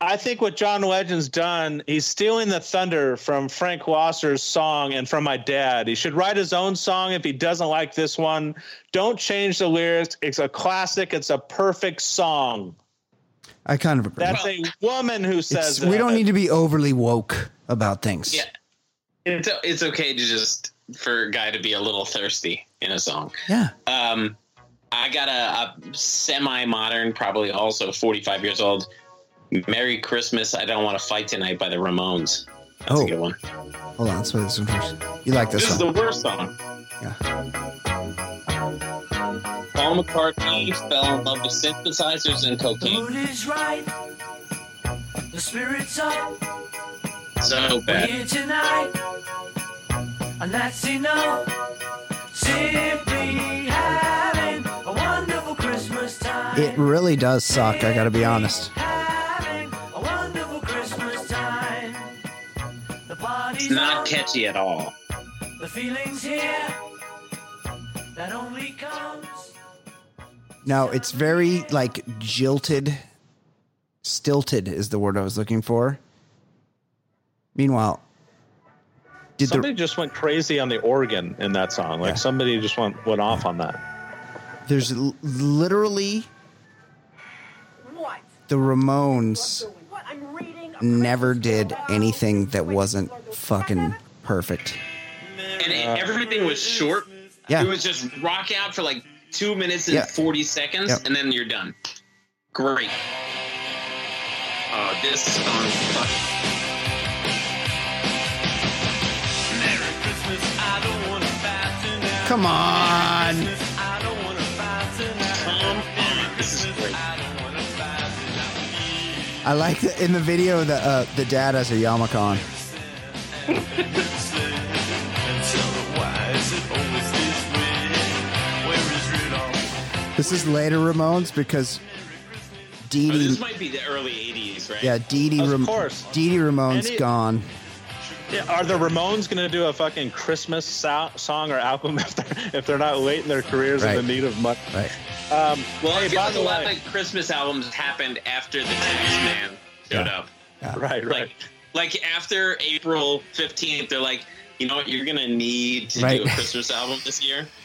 Speaker 3: "I think what John Legend's done, he's stealing the thunder from Frank Loesser's song and from my dad. He should write his own song if he doesn't like this one. Don't change the lyrics. It's a classic. It's a perfect song."
Speaker 1: I kind of agree.
Speaker 3: That's a woman who says
Speaker 1: It's, we don't need to be overly woke about things.
Speaker 2: Yeah. It's it's okay to just for a guy to be a little thirsty in a song.
Speaker 1: Yeah.
Speaker 2: Um, I got a, a semi-modern, probably also 45 years old. Merry Christmas! I don't want to fight tonight by the Ramones. That's
Speaker 1: Oh.
Speaker 2: a good one.
Speaker 1: Hold on. Let's play this one first. You like this, one?
Speaker 2: This is the worst song.
Speaker 1: Yeah.
Speaker 2: Paul McCartney fell in love with synthesizers and cocaine.
Speaker 4: Mood is right. The spirit's up.
Speaker 2: So
Speaker 4: We're here tonight. And that's enough. Simply having a wonderful Christmas time.
Speaker 1: It really does suck. I got to be honest.
Speaker 2: It's not catchy at all.
Speaker 4: The feeling's here. That only comes.
Speaker 1: No, it's very like jilted. Stilted is the word I was looking for. Meanwhile, did
Speaker 3: Somebody
Speaker 1: the
Speaker 3: just went crazy on the organ in that song. Like
Speaker 1: Yeah.
Speaker 3: somebody just went went off on that.
Speaker 1: there's l- literally the Ramones never did anything that wasn't fucking perfect.
Speaker 2: and it, everything was short.
Speaker 1: Yeah.
Speaker 2: It was just rock out for like two minutes and
Speaker 1: Yeah.
Speaker 2: 40 seconds,
Speaker 1: Yep.
Speaker 2: and then you're done. Great. Oh, this song. fuck.
Speaker 1: Come on. I like that in the video the uh, the dad has a yarmulke on. This is later Ramones because Dee
Speaker 2: Oh, this
Speaker 1: Dee,
Speaker 2: might be the early 80s, right?
Speaker 1: yeah, Dee Dee,
Speaker 3: Of
Speaker 1: Ram-
Speaker 3: course.
Speaker 1: Dee Dee Ramone's
Speaker 3: Any-
Speaker 1: gone.
Speaker 3: Yeah, are the Ramones going to do a fucking Christmas so- song or album if they're, if they're not late in their careers
Speaker 1: Right.
Speaker 3: in the need of money?
Speaker 1: Right.
Speaker 3: Um,
Speaker 2: Well, I
Speaker 3: hey,
Speaker 2: feel
Speaker 3: by
Speaker 2: like
Speaker 3: the
Speaker 2: a lot
Speaker 3: way,
Speaker 2: of Christmas albums happened after the Tax Man showed
Speaker 1: Yeah.
Speaker 2: up.
Speaker 3: right, right.
Speaker 2: Like, like after April 15th, they're like, you know what, you're going to need to
Speaker 1: Right.
Speaker 2: do a Christmas album this year.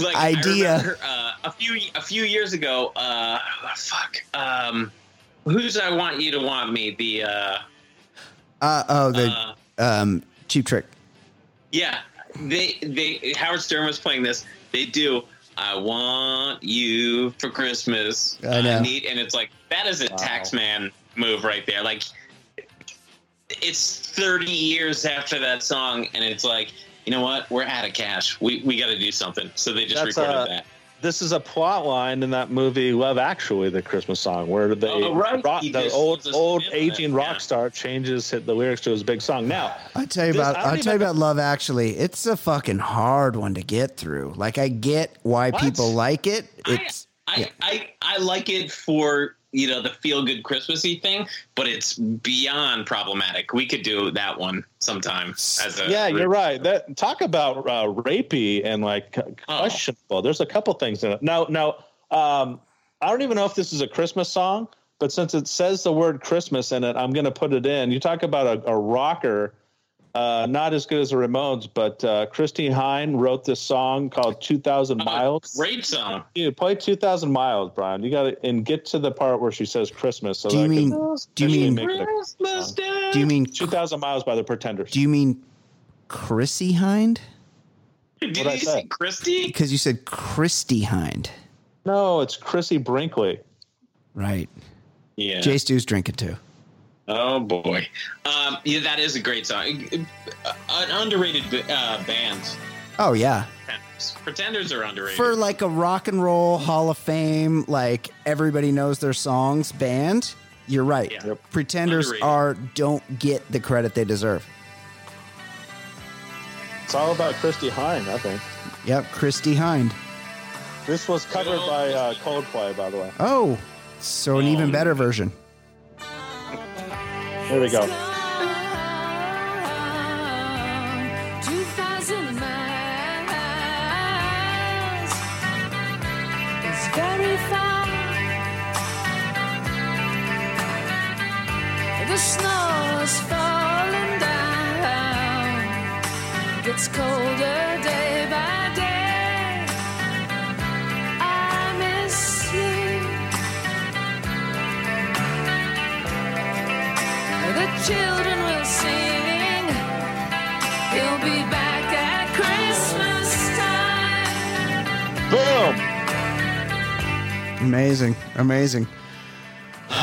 Speaker 2: Like,
Speaker 1: Idea.
Speaker 2: Remember, uh, a few a few years ago, uh, oh, fuck. Um, who's I Want You to Want Me? The, uh,
Speaker 1: Uh, oh, the
Speaker 2: uh,
Speaker 1: um, Cheap Trick.
Speaker 2: Yeah, they they Howard Stern was playing this. They do. I want you for Christmas.
Speaker 1: I know.
Speaker 2: need, and it's like that is a taxman move right there. Like it's 30 years after that song, and it's like you know what? We're out of cash. We we got to do something. So they just
Speaker 3: That's,
Speaker 2: recorded
Speaker 3: uh,
Speaker 2: that.
Speaker 3: This is a plot line in that movie Love Actually, the Christmas song, where the
Speaker 2: Oh, right.
Speaker 3: rock, the
Speaker 2: just-
Speaker 3: old
Speaker 2: just
Speaker 3: old
Speaker 2: spin it,
Speaker 3: aging rock
Speaker 2: yeah.
Speaker 3: star changes hit the lyrics to his big song. Now,
Speaker 1: I tell you
Speaker 3: This-
Speaker 1: about
Speaker 3: I
Speaker 1: I tell you
Speaker 3: even-
Speaker 1: about Love Actually. It's a fucking hard one to get through. Like I get why
Speaker 3: What?
Speaker 1: people like it. It's
Speaker 2: I,
Speaker 1: yeah.
Speaker 2: I I like it for you know the feel good Christmassy thing, but it's beyond problematic. We could do that one sometime as a
Speaker 3: yeah, you're right. That talk about uh, rapey and like
Speaker 2: Oh.
Speaker 3: questionable. There's a couple things in it. Now, now, um, I don't even know if this is a Christmas song, but since it says the word Christmas in it, I'm going to put it in. You talk about a, a rocker, uh, not as good as the Ramones, but uh, Christy Hine wrote this song called 2,000 Miles.
Speaker 2: Great song.
Speaker 3: You play 2,000 Miles, Brian. You got to and get to the part where she says Christmas. So
Speaker 1: Do you
Speaker 3: I can
Speaker 1: mean- do you mean-
Speaker 3: make
Speaker 2: Christmas
Speaker 3: song.
Speaker 2: Day.
Speaker 1: do you mean
Speaker 3: 2,000 Miles by the Pretenders?
Speaker 1: do you mean Chrissy Hynde?
Speaker 2: Did
Speaker 3: What'd I
Speaker 2: you
Speaker 3: say?
Speaker 2: say Christy?
Speaker 1: Because you said Christy Hynde.
Speaker 3: no, it's Chrissy Brinkley.
Speaker 1: Right.
Speaker 2: Yeah.
Speaker 1: Jay Stew's drinking too.
Speaker 2: Oh boy. Um, yeah, that is a great song. Uh, An underrated uh, band.
Speaker 1: Oh yeah.
Speaker 2: Pretenders. Pretenders are underrated.
Speaker 1: For like a rock and roll Hall of Fame, like everybody knows their songs band, you're right.
Speaker 2: Yeah.
Speaker 1: Pretenders
Speaker 2: Underrated.
Speaker 1: are don't get the credit they deserve.
Speaker 3: It's all about Christy Hine, I think.
Speaker 1: Yep, Christy Hynde.
Speaker 3: This was covered by uh, Coldplay, by the way.
Speaker 1: Oh, so an even better version.
Speaker 3: Here we go.
Speaker 10: 2,000 miles is very far. The snow is falling down. Gets colder day
Speaker 1: Amazing, amazing.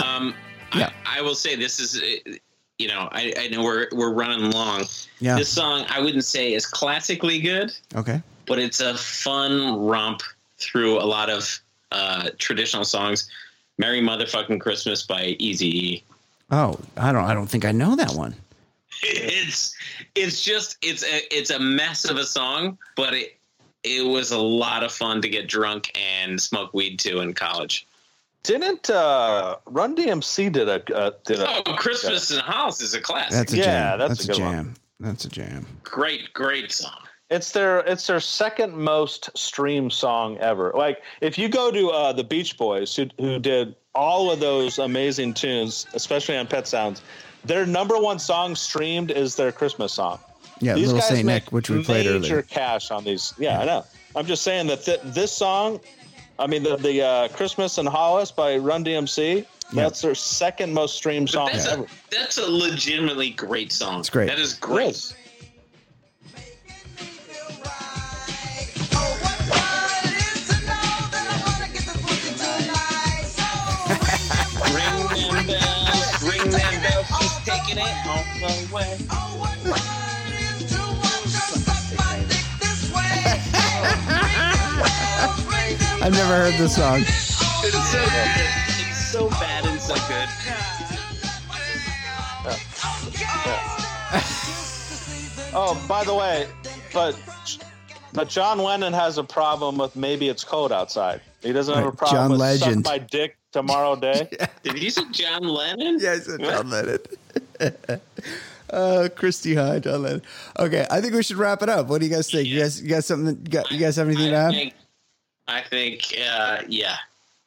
Speaker 2: Um,
Speaker 1: Yeah.
Speaker 2: I, I will say this is, uh, you know, I, I know we're we're running long.
Speaker 1: Yeah.
Speaker 2: This song I wouldn't say is classically good,
Speaker 1: Okay.
Speaker 2: but it's a fun romp through a lot of uh, traditional songs. "Merry Motherfucking Christmas" by Easy.
Speaker 1: Oh, I don't. I don't think I know that one.
Speaker 2: It's it's just it's a it's a mess of a song, but it it was a lot of fun to get drunk and smoke weed to in college.
Speaker 3: Didn't uh, Run DMC did a uh, did a
Speaker 2: Oh, Christmas in the House is a classic.
Speaker 1: That's a
Speaker 3: Yeah,
Speaker 1: jam.
Speaker 3: that's
Speaker 1: That's,
Speaker 3: a
Speaker 1: a
Speaker 3: good one.
Speaker 1: jam. That's a jam.
Speaker 2: great, great song.
Speaker 3: It's their it's their second most streamed song ever. Like if you go to uh, the Beach Boys, who who did all of those amazing tunes, especially on Pet Sounds, their number one song streamed is their Christmas song.
Speaker 1: Yeah,
Speaker 3: These
Speaker 1: Little Saint Nick, which we played earlier.
Speaker 3: major
Speaker 1: earlier.
Speaker 3: cash on these. Yeah, I know. I'm just saying that th- this song, I mean the the uh, Christmas and Hollis by Run DMC, That's their second most streamed song
Speaker 2: That's
Speaker 3: ever.
Speaker 2: a, that's a legitimately great song.
Speaker 1: It's great.
Speaker 2: That is great. She's it all the way.
Speaker 1: I've never heard this song.
Speaker 2: It's so good. It's so bad and so good.
Speaker 3: Oh, by the way, but but John Lennon has a problem with Baby it's cold outside. He doesn't have a problem
Speaker 1: John
Speaker 3: with
Speaker 1: Legend.
Speaker 3: suck my dick tomorrow day.
Speaker 2: Did you say John Lennon?
Speaker 1: Yeah, I said John Lennon. uh, Christy High, John Lennon. Okay, I think we should wrap it up. What do you guys think? You guys, you guys something? You, got, you guys have anything to
Speaker 2: I
Speaker 1: add?
Speaker 2: think, I think, uh, yeah.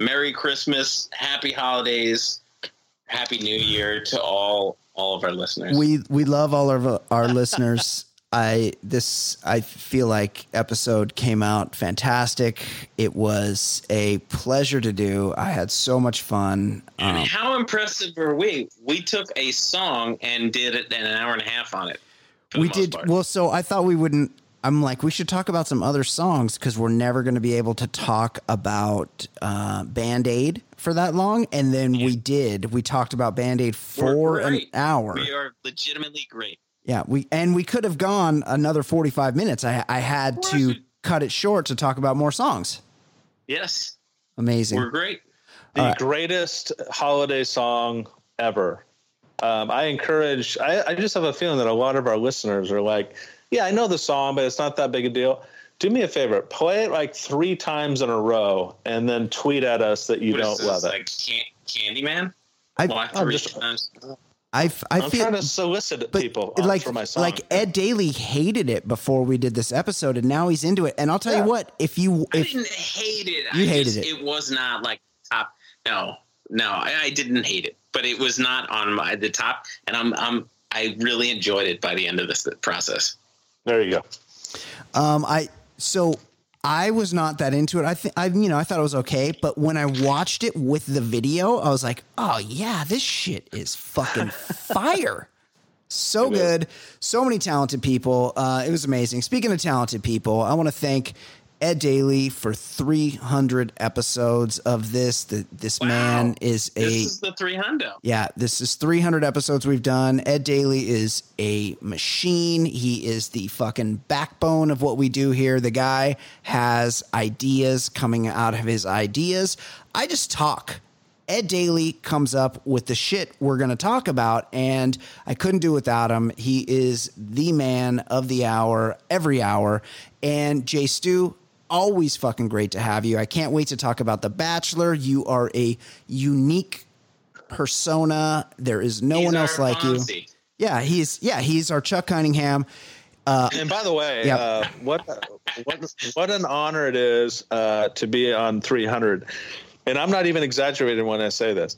Speaker 2: Merry Christmas, Happy Holidays, Happy New Year to all all of our listeners.
Speaker 1: We we love all of our listeners. I this I feel like episode came out fantastic. It was a pleasure to do. I had so much fun.
Speaker 2: and
Speaker 1: Um,
Speaker 2: how impressive were we? We took a song and did it in an hour and a half on it.
Speaker 1: we did
Speaker 2: part.
Speaker 1: well. So I thought we wouldn't. I'm like we should talk about some other songs because we're never going to be able to talk about uh, Band Aid for that long. And then we did. We talked about Band Aid for an hour.
Speaker 2: We are legitimately great.
Speaker 1: Yeah, we and we could have gone another 45 minutes. I I had to cut it short to talk about more songs.
Speaker 2: Yes,
Speaker 1: Amazing.
Speaker 2: we're great.
Speaker 3: the
Speaker 1: All right.
Speaker 3: greatest holiday song ever. Um, I encourage. I, I just have a feeling that a lot of our listeners are like, "Yeah, I know the song, but it's not that big a deal." Do me a favor, play it like three times in a row, and then tweet at us that you
Speaker 2: What is
Speaker 3: don't
Speaker 2: this,
Speaker 3: love it.
Speaker 2: Like can- Candyman?
Speaker 1: I
Speaker 2: Why
Speaker 3: I'm
Speaker 2: three
Speaker 3: just-
Speaker 2: times?
Speaker 1: I f- I
Speaker 3: I'm
Speaker 1: feel
Speaker 3: trying to solicit
Speaker 1: but
Speaker 3: people
Speaker 1: like
Speaker 3: for my song.
Speaker 1: like Ed Daly hated it before we did this episode, and now he's into it. And I'll tell
Speaker 3: Yeah.
Speaker 1: you what, if you
Speaker 2: I didn't hate it.
Speaker 1: You
Speaker 2: I
Speaker 1: hated
Speaker 2: just,
Speaker 1: it.
Speaker 2: It was not like top. No, no, I, I didn't hate it, but it was not on my the top. And I'm I'm I really enjoyed it by the end of this process.
Speaker 3: there you go.
Speaker 1: Um, I so I was not that into it. I think I you know I thought it was okay, but when I watched it with the video, I was like, oh yeah, this shit is fucking fire. So
Speaker 3: It is.
Speaker 1: good, so many talented people. Uh, it was amazing. Speaking of talented people, I want to thank Ed Daly for 300 episodes of this. The, this
Speaker 2: Wow.
Speaker 1: man is a
Speaker 2: This is the three hundo.
Speaker 1: yeah, this is 300 episodes we've done. Ed Daly is a machine. He is the fucking backbone of what we do here. The guy has ideas coming out of his ideas. I just talk. Ed Daly comes up with the shit we're going to talk about, and I couldn't do without him. He is the man of the hour, every hour. And Jay Stu, always fucking great to have you. I can't wait to talk about The Bachelor. You are a unique persona. There is no
Speaker 2: He's
Speaker 1: one else like you. Yeah, he's yeah, he's our Chuck Cunningham.
Speaker 3: And by the way,
Speaker 1: Yep.
Speaker 3: uh, what what what an honor it is uh, to be on 300. And I'm not even exaggerating when I say this.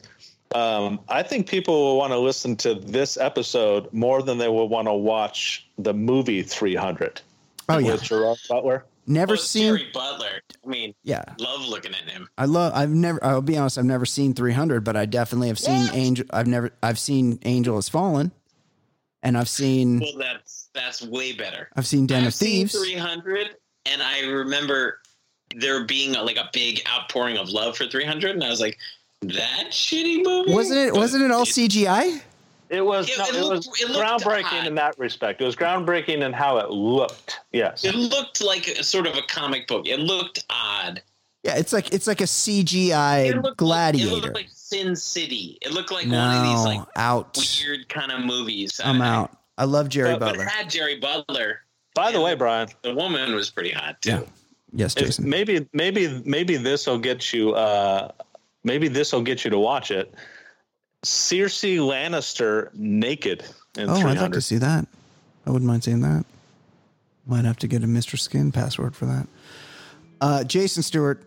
Speaker 3: Um, I think people will want to listen to this episode more than they will want to watch the movie 300
Speaker 1: Oh yeah,
Speaker 3: with Gerard Butler.
Speaker 1: Never
Speaker 2: Well,
Speaker 1: seen.
Speaker 2: Jerry Butler. I mean,
Speaker 1: Yeah,
Speaker 2: love looking at him.
Speaker 1: I love. I've never. I'll be honest. I've never seen 300, but I definitely have seen Angel. I've never. I've seen Angel has Fallen, and I've seen.
Speaker 2: Well, that's that's way better.
Speaker 1: I've seen Den
Speaker 2: I've
Speaker 1: of Thieves.
Speaker 2: 300, and I remember there being a, like a big outpouring of love for 300, and I was like, that shitty movie.
Speaker 1: Wasn't it? Wasn't it all CGI?
Speaker 3: It was
Speaker 2: It-
Speaker 3: no,
Speaker 2: it
Speaker 3: it,
Speaker 2: looked-
Speaker 3: was
Speaker 2: it
Speaker 3: groundbreaking
Speaker 2: odd.
Speaker 3: in that respect. It was groundbreaking in how it looked. Yes.
Speaker 2: It looked like a, sort of a comic book. It looked odd.
Speaker 1: Yeah, it's like it's like a CGI
Speaker 2: looked
Speaker 1: gladiator.
Speaker 2: Like, it looked like Sin City. It looked like one of these like
Speaker 1: out.
Speaker 2: weird kind of movies.
Speaker 1: I'm
Speaker 2: I-
Speaker 1: out. I love Jerry
Speaker 2: But, but
Speaker 1: Butler.
Speaker 2: it had Jerry Butler.
Speaker 3: By the way, Brian,
Speaker 2: The woman was pretty hot too.
Speaker 1: Yeah. Yes,
Speaker 3: If-
Speaker 1: Jason.
Speaker 3: maybe maybe maybe this will get you uh maybe this will get you to watch it Cersei Lannister naked in
Speaker 1: Oh, I'd
Speaker 3: 300
Speaker 1: like to see that. I wouldn't mind seeing that. Might have to get a Mr. Skin password for that. Uh, Jason Stewart,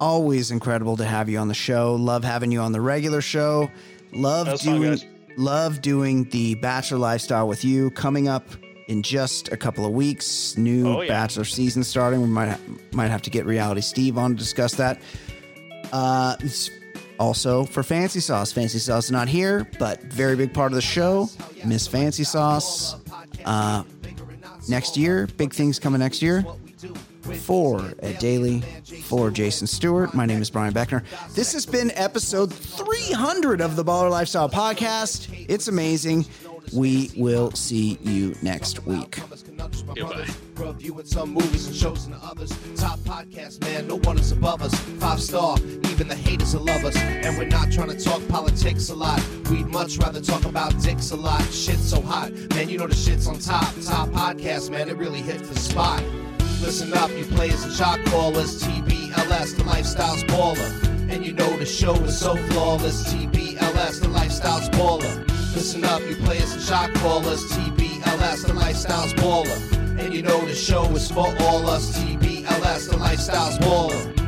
Speaker 1: always incredible to have you on the show. Love having you on the regular show. Love
Speaker 3: That's
Speaker 1: doing love doing the Bachelor lifestyle with you. Coming up in just a couple of weeks, new
Speaker 3: Oh, yeah.
Speaker 1: Bachelor season starting. We might ha- might have to get Reality Steve on to discuss that. Uh, Also for Fancy Sauce. Fancy Sauce not here, but very big part of the show. Miss Fancy Sauce. Uh, next year, big things coming next year. For Ed Daly, for Jason Stewart. My name is Brian Beckner. This has been episode 300 of the Baller Lifestyle Podcast. It's amazing. We will see you next week.
Speaker 2: Goodbye.
Speaker 11: Reviewing some movies and shows and others. Top podcast, man, no one is above us. Five star, even the haters will love us. And we're not trying to talk politics a lot. We'd much rather talk about dicks a lot. Shit's so hot, man, you know the shit's on top. Top podcast, man, it really hits the spot. Listen up, you players and shot callers. TBLS, the lifestyle's baller. And you know the show is so flawless. TBLS, the lifestyle's baller. Listen up, you players and shot callers. TBLS, the lifestyle's baller. And you know the show is for all us. TBLS, the lifestyle's baller.